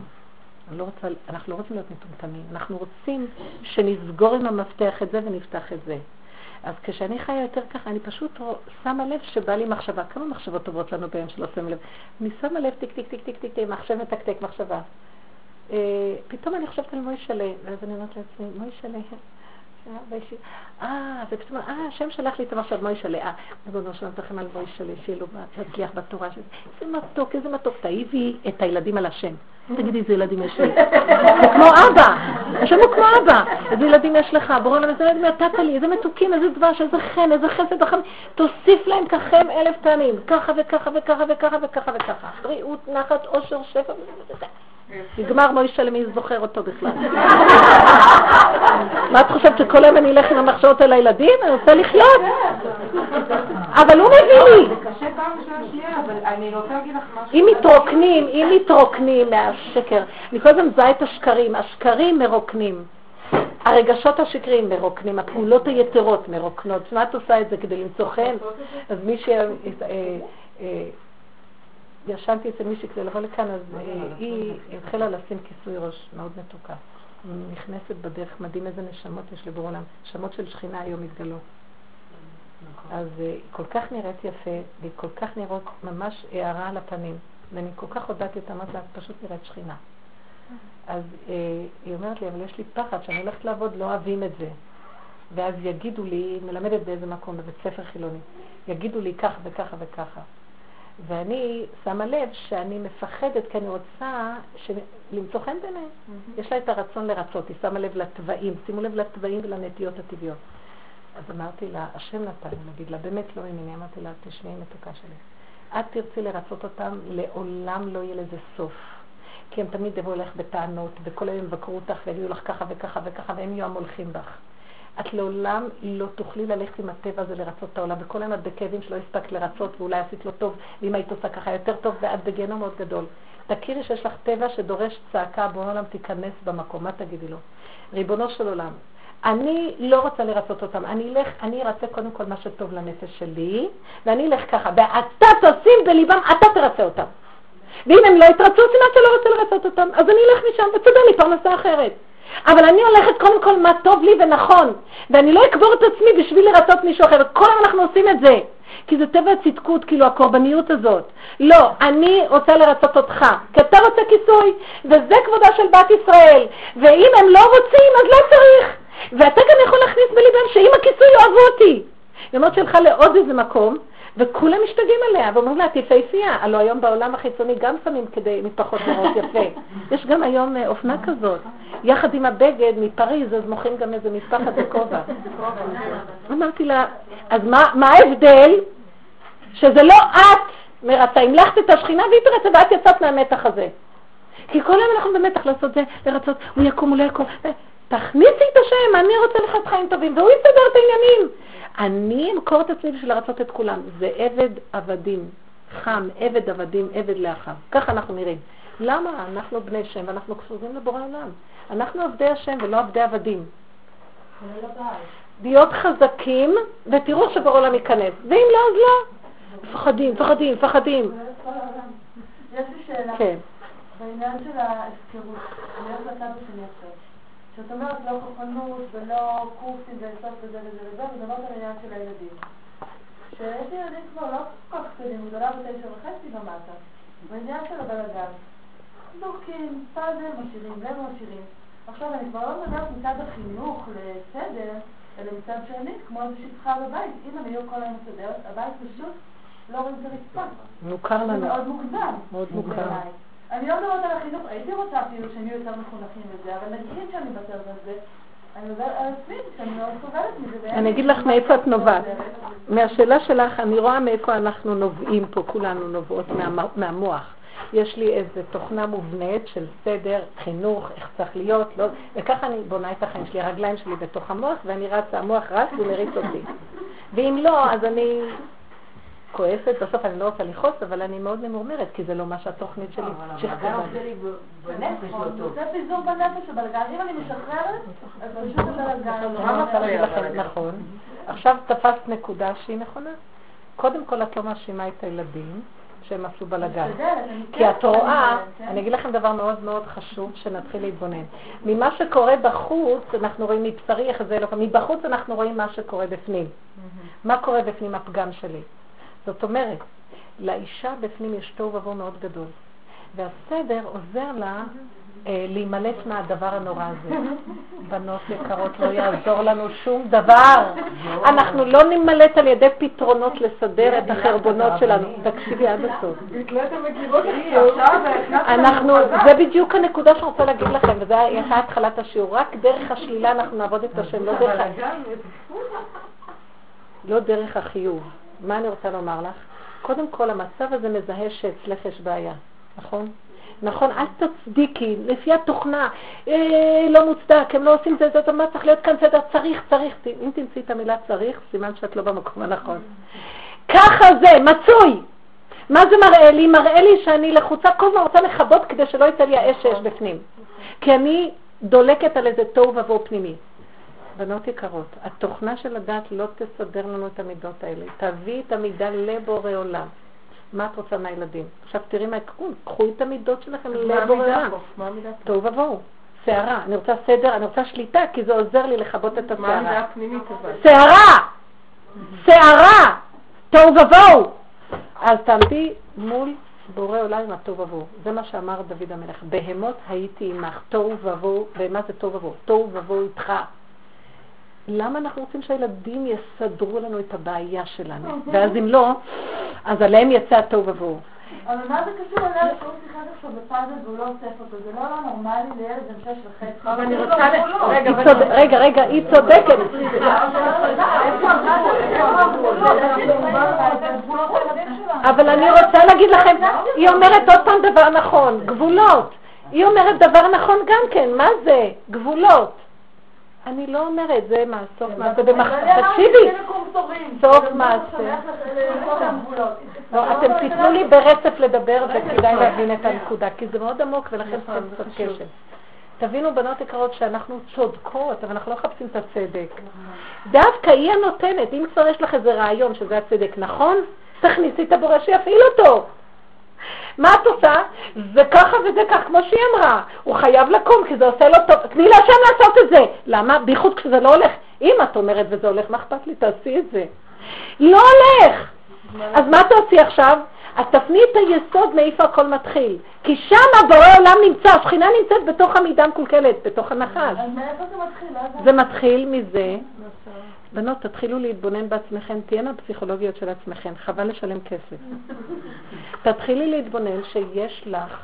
A: לא רוצה, אנחנו לא רוצים להיות מטומטמים, אנחנו רוצים שנסגור עם המפתח את זה ונפתח את זה. אז כשאני חיה יותר ככה, אני פשוט שמה לב שבא לי מחשבה. כמה מחשבות טובות לנו ביום שלא שמים לב? אני שמה לב, טיק, טיק, טיק, טיק, טיק, טיק, מחשב מתקתק, מחשבה. אה, פתאום אני חושבת על מוישלה, ואז אני אומרת לעצמי, מוישלה, אה, ופתאום, אה, השם שלח לי את המחשבה, מוישלה, אה, ריבונו של עולם, תרחם על מוישלה, שיהיה תצליח בתורה. איזה מתוק, איזה מתוק, תאהיבי את הילדים על השם. תגידי, איזה ילדים יש לי. זה כמו אבא, השם הוא כמו אבא. איזה ילדים יש לך, בורא עולם, איזה ילדים נתת לי, איזה מתוקים, איזה דבש, איזה חן, איזה חסד. תוסיף להם ככם אלף פעמים, ככה וככה וככה וככה וככה וככה. בריאות, נחת, עושר, שפע, נגמר מוישה למי זוכר אותו בכלל. מה את חושבת, שכל היום אני אלך עם המחשבות על הילדים? אני רוצה לחיות. אבל הוא מביא לי.
C: זה קשה פעם ראשונה שנייה, אבל אני רוצה להגיד לך משהו.
A: אם מתרוקנים, אם מתרוקנים מהשקר, אני כל הזמן מזהה את השקרים, השקרים מרוקנים. הרגשות השקריים מרוקנים, הפעולות היתרות מרוקנות. מה את עושה את זה כדי למצוא חן? אז מי ש... אה, אה, ישנתי אצל מישהי כדי לבוא לכאן, אז אה, היא התחילה לשים כיסוי ראש מאוד מתוקה. נכנסת בדרך, מדהים איזה נשמות יש לי בעולם. נשמות של שכינה היום מתגלות. אז היא כל כך נראית יפה, והיא כל כך נראית ממש הערה על הפנים. ואני כל כך הודעתי אותה, אמרתי לה, את פשוט נראית שכינה. אז אה, היא אומרת לי, אבל יש לי פחד שאני הולכת לעבוד, לא אוהבים את זה. ואז יגידו לי, היא מלמדת באיזה מקום, בבית ספר חילוני, יגידו לי ככה וככה וככה. ואני שמה לב שאני מפחדת, כי אני רוצה ש... למצוא חן ביניהם. Mm-hmm. יש לה את הרצון לרצות, היא שמה לב לתוואים, שימו לב לתוואים ולנטיות הטבעיות. אז אמרתי לה, השם נתן נגיד לה, באמת לא ממני, אמרתי לה, תשמעי מתוקה שלי. את תרצי לרצות אותם, לעולם לא יהיה לזה סוף. כי הם תמיד יבואו אליך בטענות, וכל היום יבקרו אותך ויגידו לך ככה וככה וככה, והם יהיו המולכים בך. את לעולם לא תוכלי ללכת עם הטבע הזה לרצות את העולם, וכל היום את בכאבים שלא הספקת לרצות, ואולי עשית לו טוב, ואם היית עושה ככה יותר טוב, ואת בגיהנום מאוד גדול. תכירי שיש לך טבע שדורש צעקה, בוא עולם תיכנס במקום, מה תגידי לו? ריבונו של עולם, אני לא רוצה לרצות אותם, אני אלך, אני ארצה קודם כל מה שטוב לנפש שלי, ואני אלך ככה, ואתה תשים בליבם, אתה תרצה אותם. ואם הם לא יתרצו, סימן שלא רוצה לרצות אותם, אז אני אלך משם ותסדר לי פרנסה אחרת. אבל אני הולכת קודם כל מה טוב לי ונכון, ואני לא אקבור את עצמי בשביל לרצות מישהו אחר, וכל היום אנחנו עושים את זה, כי זה טבע הצדקות, כאילו הקורבניות הזאת. לא, אני רוצה לרצות אותך, כי אתה רוצה כיסוי, וזה כבודה של בת ישראל, ואם הם לא רוצים, אז לא צריך. ואתה גם יכול להכניס בליבם שאם הכיסוי יאהבו אותי. היא אומרת שהלכה לעוד איזה מקום, וכולם משתגעים עליה, ואומרים לה, את יפהפייה. הלוא היום בעולם החיצוני גם שמים כדי משפחות לראות יפה. יש גם היום אה, אופנה כזאת. יחד עם הבגד מפריז, אז מוכרים גם איזה משפחת בכובע. אמרתי לה, אז מה ההבדל? שזה לא את מרצה, המלכת את השכינה והיא תרצה ואת יצאת מהמתח הזה. כי כל היום אנחנו במתח לעשות זה, לרצות, הוא יקום, הוא לא יקום. תכניסי את השם, אני רוצה לך חיים טובים, והוא יסדר את העניינים. אני אמכור את עצמי בשביל לרצות את כולם. זה עבד עבדים, חם, עבד עבדים, עבד לאחיו. ככה אנחנו נראים. למה? אנחנו בני שם ואנחנו קשורים לבורא עולם. אנחנו עבדי השם ולא עבדי עבדים. להיות חזקים, ותראו שברור עולם ייכנס. ואם לא, אז לא. מפחדים, מפחדים, מפחדים.
D: יש לי שאלה.
A: כן.
D: בעניין של ההפקרות, אני הולכת לצד השני עכשיו. שאת אומרת לא כוחנות ולא קורסים ולסוף וזה וזה וזה, ומדברת על העניין של הילדים. שיש לי ילדים כבר לא כל כך קטנים, גדולה בתשע וחצי ומטה. בעניין של הבלגן. זורקים, פאזל משאירים, לב משאירים. עכשיו, אני כבר לא מדברת מצד החינוך לסדר, אלא מצד שני, כמו איזושהי שפחה בבית. אם אני אהיה כל היום מסדרת, הבית פשוט לא רואים את הרצפה.
A: מוכר
D: זה
A: לנו.
D: מאוד מוקדם.
A: מאוד מוכר.
D: אני לא מדברת על החינוך, הייתי רוצה אפילו שהם יהיו יותר מחונכים לזה, אבל נגיד שאני מוותרת על זה, אני
A: אגיד לך מאיפה את נובעת. מהשאלה שלך, אני רואה מאיפה אנחנו נובעים פה, כולנו נובעות מה- מהמוח. יש לי איזו תוכנה מובנית של סדר, חינוך, איך צריך להיות, לא, וככה אני בונה את החיים שלי, הרגליים שלי בתוך המוח, ואני רצה, המוח רץ והוא מריץ אותי. ואם לא, אז אני כועסת, בסוף אני לא רוצה לכעוס, אבל אני מאוד ממורמרת, כי זה לא מה שהתוכנית שלי
C: אבל המעגל
A: לי.
C: עושה לי בנפש לא
D: נכון,
C: טוב.
D: זה פיזור בנפש הבלגן. אם אני משחררת, אז פשוט הבלגן.
A: להגיד לכם, נכון. עכשיו תפסת נקודה שהיא נכונה. קודם כל את לא מאשימה את הילדים שהם עשו
D: אני
A: כי
D: כן
A: את רואה,
D: כן.
A: אני אגיד לכם דבר מאוד מאוד חשוב, שנתחיל להתבונן. ממה שקורה בחוץ, אנחנו רואים מבשרי איך זה לא... מבחוץ אנחנו רואים מה שקורה בפנים. מה קורה בפנים הפגם שלי. זאת אומרת, לאישה בפנים יש תוהו ובוהו מאוד גדול. והסדר עוזר לה אה, להימלט מהדבר הנורא הזה. בנות יקרות, לא יעזור לנו שום דבר. אנחנו לא נמלט על ידי פתרונות לסדר את החרבונות שלנו. תקשיבי עד הסוף. אנחנו. זה בדיוק הנקודה שאני רוצה להגיד לכם, וזו הייתה התחלת השיעור. רק דרך השלילה אנחנו נעבוד את השם, לא דרך, לא דרך החיוב. מה אני רוצה לומר לך? קודם כל, המצב הזה מזהה שאצלך יש בעיה, נכון? נכון, אל תצדיקי, לפי התוכנה, אה, לא מוצדק, הם לא עושים זה, זאת אומרת, צריך להיות כאן סדר, צריך, צריך, אם תמצאי את המילה צריך, סימן שאת לא במקום הנכון. ככה זה, מצוי. מה זה מראה לי? מראה לי שאני לחוצה, כל הזמן רוצה לכבות כדי שלא יצא לי האש שיש בפנים. כי אני דולקת על איזה תוהו ובוהו פנימי. בנות יקרות, התוכנה של הדת לא תסדר לנו את המידות האלה. תביאי את המידה לבורא עולם. מה את רוצה מהילדים? עכשיו תראי מה יקרו, קחו את המידות שלכם לבורא עולם.
B: מה המידה פה?
A: תוהו ובוהו. שערה. אני רוצה סדר, אני רוצה שליטה, כי זה עוזר לי לכבות את
B: מה המידה. הפנימית אבל?
A: שערה! שערה! תוהו ובוהו! אז תעמדי מול בורא עולם עם התוהו ובוהו. זה מה שאמר דוד המלך. בהמות הייתי עמך, תוהו ובוהו, ומה זה תוהו ובוהו? תוהו ובוהו איתך. למה אנחנו רוצים שהילדים יסדרו לנו את הבעיה שלנו? ואז אם לא, אז עליהם יצא התוהו ובוהו.
D: אבל מה זה קשור אליה שהוא שיחק עכשיו בפאזל והוא לא אוסף אותו? זה לא לא נורמלי לילד בן שש וחצי.
B: אבל אני רוצה... ל- רגע,
A: רגע, היא צודקת. אבל אני רוצה להגיד לכם, היא אומרת עוד פעם דבר נכון, גבולות. היא אומרת דבר נכון גם כן, מה זה? גבולות. אני לא אומרת, זה מה, סוף מעשה במח... תקשיבי, סוף מעשה. לא, אתם תיתנו לי ברצף לדבר וכדאי להבין את הנקודה, כי זה מאוד עמוק ולכן
B: נכון,
A: קצת
B: חשוב.
A: קשב. תבינו, בנות יקרות, שאנחנו צודקות, אבל אנחנו לא מחפשים את הצדק. דווקא היא הנותנת, אם כבר יש לך איזה רעיון שזה הצדק נכון, תכניסי את הבורא שיפעיל אותו. מה את עושה? זה ככה וזה כך, כמו שהיא אמרה. הוא חייב לקום, כי זה עושה לו טוב. תני להשם לעשות את זה. למה? בייחוד כשזה לא הולך. אם את אומרת וזה הולך, מה אכפת לי? תעשי את זה. לא הולך. אז מה תעשי עכשיו? אז תפני את היסוד מאיפה הכל מתחיל. כי שם בורא עולם נמצא, השכינה נמצאת בתוך המידה המקולקלת, בתוך הנחש.
D: אז מאיפה זה מתחיל? לא.
A: זה מתחיל מזה, בנות, תתחילו להתבונן בעצמכם, תהיינה פסיכולוגיות של עצמכם, חבל לשלם כסף. תתחילי להתבונן שיש לך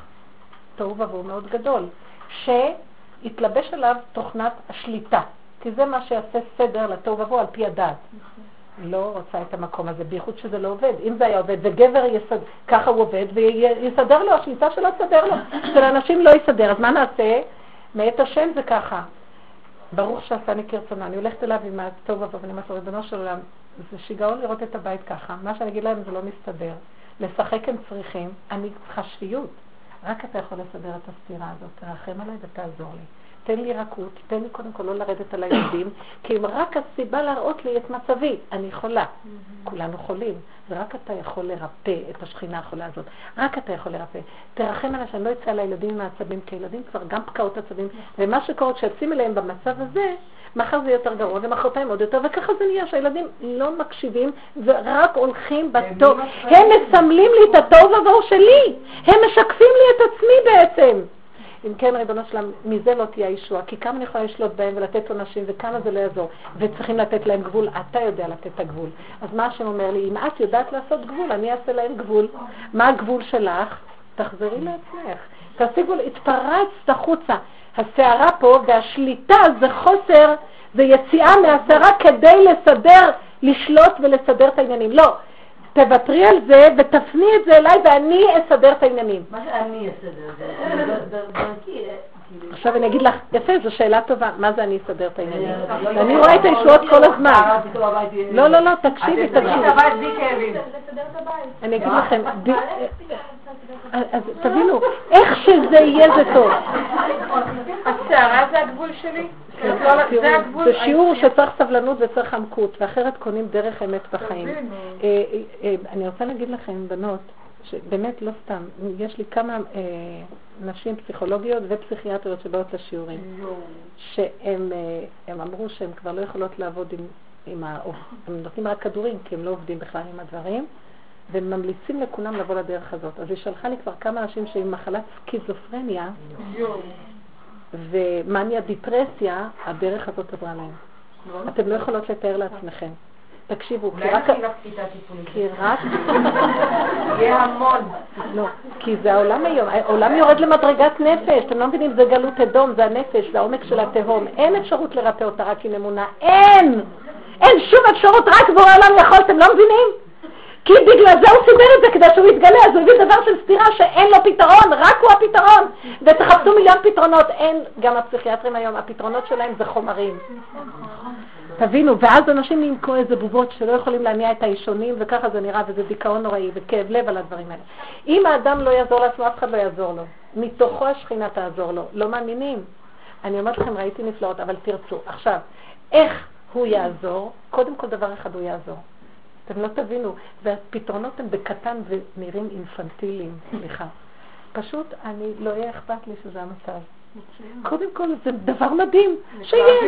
A: תוהו ובוהו מאוד גדול, שהתלבש עליו תוכנת השליטה, כי זה מה שיעשה סדר לתוהו ובוהו על פי הדעת. לא רוצה את המקום הזה, בייחוד שזה לא עובד. אם זה היה עובד, וגבר יסד... ככה הוא עובד, ויסדר לו, השליטה שלו תסדר לו. של אנשים לא יסדר, אז מה נעשה? מאת השם זה ככה. ברוך שעשני כרצונו. אני הולכת אליו עם הטוב ובוא, ואני אומרת לו, ריבונו של עולם, זה שיגעון לראות את הבית ככה. מה שאני אגיד להם זה לא מסתדר. לשחק הם צריכים, אני צריכה שפיות. רק אתה יכול לסדר את הסתירה הזאת. תרחם עליי ותעזור לי. תן לי רכות, תן לי קודם כל לא לרדת על הילדים, כי אם רק הסיבה להראות לי את מצבי, אני חולה. כולנו חולים, ורק אתה יכול לרפא את השכינה החולה הזאת. רק אתה יכול לרפא. תרחם עליי שאני לא אצא על הילדים מהעצבים, כי הילדים כבר גם פקעות עצבים, ומה שקורה כשיוצאים אליהם במצב הזה, מחר זה יותר גרוע, ומחרתיים עוד יותר, וככה זה נהיה שהילדים לא מקשיבים ורק הולכים בטוב. הם מסמלים לי את הטוב עבור שלי, הם משקפים לי את עצמי בעצם. אם כן, ריבונו שלם, מזה לא תהיה הישועה, כי כמה אני יכולה לשלוט בהם ולתת עונשים, וכמה זה לא יעזור, וצריכים לתת להם גבול, אתה יודע לתת את הגבול. אז מה השם אומר לי? אם את יודעת לעשות גבול, אני אעשה להם גבול. מה הגבול שלך? תחזרי לעצמך. תעשי גבול, התפרצת החוצה. הסערה פה והשליטה זה חוסר, זה יציאה מהסערה כדי לסדר, לשלוט ולסדר את העניינים. לא, תוותרי על זה ותפני את זה אליי ואני אסדר את העניינים.
D: מה זה אני אסדר זה? דרכי.
A: עכשיו אני אגיד לך, יפה, זו שאלה טובה, מה זה אני אסדר את העניינים? אני רואה את הישועות כל הזמן. לא, לא, לא, תקשיבי, תקשיבי. אני אגיד לכם, אז תבינו, איך שזה יהיה זה טוב.
B: הסערה זה הגבול שלי?
A: כן, זה שיעור שצריך סבלנות וצריך עמקות, ואחרת קונים דרך אמת בחיים. אה, אה, אני רוצה להגיד לכם, בנות, שבאמת לא סתם, יש לי כמה אה, נשים פסיכולוגיות ופסיכיאטריות שבאות לשיעורים, שהם אמרו שהן כבר לא יכולות לעבוד עם, עם ה... הם נותנים רק כדורים, כי הם לא עובדים בכלל עם הדברים, והם ממליצים לכולם לבוא לדרך הזאת. אז היא שלחה לי כבר כמה אנשים שעם מחלת סקיזופרניה, ומאניה דיפרסיה, הדרך הזאת עברה להם. אתם לא יכולות לתאר לעצמכם. תקשיבו, כי רק...
C: אולי נתחיל לך כיתה טיפולית.
A: כי רק...
C: יהיה המון.
A: לא, כי זה העולם היום, העולם יורד למדרגת נפש, אתם לא מבינים, זה גלות אדום, זה הנפש, זה העומק של התהום, אין אפשרות לרפא אותה רק עם אמונה, אין! אין שום אפשרות, רק בורא עולם יכול, אתם לא מבינים? כי בגלל זה הוא סידר את זה, כדי שהוא יתגלה, אז הוא הביא דבר של סתירה שאין לו פתרון, רק הוא הפתרון. ותחפשו מיליון פתרונות, אין, גם הפסיכיאטרים היום, הפתרונות שלהם זה חומרים. תבינו, ואז אנשים נהיים כמו איזה בובות שלא יכולים להניע את האישונים, וככה זה נראה, וזה דיכאון נוראי, וכאב לב על הדברים האלה. אם האדם לא יעזור לעצמו, אף אחד לא יעזור לו. מתוכו השכינה תעזור לו. לא מאמינים. אני אומרת לכם, ראיתי נפלאות, אבל תרצו. עכשיו, איך הוא יעזור? קודם כל דבר אחד הוא יעזור. אתם לא תבינו, והפתרונות הם בקטן ונראים אינפנטיליים, סליחה. פשוט אני, לא יהיה אכפת לי שזה המצב. קודם כל, זה דבר מדהים, שיהיה,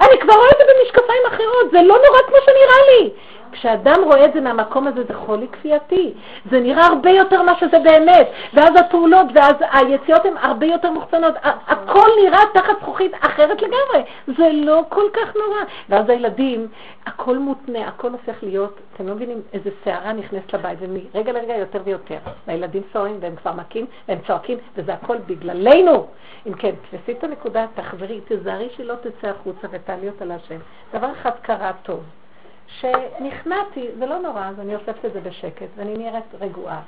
A: אני כבר רואה את זה במשקפיים אחרות, זה לא נורא כמו שנראה לי. כשאדם רואה את זה מהמקום הזה, זה חולי כפייתי. זה נראה הרבה יותר מה שזה באמת. ואז הפעולות ואז היציאות הן הרבה יותר מוחצנות. הכל נראה תחת זכוכית אחרת לגמרי. זה לא כל כך נורא. ואז הילדים, הכל מותנה, הכל הופך להיות, אתם לא מבינים איזה סערה נכנסת לבית, ומרגע לרגע יותר ויותר. והילדים סוערים והם כבר מכים והם צועקים, וזה הכל בגללנו. אם כן, תפסי את הנקודה, תחזרי, תזהרי שלא תצא החוצה ותעלי אותה להשם. דבר אחד קרה טוב. שנכנעתי, זה לא נורא, אז אני אוספת את זה בשקט, ואני נראית רגועה.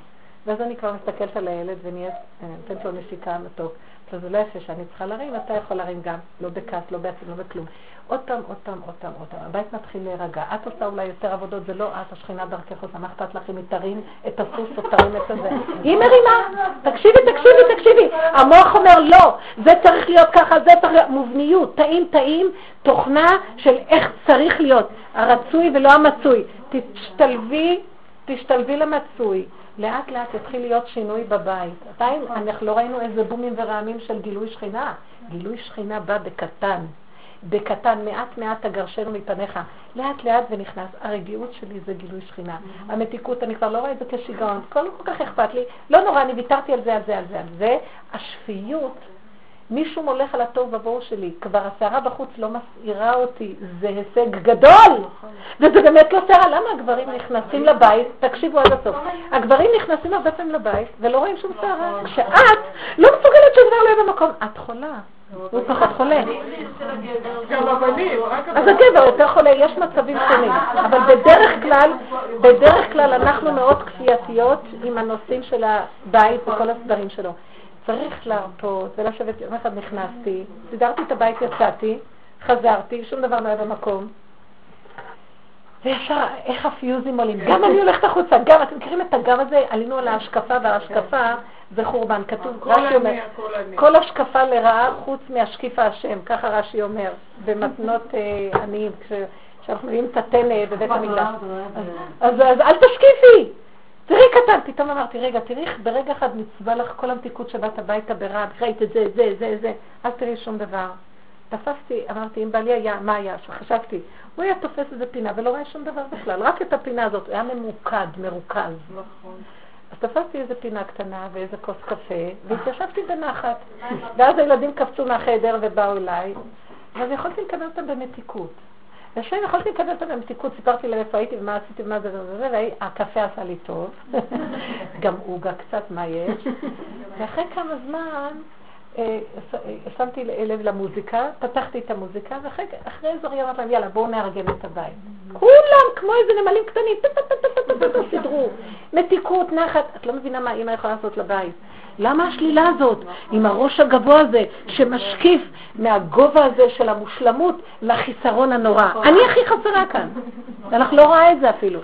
A: ואז אני כבר מסתכלת על הילד ונהיית, אה, נותנת לו נשיקה מתוק. אז זה לא יפה שאני צריכה להרים, אתה יכול להרים גם, לא בכעס, לא בעצם, לא בכלום. עוד פעם, עוד פעם, עוד פעם, עוד פעם. הבית מתחיל להירגע. את עושה אולי יותר עבודות, זה לא את, השכינה דרכך עושה. מה אכפת לך אם היא תרים את הסוס או תרים את הזה? היא מרימה. תקשיבי, תקשיבי, תקשיבי. המוח אומר לא, זה צריך להיות ככה, זה צריך להיות. מובניות, טעים, טעים, תוכנה של איך צריך להיות. הרצוי ולא המצוי. תשתלבי, תשתלבי למצוי. לאט לאט יתחיל להיות שינוי בבית. עדיין אנחנו לא ראינו איזה בומים ורעמים של גילוי שכינה. גילוי שכינה בא בקטן. בקטן, מעט מעט תגרשנו מפניך. לאט לאט ונכנס. הרגיעות שלי זה גילוי שכינה. המתיקות, אני כבר לא רואה את זה כשיגעון. כל כך אכפת לי. לא נורא, אני ויתרתי על זה, על זה, על זה, על זה. השפיות מישהו מולך על התוהו ובוהו שלי, כבר הסערה בחוץ לא מסעירה אותי, זה הישג גדול! וזה באמת לא סערה, למה הגברים נכנסים לבית, תקשיבו עד הסוף, הגברים נכנסים הרבה פעמים לבית ולא רואים שום סערה, כשאת לא מסוגלת שום דבר לא יהיה במקום, את חולה. הוא פחות חולה. אז הגבר יותר חולה, יש מצבים שונים, אבל בדרך כלל, בדרך כלל אנחנו מאוד כפייתיות עם הנושאים של הבית וכל הסדרים שלו. צריך להרפות ולשבת, יום אחד נכנסתי, סידרתי את הבית, יצאתי, חזרתי, שום דבר לא היה במקום. וישר, איך הפיוזים עולים? גם אני הולכת החוצה, גם, אתם מכירים את הגם הזה? עלינו על ההשקפה, וההשקפה זה חורבן. כתוב, רש"י אומר, כל השקפה לרעה חוץ מהשקיף האשם, ככה רש"י אומר, במתנות אה, עניים, כשאנחנו מביאים את הטנא בבית המקדש. אז אל תשקיפי! תראי קטן, פתאום אמרתי, רגע, תראי ברגע אחד מצווה לך כל המתיקות שבאת הביתה ברעב, ראית את זה, זה, זה, זה, אל תראי שום דבר. תפסתי, אמרתי, אם בעלי היה, מה היה? חשבתי, הוא היה תופס איזה פינה ולא רואה שום דבר בכלל, רק את הפינה הזאת, הוא היה ממוקד, מרוכז. נכון. אז תפסתי איזה פינה קטנה ואיזה כוס קפה, והתיישבתי בנחת. ואז הילדים קפצו מהחדר ובאו אליי, ואז יכולתי לקבל אותם במתיקות. ושם יכולתי לקבל אותם במתיקות, סיפרתי להם איפה הייתי ומה עשיתי ומה זה וזה, והקפה עשה לי טוב, גם עוגה קצת, מה יש. ואחרי כמה זמן אה, שמתי לב למוזיקה, פתחתי את המוזיקה, ואחרי איזו רגע אמרתי להם, יאללה, בואו נארגן את הבית. כולם כמו איזה נמלים קטנים, סידרו, מתיקות, נחת. את לא מבינה מה אימא יכולה לעשות לבית. למה השלילה הזאת, עם הראש הגבוה הזה, שמשקיף מהגובה הזה של המושלמות לחיסרון הנורא? אני הכי חסרה כאן. אנחנו לא רואה את זה אפילו.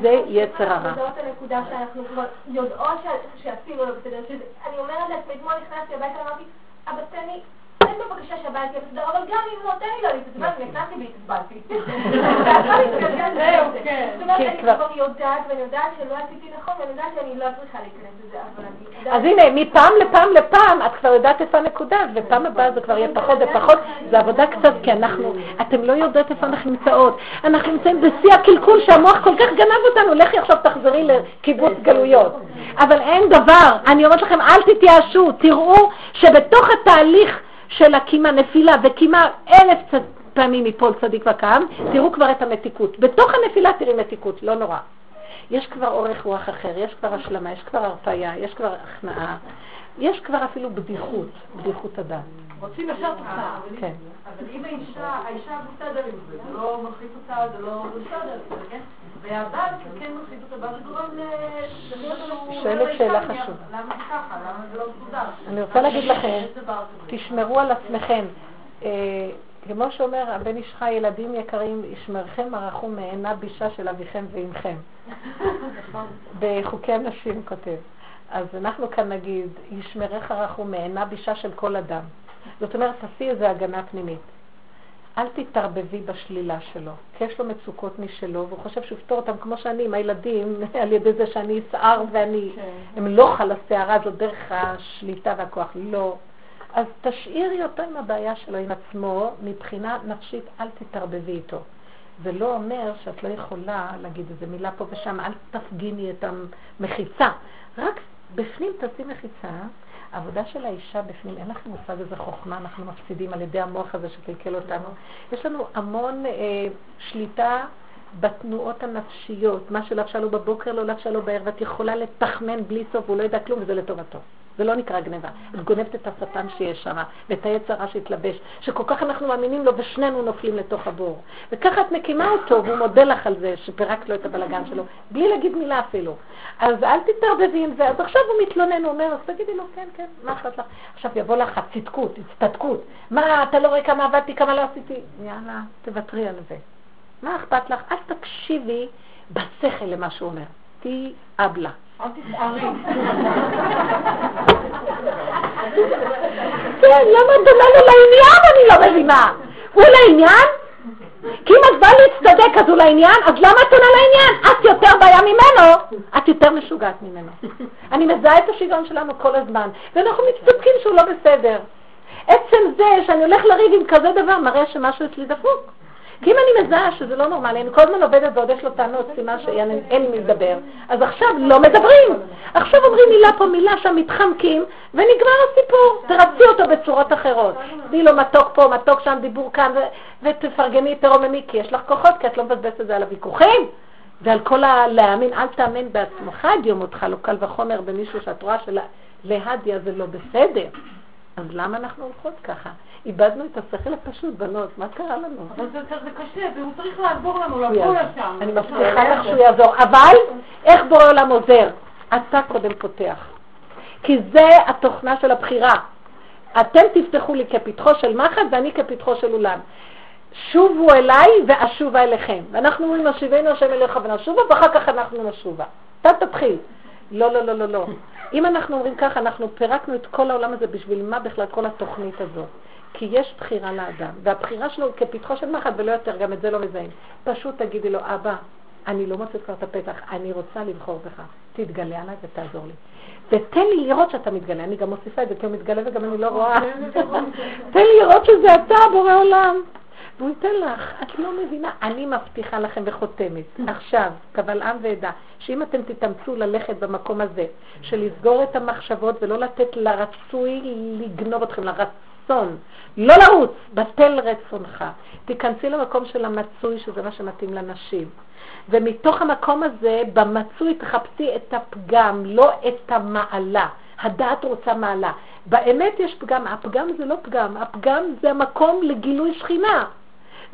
A: זה יצר הרע.
E: זאת הנקודה שאנחנו כבר יודעות שעשינו. אני אומרת לעצמי, אתמול נכנסתי הביתה ואמרתי, אבא תן לי תן בבקשה יהיה מסודר, אבל גם אם לא, תן לי לא להתעצבן, נכנסתי והתעצבנתי. זהו, כן. זאת אומרת, אני כבר יודעת, ואני יודעת שלא עשיתי נכון, ואני יודעת שאני לא צריכה להיכנס לזה, אבל אני...
A: אז הנה, מפעם לפעם לפעם, את כבר יודעת איפה הנקודה, ופעם הבאה זה כבר יהיה פחות ופחות, זה עבודה קצת, כי אנחנו, אתם לא יודעות איפה אנחנו נמצאות. אנחנו נמצאים בשיא הקלקול שהמוח כל כך גנב אותנו, לכי עכשיו תחזרי לקיבוץ גלויות. אבל אין דבר, אני אומרת לכם, אל תתייאשו, תראו שבתוך התהליך של הקימה נפילה וקימה אלף פעמים מפול צדיק וקם, תראו כבר את המתיקות. בתוך הנפילה תראי מתיקות, לא נורא. יש כבר אורך רוח אחר, יש כבר השלמה, יש כבר הרפאיה, יש כבר הכנעה, יש כבר אפילו בדיחות, בדיחות הדעת.
D: רוצים ישר תוצאה. כן. אבל אם האישה, האישה בסדר עם זה, זה לא מרחיק אותה, זה לא בסדר, כן? והבעל כן מרחיק אותה, ואז זה גורם ל...
A: שואלת שאלה חשובה.
D: למה זה ככה? למה זה לא מסודר?
A: אני רוצה להגיד לכם, תשמרו על עצמכם. אה, כמו שאומר הבן איש חי, ילדים יקרים, ישמרכם הרחום מעינה בישה של אביכם ואימכם. נכון. בחוקי הנשים כותב. אז אנחנו כאן נגיד, ישמרך הרחום מעינה בישה של כל אדם. זאת אומרת, תעשי איזו הגנה פנימית. אל תתערבבי בשלילה שלו, כי יש לו מצוקות משלו, והוא חושב שהוא יפתור אותם כמו שאני עם הילדים, על ידי זה שאני אסער ואני, כן. הם לא חלסי הרע, זאת דרך השליטה והכוח, לא. אז תשאירי אותו עם הבעיה שלו, עם עצמו, מבחינה נפשית, אל תתערבבי איתו. זה לא אומר שאת לא יכולה להגיד איזה מילה פה ושם, אל תפגיני את המחיצה. רק בפנים תעשי מחיצה, העבודה של האישה בפנים, אין לכם מושג איזה חוכמה אנחנו מפסידים על ידי המוח הזה שקלקל אותנו. יש לנו המון אה, שליטה בתנועות הנפשיות. מה שלבשה לו בבוקר לא לבשה לו בערב, ואת יכולה לתחמן בלי סוף, הוא לא יודע כלום וזה לטובתו. זה לא נקרא גניבה. את גונבת את השטן שיש שם, ואת הרע שהתלבש, שכל כך אנחנו מאמינים לו ושנינו נופלים לתוך הבור. וככה את מקימה אותו, והוא מודה לך על זה שפירקת לו את הבלגן שלו, בלי להגיד מילה אפילו. אז אל תתערבבי עם זה. אז עכשיו הוא מתלונן, הוא אומר, אז תגידי לו, כן, כן, מה אכפת לך? עכשיו יבוא לך הצדקות, הצטדקות. מה, אתה לא רואה כמה עבדתי, כמה לא עשיתי? יאללה, תוותרי על זה. מה אכפת לך? אל תקשיבי בשכל למה שהוא אומר. תהיי אבלה. כן, למה את עונה לו לעניין? אני לא מבינה. הוא לעניין? כי אם את באה להצטדק אז הוא לעניין, אז למה את עונה לעניין? את יותר בעיה ממנו, את יותר משוגעת ממנו. אני מזהה את השיגעון שלנו כל הזמן, ואנחנו מצטדקים שהוא לא בסדר. עצם זה שאני הולך לריב עם כזה דבר מראה שמשהו אצלי דפוק. כי אם אני מזהה שזה לא נורמלי, אני כל הזמן עובדת ועוד יש לו טענות, סימן שאין לי מי לדבר, אז עכשיו לא מדברים. עכשיו אומרים מילה פה, מילה שם, מתחמקים, ונגמר הסיפור. תרצי אותו בצורות אחרות. תני לו מתוק פה, מתוק שם, דיבור כאן, ותפרגני תרוממי, כי יש לך כוחות, כי את לא מבזבזת את זה על הוויכוחים. ועל כל הלהאמין, אל תאמן בעצמך עד יום אותך, לא קל וחומר במישהו שאת רואה שלהדיה זה לא בסדר. אז למה אנחנו הולכות ככה? איבדנו את השכל הפשוט, בנות, מה קרה לנו?
B: אבל זה קשה, והוא צריך לעזור לנו לבוא לשם.
A: אני מבטיחה לך שהוא יעזור, אבל איך בורא עולם עוזר? אתה קודם פותח. כי זה התוכנה של הבחירה. אתם תפתחו לי כפתחו של מחט ואני כפתחו של אולם. שובו אליי ואשובה אליכם. ואנחנו אומרים, נשיבנו השם אליך ונשובה, ואחר כך אנחנו נשובה. אתה תתחיל. לא, לא, לא, לא, לא. אם אנחנו אומרים ככה, אנחנו פירקנו את כל העולם הזה, בשביל מה בכלל כל התוכנית הזאת? כי יש בחירה לאדם, והבחירה שלו כפתחו של מחט ולא יותר, גם את זה לא מזהים. פשוט תגידי לו, אבא, אני לא מוצאת כבר את הפתח, אני רוצה לבחור בך, תתגלה עליי ותעזור לי. ותן לי לראות שאתה מתגלה, אני גם מוסיפה את זה כי הוא מתגלה וגם אני לא רואה. תן לי לראות שזה אתה, בורא עולם. והוא ייתן לך, את לא מבינה, אני מבטיחה לכם וחותמת, עכשיו, קבל עם ועדה, שאם אתם תתאמצו ללכת במקום הזה, של לסגור את המחשבות ולא לתת לרצוי לגנוב אתכם, לרצון, לא לרוץ, בטל רצונך. תיכנסי למקום של המצוי, שזה מה שמתאים לנשים. ומתוך המקום הזה, במצוי תחפשי את הפגם, לא את המעלה. הדעת רוצה מעלה. באמת יש פגם, הפגם זה לא פגם, הפגם זה המקום לגילוי שכינה.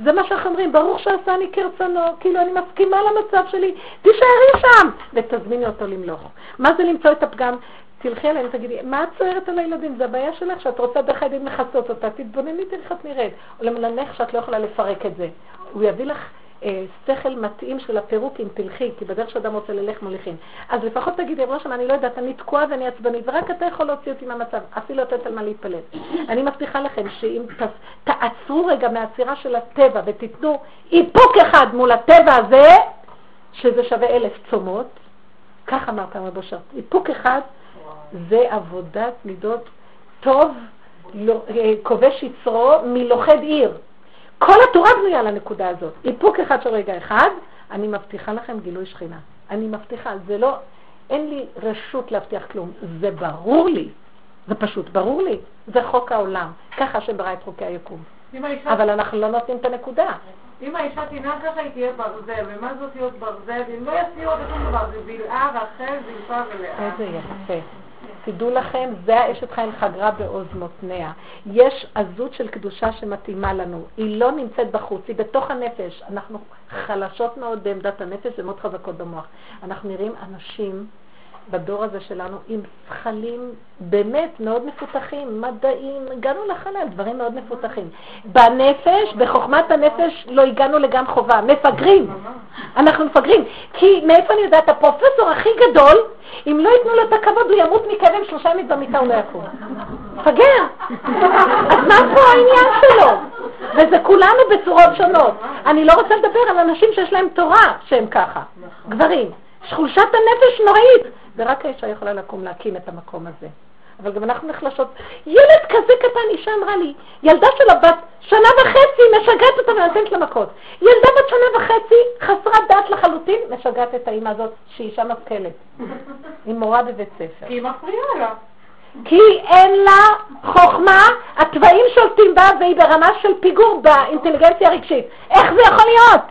A: זה מה שאנחנו אומרים, ברוך שעשני כרצונו, כאילו אני מסכימה למצב שלי, תישארי שם, ותזמיני אותו למלוך. מה זה למצוא את הפגם? תלכי אליהם ותגידי, מה את צוערת על הילדים? זה הבעיה שלך שאת רוצה דרך הילדים לכסות אותה, תתבונני איך את נראית. או למלנך שאת לא יכולה לפרק את זה. הוא יביא לך אה, שכל מתאים של הפירוק אם תלכי, כי בדרך שאדם רוצה ללך מוליכים. אז לפחות תגידי, ראש אני לא יודעת, אני תקועה ואני עצבנית, ורק אתה יכול להוציא אותי מהמצב, אפילו לתת על מה להתפלל. אני מבטיחה לכם שאם תעצרו רגע מהעצירה של הטבע ותיתנו איפוק אחד מול הטבע הזה, שזה שווה אלף צומות, כך אמרת רב אושר, איפוק אחד זה עבודת מידות טוב, לא, אה, כובש יצרו מלוכד עיר. כל התורה בנויה על הנקודה הזאת. איפוק אחד של רגע אחד, אני מבטיחה לכם גילוי שכינה. אני מבטיחה, זה לא, אין לי רשות להבטיח כלום, זה ברור לי, זה פשוט ברור לי, זה חוק העולם, ככה השם ברא את חוקי היקום. אבל אנחנו לא נותנים את הנקודה.
B: אם האישה תנהג ככה היא תהיה ברזל, ומה זאת להיות ברזל? אם לא יסיעו אותה שום דבר, זה בלעה, רחל, זלפה ולאה.
A: איזה יפה. תדעו לכם, זה האשת חיים חגרה בעוז מותניה. יש עזות של קדושה שמתאימה לנו. היא לא נמצאת בחוץ, היא בתוך הנפש. אנחנו חלשות מאוד בעמדת הנפש ומאוד חזקות במוח. אנחנו נראים אנשים בדור הזה שלנו עם שכלים באמת מאוד מפותחים, מדעים, הגענו לחלל, דברים מאוד מפותחים. בנפש, בחוכמת הנפש, לא הגענו לגן חובה, מפגרים. אנחנו מפגרים. כי מאיפה אני יודעת, הפרופסור הכי גדול, אם לא ייתנו לו את הכבוד, הוא ימות מכאבים שלושה ימים במיטה, הוא לא יקום. מפגר. אז מה פה העניין שלו? וזה כולנו בצורות שונות. אני לא רוצה לדבר על אנשים שיש להם תורה שהם ככה, גברים. חולשת הנפש נוראית. ורק האישה יכולה לקום להקים את המקום הזה. אבל גם אנחנו נחלשות. ילד כזה קטן, אישה אמרה לי, ילדה שלה בת שנה וחצי, משגעת אותה ונותנת לה מכות. ילדה בת שנה וחצי, חסרת דת לחלוטין, משגעת את האימא הזאת, שהיא אישה משכלת. היא מורה בבית ספר.
B: כי היא מפריעה לה.
A: כי אין לה חוכמה, התוואים שולטים בה והיא ברמה של פיגור באינטליגנציה הרגשית. איך זה יכול להיות?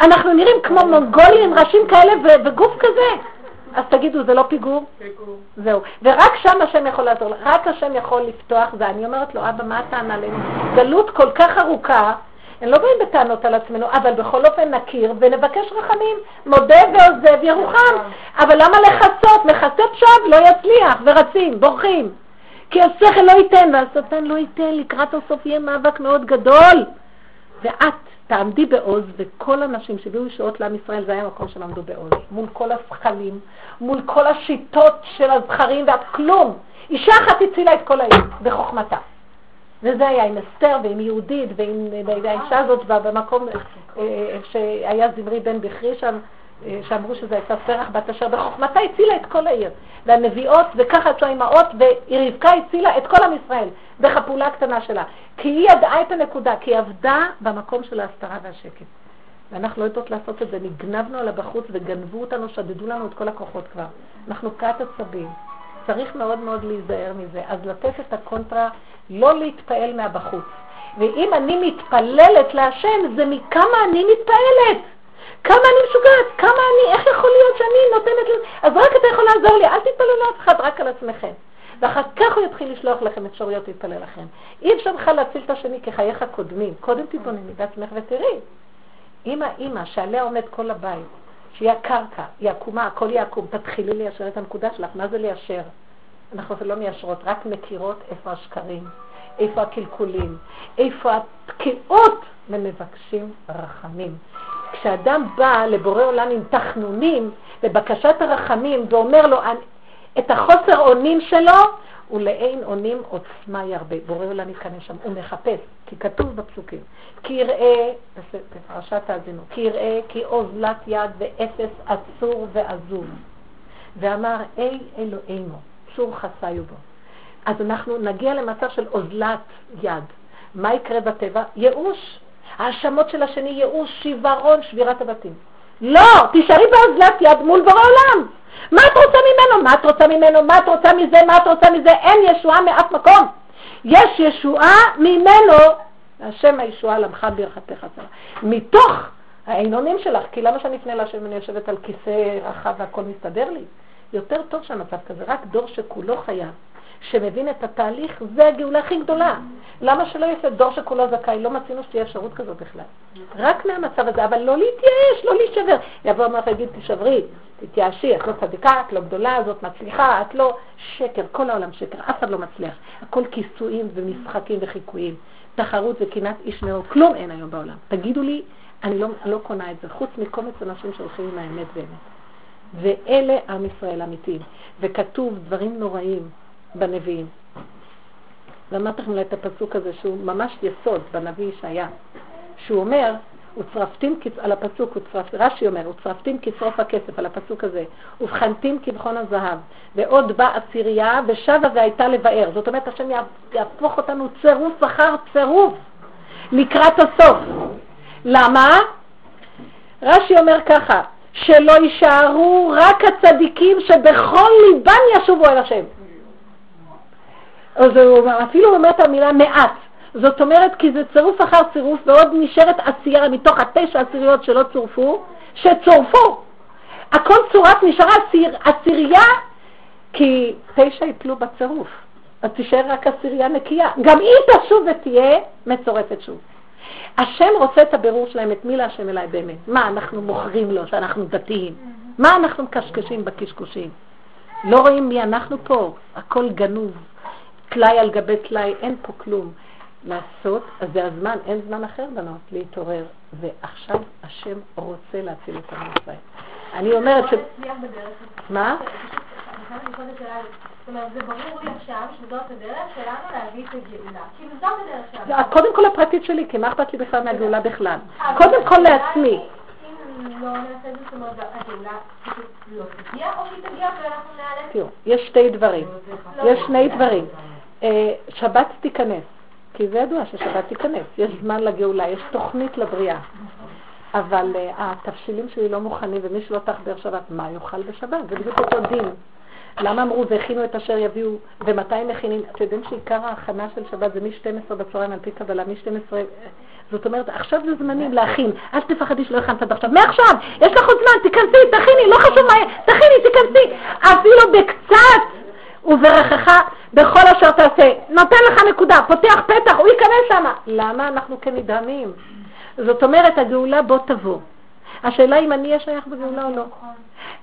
A: אנחנו נראים כמו מונגולים, ראשים כאלה וגוף כזה. אז תגידו, זה לא פיגור?
B: פיגור.
A: זהו. ורק שם השם יכול לעזור, רק השם יכול לפתוח, ואני אומרת לו, אבא, מה הטענה לנו? גלות כל כך ארוכה, הם לא באים בטענות על עצמנו, אבל בכל אופן נכיר ונבקש רחמים, מודה ועוזב ירוחם. אבל למה לכסות? מכסות שווא לא יצליח, ורצים, בורחים. כי השכל לא ייתן, והשטן לא ייתן, לקראת הסוף יהיה מאבק מאוד גדול. ואת תעמדי בעוז, וכל הנשים שהביאו ישועות לעם ישראל, זה היה המקום שהם עמדו בעוז, מול כל השכלים, מול כל השיטות של הזכרים והכלום. אישה אחת הצילה את כל העיר בחוכמתה. וזה היה עם אסתר ועם יהודית ועם האישה הזאת במקום אה, שהיה זמרי בן בכרי שם, אה, שאמרו שזו הייתה סרח בת אשר בחוכמתה הצילה את כל העיר. והנביאות, וככה יצאו האימהות, ורבקה הצילה את כל עם ישראל, הפעולה הקטנה שלה. כי היא ידעה את הנקודה, כי היא עבדה במקום של ההסתרה והשקט. ואנחנו לא יודעות לעשות את זה, נגנבנו עליה בחוץ וגנבו אותנו, שדדו לנו את כל הכוחות כבר. אנחנו כת עצבים. צריך מאוד מאוד להיזהר מזה. אז לתת את הקונטרה, לא להתפעל מהבחוץ. ואם אני מתפללת להשם, זה מכמה אני מתפעלת. כמה אני משוגעת, כמה אני, איך יכול להיות שאני נותנת לזה? אז רק אתה יכול לעזור לי, אל תתפללו לאף אחד, רק על עצמכם. ואחר כך הוא יתחיל לשלוח לכם אפשרויות להתפלל לכם. אי אפשר בכלל להציל את השני כחייך קודמים. קודם תתבונני בעצמך ותראי. אם האימא שעליה עומד כל הבית, שהיא הקרקע, היא עקומה, הכל יהיה עקום, תתחילי ליישר את הנקודה שלך. מה זה ליישר? אנחנו לא מיישרות, רק מכירות איפה השקרים, איפה הקלקולים, איפה התקיעות, ומבקשים רחמים. כשאדם בא לבורא עולם עם תחנונים ובקשת הרחמים ואומר לו את החוסר אונים שלו, ולאין אונים עוצמה ירבה. בורא עולם מתכנס שם, הוא מחפש, כי כתוב בפסוקים, כי יראה, בפרשת האזינו, כי יראה כי אוזלת יד ואפס אסור ועזוב. ואמר, אי אלוהינו, צור חסיו בו. אז אנחנו נגיע למצב של אוזלת יד. מה יקרה בטבע? ייאוש. האשמות של השני, ייאוש, שיוורון, שבירת הבתים. לא, תישארי באוזלת יד מול בורא עולם. מה את רוצה ממנו? מה את רוצה ממנו? מה את רוצה מזה? מה את רוצה מזה? אין ישועה מאף מקום. יש ישועה ממנו, השם הישועה למך ברכתך צרה. מתוך העינונים שלך, כי למה שאני אפנה להשם ואני יושבת על כיסא רחב והכל מסתדר לי? יותר טוב שהמצב כזה, רק דור שכולו חייב. שמבין את התהליך, זה הגאולה הכי גדולה. למה שלא יעשה דור שכולו זכאי? לא מצינו שתהיה אפשרות כזאת בכלל. רק מהמצב הזה, אבל לא להתייאש, לא להישבר. יבוא המלך ויגיד, תשברי, תתייאשי, את לא צדיקה, את לא גדולה, זאת מצליחה, את לא... שקר, כל העולם שקר, אף אחד לא מצליח. הכל כיסויים ומשחקים וחיקויים. תחרות וקנאת איש מאוד, כלום אין היום בעולם. תגידו לי, אני לא, לא קונה את זה, חוץ מקומץ אנשים שהולכים עם האמת באמת. ואלה עם ישראל אמיתיים. וכתוב דברים נוראים בנביאים. ואמרתי לכם את הפסוק הזה, שהוא ממש יסוד בנביא ישעיה, שהוא אומר, וצרפתים על הפסוק, וצרפ, רש"י אומר, וצרפתים כשרוף הכסף על הפסוק הזה, ובחנתים כבחון הזהב, ועוד בא עשירייה, ושבה והייתה לבאר. זאת אומרת, השם יהפוך אותנו צירוף אחר צירוף לקראת הסוף. למה? רש"י אומר ככה, שלא יישארו רק הצדיקים שבכל ליבם ישובו אל השם. אז הוא אפילו אומר את המילה מעט. זאת אומרת, כי זה צירוף אחר צירוף, ועוד נשארת עשייה מתוך התשע עשיריות שלא צורפו, שצורפו. הכל צורף, נשארה עשיר, עשירייה, כי תשע יפלו בצירוף. אז תישאר רק עשירייה נקייה. גם היא תשוב ותהיה מצורפת שוב. השם רוצה את הבירור שלהם, את מי להשם אליי באמת. מה, אנחנו מוכרים לו שאנחנו דתיים? מה אנחנו מקשקשים בקשקושים? לא רואים מי אנחנו פה, הכל גנוב, טלאי על גבי טלאי, אין פה כלום. לעשות, אז זה הזמן, אין זמן אחר בנות, להתעורר. ועכשיו השם רוצה להציל את עם ישראל. אני אומרת ש... מה?
E: זאת אומרת, זה ברור לי עכשיו שזאת הדרך שלנו להביא את הגאולה. כאילו זאת הדרך שלנו.
A: קודם כל הפרטית שלי, כי מה אכפת לי בכלל מהגאולה בכלל? קודם כל לעצמי.
E: לא לא
A: יש שתי דברים. יש שני דברים. אה, שבת תיכנס, כי זה ידוע ששבת תיכנס. יש זמן לגאולה, יש תוכנית לבריאה. אבל uh, התבשילים שלי לא מוכנים, ומי שלא תחבר שבת, מה יאכל בשבת? זה בדיוק אותו דין. למה אמרו והכינו את אשר יביאו, ומתי מכינים? אתם יודעים שעיקר ההכנה של שבת זה מ-12 בצהריים על פי קבלה, מ-12, זאת אומרת, עכשיו זה זמנים להכין, אל תפחדי שלא הכנת עד עכשיו, מעכשיו, יש לך עוד זמן, תיכנסי, תכיני, לא חשוב מה, תכיני, תיכנסי, אפילו בקצת, וברכך בכל אשר תעשה, נותן לך נקודה, פותח פתח, הוא ייכנס שם. למה אנחנו כנדהמים? זאת אומרת, הגאולה בוא תבוא. השאלה אם אני אהיה שייך בגאולה או לא.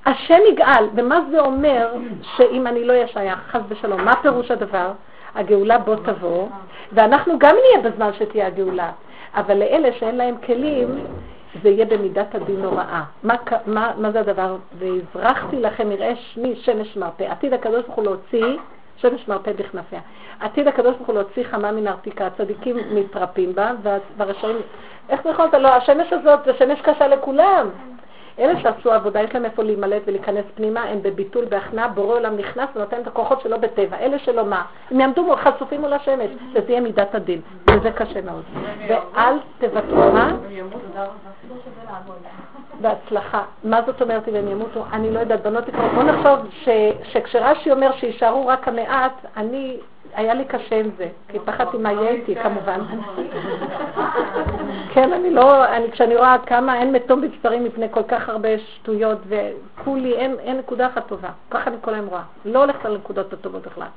A: השם יגאל, ומה זה אומר שאם אני לא אהיה שייך, חס ושלום, מה פירוש הדבר? הגאולה בוא תבוא, ואנחנו גם נהיה בזמן שתהיה הגאולה, אבל לאלה שאין להם כלים, זה יהיה במידת הדין הוראה. מה, מה, מה זה הדבר? והזרחתי לכם יראה שמי שמש מרפא. עתיד הקדוש ברוך הוא להוציא שמש מרפא בכנפיה. עתיד הקדוש ברוך הוא להוציא חמה מן הארתיקה, הצדיקים מתרפים בה, והרשעים... איך זה יכול להיות? לא, השמש הזאת זה שמש קשה לכולם. אלה שעשו עבודה, יש להם איפה להימלט ולהיכנס פנימה, הם בביטול, בהכנעה, בורא עולם נכנס ונותן את הכוחות שלו בטבע. אלה שלא מה? הם יעמדו חשופים מול השמש, וזה יהיה מידת הדין, וזה קשה מאוד. ואל תוותרו, מה? בהצלחה. מה זאת אומרת אם הם ימותו? אני לא יודעת, בנות יקרות. בוא נחשוב שכשרש"י אומר שיישארו רק המעט, אני היה לי קשה עם זה, כי פחדתי מה יהיה איתי כמובן. כן, אני לא, אני, כשאני רואה כמה אין מתום בצפרים מפני כל כך הרבה שטויות, וכולי, אין, אין נקודה אחת טובה. ככה אני כל היום רואה. לא הולכת על הנקודות הטובות בכלל.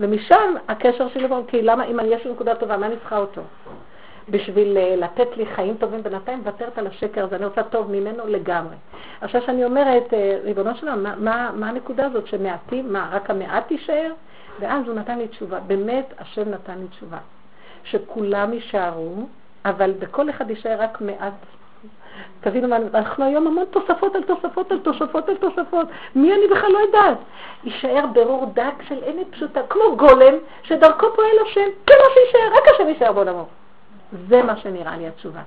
A: ומשם הקשר שלי, כי למה אם יש לי נקודה טובה, מה אני צריכה אותו? בשביל אה, לתת לי חיים טובים בינתיים, מוותרת על השקר הזה, אני רוצה טוב ממנו לגמרי. עכשיו שאני אומרת, אה, ריבונו שלנו, מה, מה, מה הנקודה הזאת שמעטים, מה, רק המעט יישאר? ואז הוא נתן לי תשובה. באמת, השם נתן לי תשובה. שכולם יישארו, אבל בכל אחד יישאר רק מעט. תבינו מה, אנחנו היום המון תוספות על תוספות על תוספות על תוספות. מי אני בכלל לא יודעת. יישאר ברור דק של לי פשוטה, כמו גולם, שדרכו פועל השם. מה שיישאר, רק השם יישאר בעולמו. זה מה שנראה לי התשובה.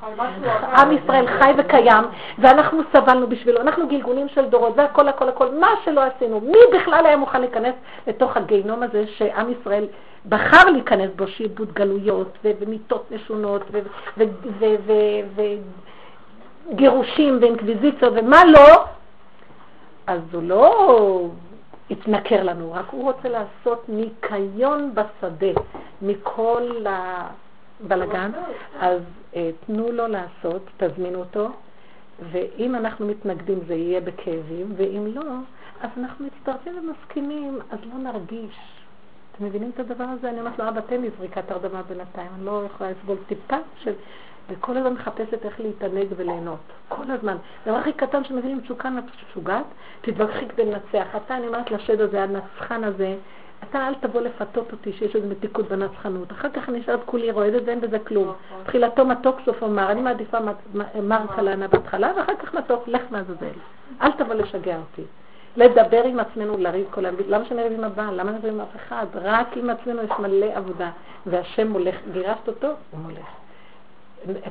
A: עם ישראל חי וקיים, ואנחנו סבלנו בשבילו, אנחנו גלגולים של דורות, והכל הכל הכל, מה שלא עשינו, מי בכלל היה מוכן להיכנס לתוך הגיהנום הזה שעם ישראל בחר להיכנס בו, שעבוד גלויות, ומיטות משונות, וגירושים, ואינקוויזיציות, ומה לא, אז הוא לא התנכר לנו, רק הוא רוצה לעשות ניקיון בשדה מכל ה... בלגן, אז אה, תנו לו לעשות, תזמינו אותו, ואם אנחנו מתנגדים זה יהיה בכאבים, ואם לא, אז אנחנו מצטרפים ומסכימים, אז לא נרגיש. אתם מבינים את הדבר הזה? אני אומרת לו, אבא, תן לי זריקת הרדמה בינתיים, אני לא יכולה לסבול טיפה של... וכל הזמן מחפשת איך להתענג וליהנות. כל הזמן. דבר הכי קטן שמבינים מצוקה משוגעת, תתווכחי כדי לנצח. אתה, אני אומרת לשד הזה, הנצחן הזה, אתה אל תבוא לפתות אותי שיש איזו מתיקות בנצחנות. אחר כך אני נשארת כולי רועדת ואין בזה כלום. נכון. תחילתו מתוק סופו מר. אני מעדיפה מר. קלנה בהתחלה, ואחר כך מתוק, לך מעזאזל. אל תבוא לשגע אותי. לדבר עם עצמנו, לריב כל היום. למה שנריב עם הבעל? למה נריב עם אף אחד? רק עם עצמנו יש מלא עבודה. והשם מולך, גירשת אותו, הוא מולך.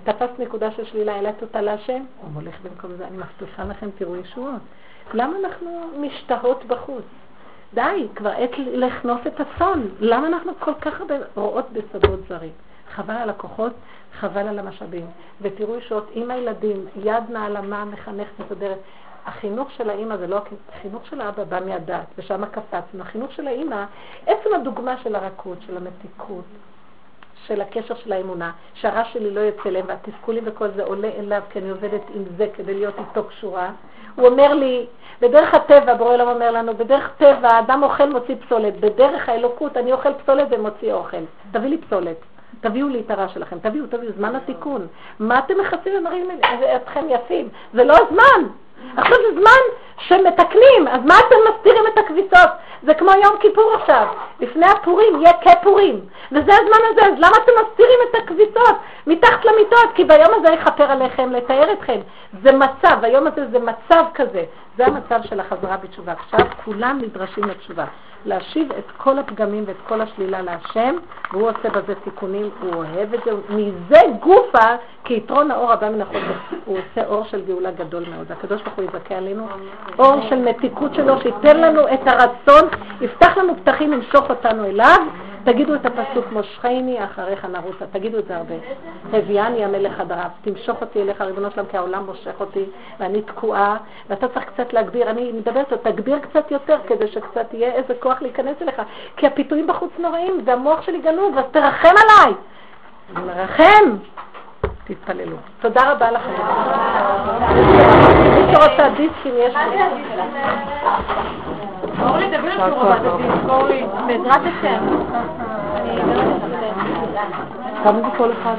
A: תפסת נקודה של שלילה, העלית אותה להשם, הוא מולך במקום זה. אני מבטיחה לכם, תראו ישועות. למה אנחנו משתהות בחוץ? די, כבר עת לכנוס את הצאן. למה אנחנו כל כך הרבה רואות בשדות זרים? חבל על הכוחות, חבל על המשאבים. ותראו שעות עם הילדים, יד נעלמה, מחנכת, מסדרת. החינוך של האימא זה לא החינוך של האבא בא מהדת, ושם קפצנו. החינוך של האימא, עצם הדוגמה של הרכות, של המתיקות, של הקשר של האמונה, שהרע שלי לא יוצא להם, והתסכולים וכל זה עולה אליו, כי אני עובדת עם זה כדי להיות איתו קשורה. הוא אומר לי, בדרך הטבע, בורא עולם אומר לנו, בדרך טבע האדם אוכל מוציא פסולת, בדרך האלוקות אני אוכל פסולת ומוציא אוכל. תביא לי פסולת. תביאו לי את הרע שלכם, תביאו, תביאו, זמן התיקון. מה אתם מכסים ומראים אתכם יפים? זה לא הזמן. עכשיו זה זמן שמתקנים, אז מה אתם מסתירים את הכביסות? זה כמו יום כיפור עכשיו, לפני הפורים יהיה כפורים, וזה הזמן הזה, אז למה אתם מסתירים את הכביסות מתחת למיטות? כי ביום הזה יכפר עליכם, לתאר אתכם. זה מצב, היום הזה זה מצב כזה, זה המצב של החזרה בתשובה. עכשיו כולם נדרשים לתשובה. להשיב את כל הפגמים ואת כל השלילה להשם, והוא עושה בזה תיקונים, הוא אוהב את זה, מזה גופה, כי יתרון האור הבא מן החושך, הוא עושה אור של גאולה גדול מאוד. הקדוש ברוך הוא יזכה עלינו, אור של מתיקות שלו, שייתן לנו את הרצון, יפתח לנו פתחים, ימשוך אותנו אליו, תגידו את הפסוק, מושכני אחריך נרוצה, תגידו את זה הרבה. הביאני המלך הדרף, תמשוך אותי אליך, ריבונו שלם, כי העולם מושך אותי, ואני תקועה, ואתה צריך קצת להגביר, אני מדברת, תגביר קצת יותר, כדי שקצת יהיה איזה כוח להיכנס אליך, כי הפיתויים בחוץ נוראים, והמוח שלי גנוב, אז תרחם עליי. מרחם. תתפללו. תודה רבה לכם. מי שרוצה דיסקים יש לי.
E: אורלי, תביאי לנו שורה בדיסק, אורלי. בעזרת השם.
A: כמה זה כל אחד?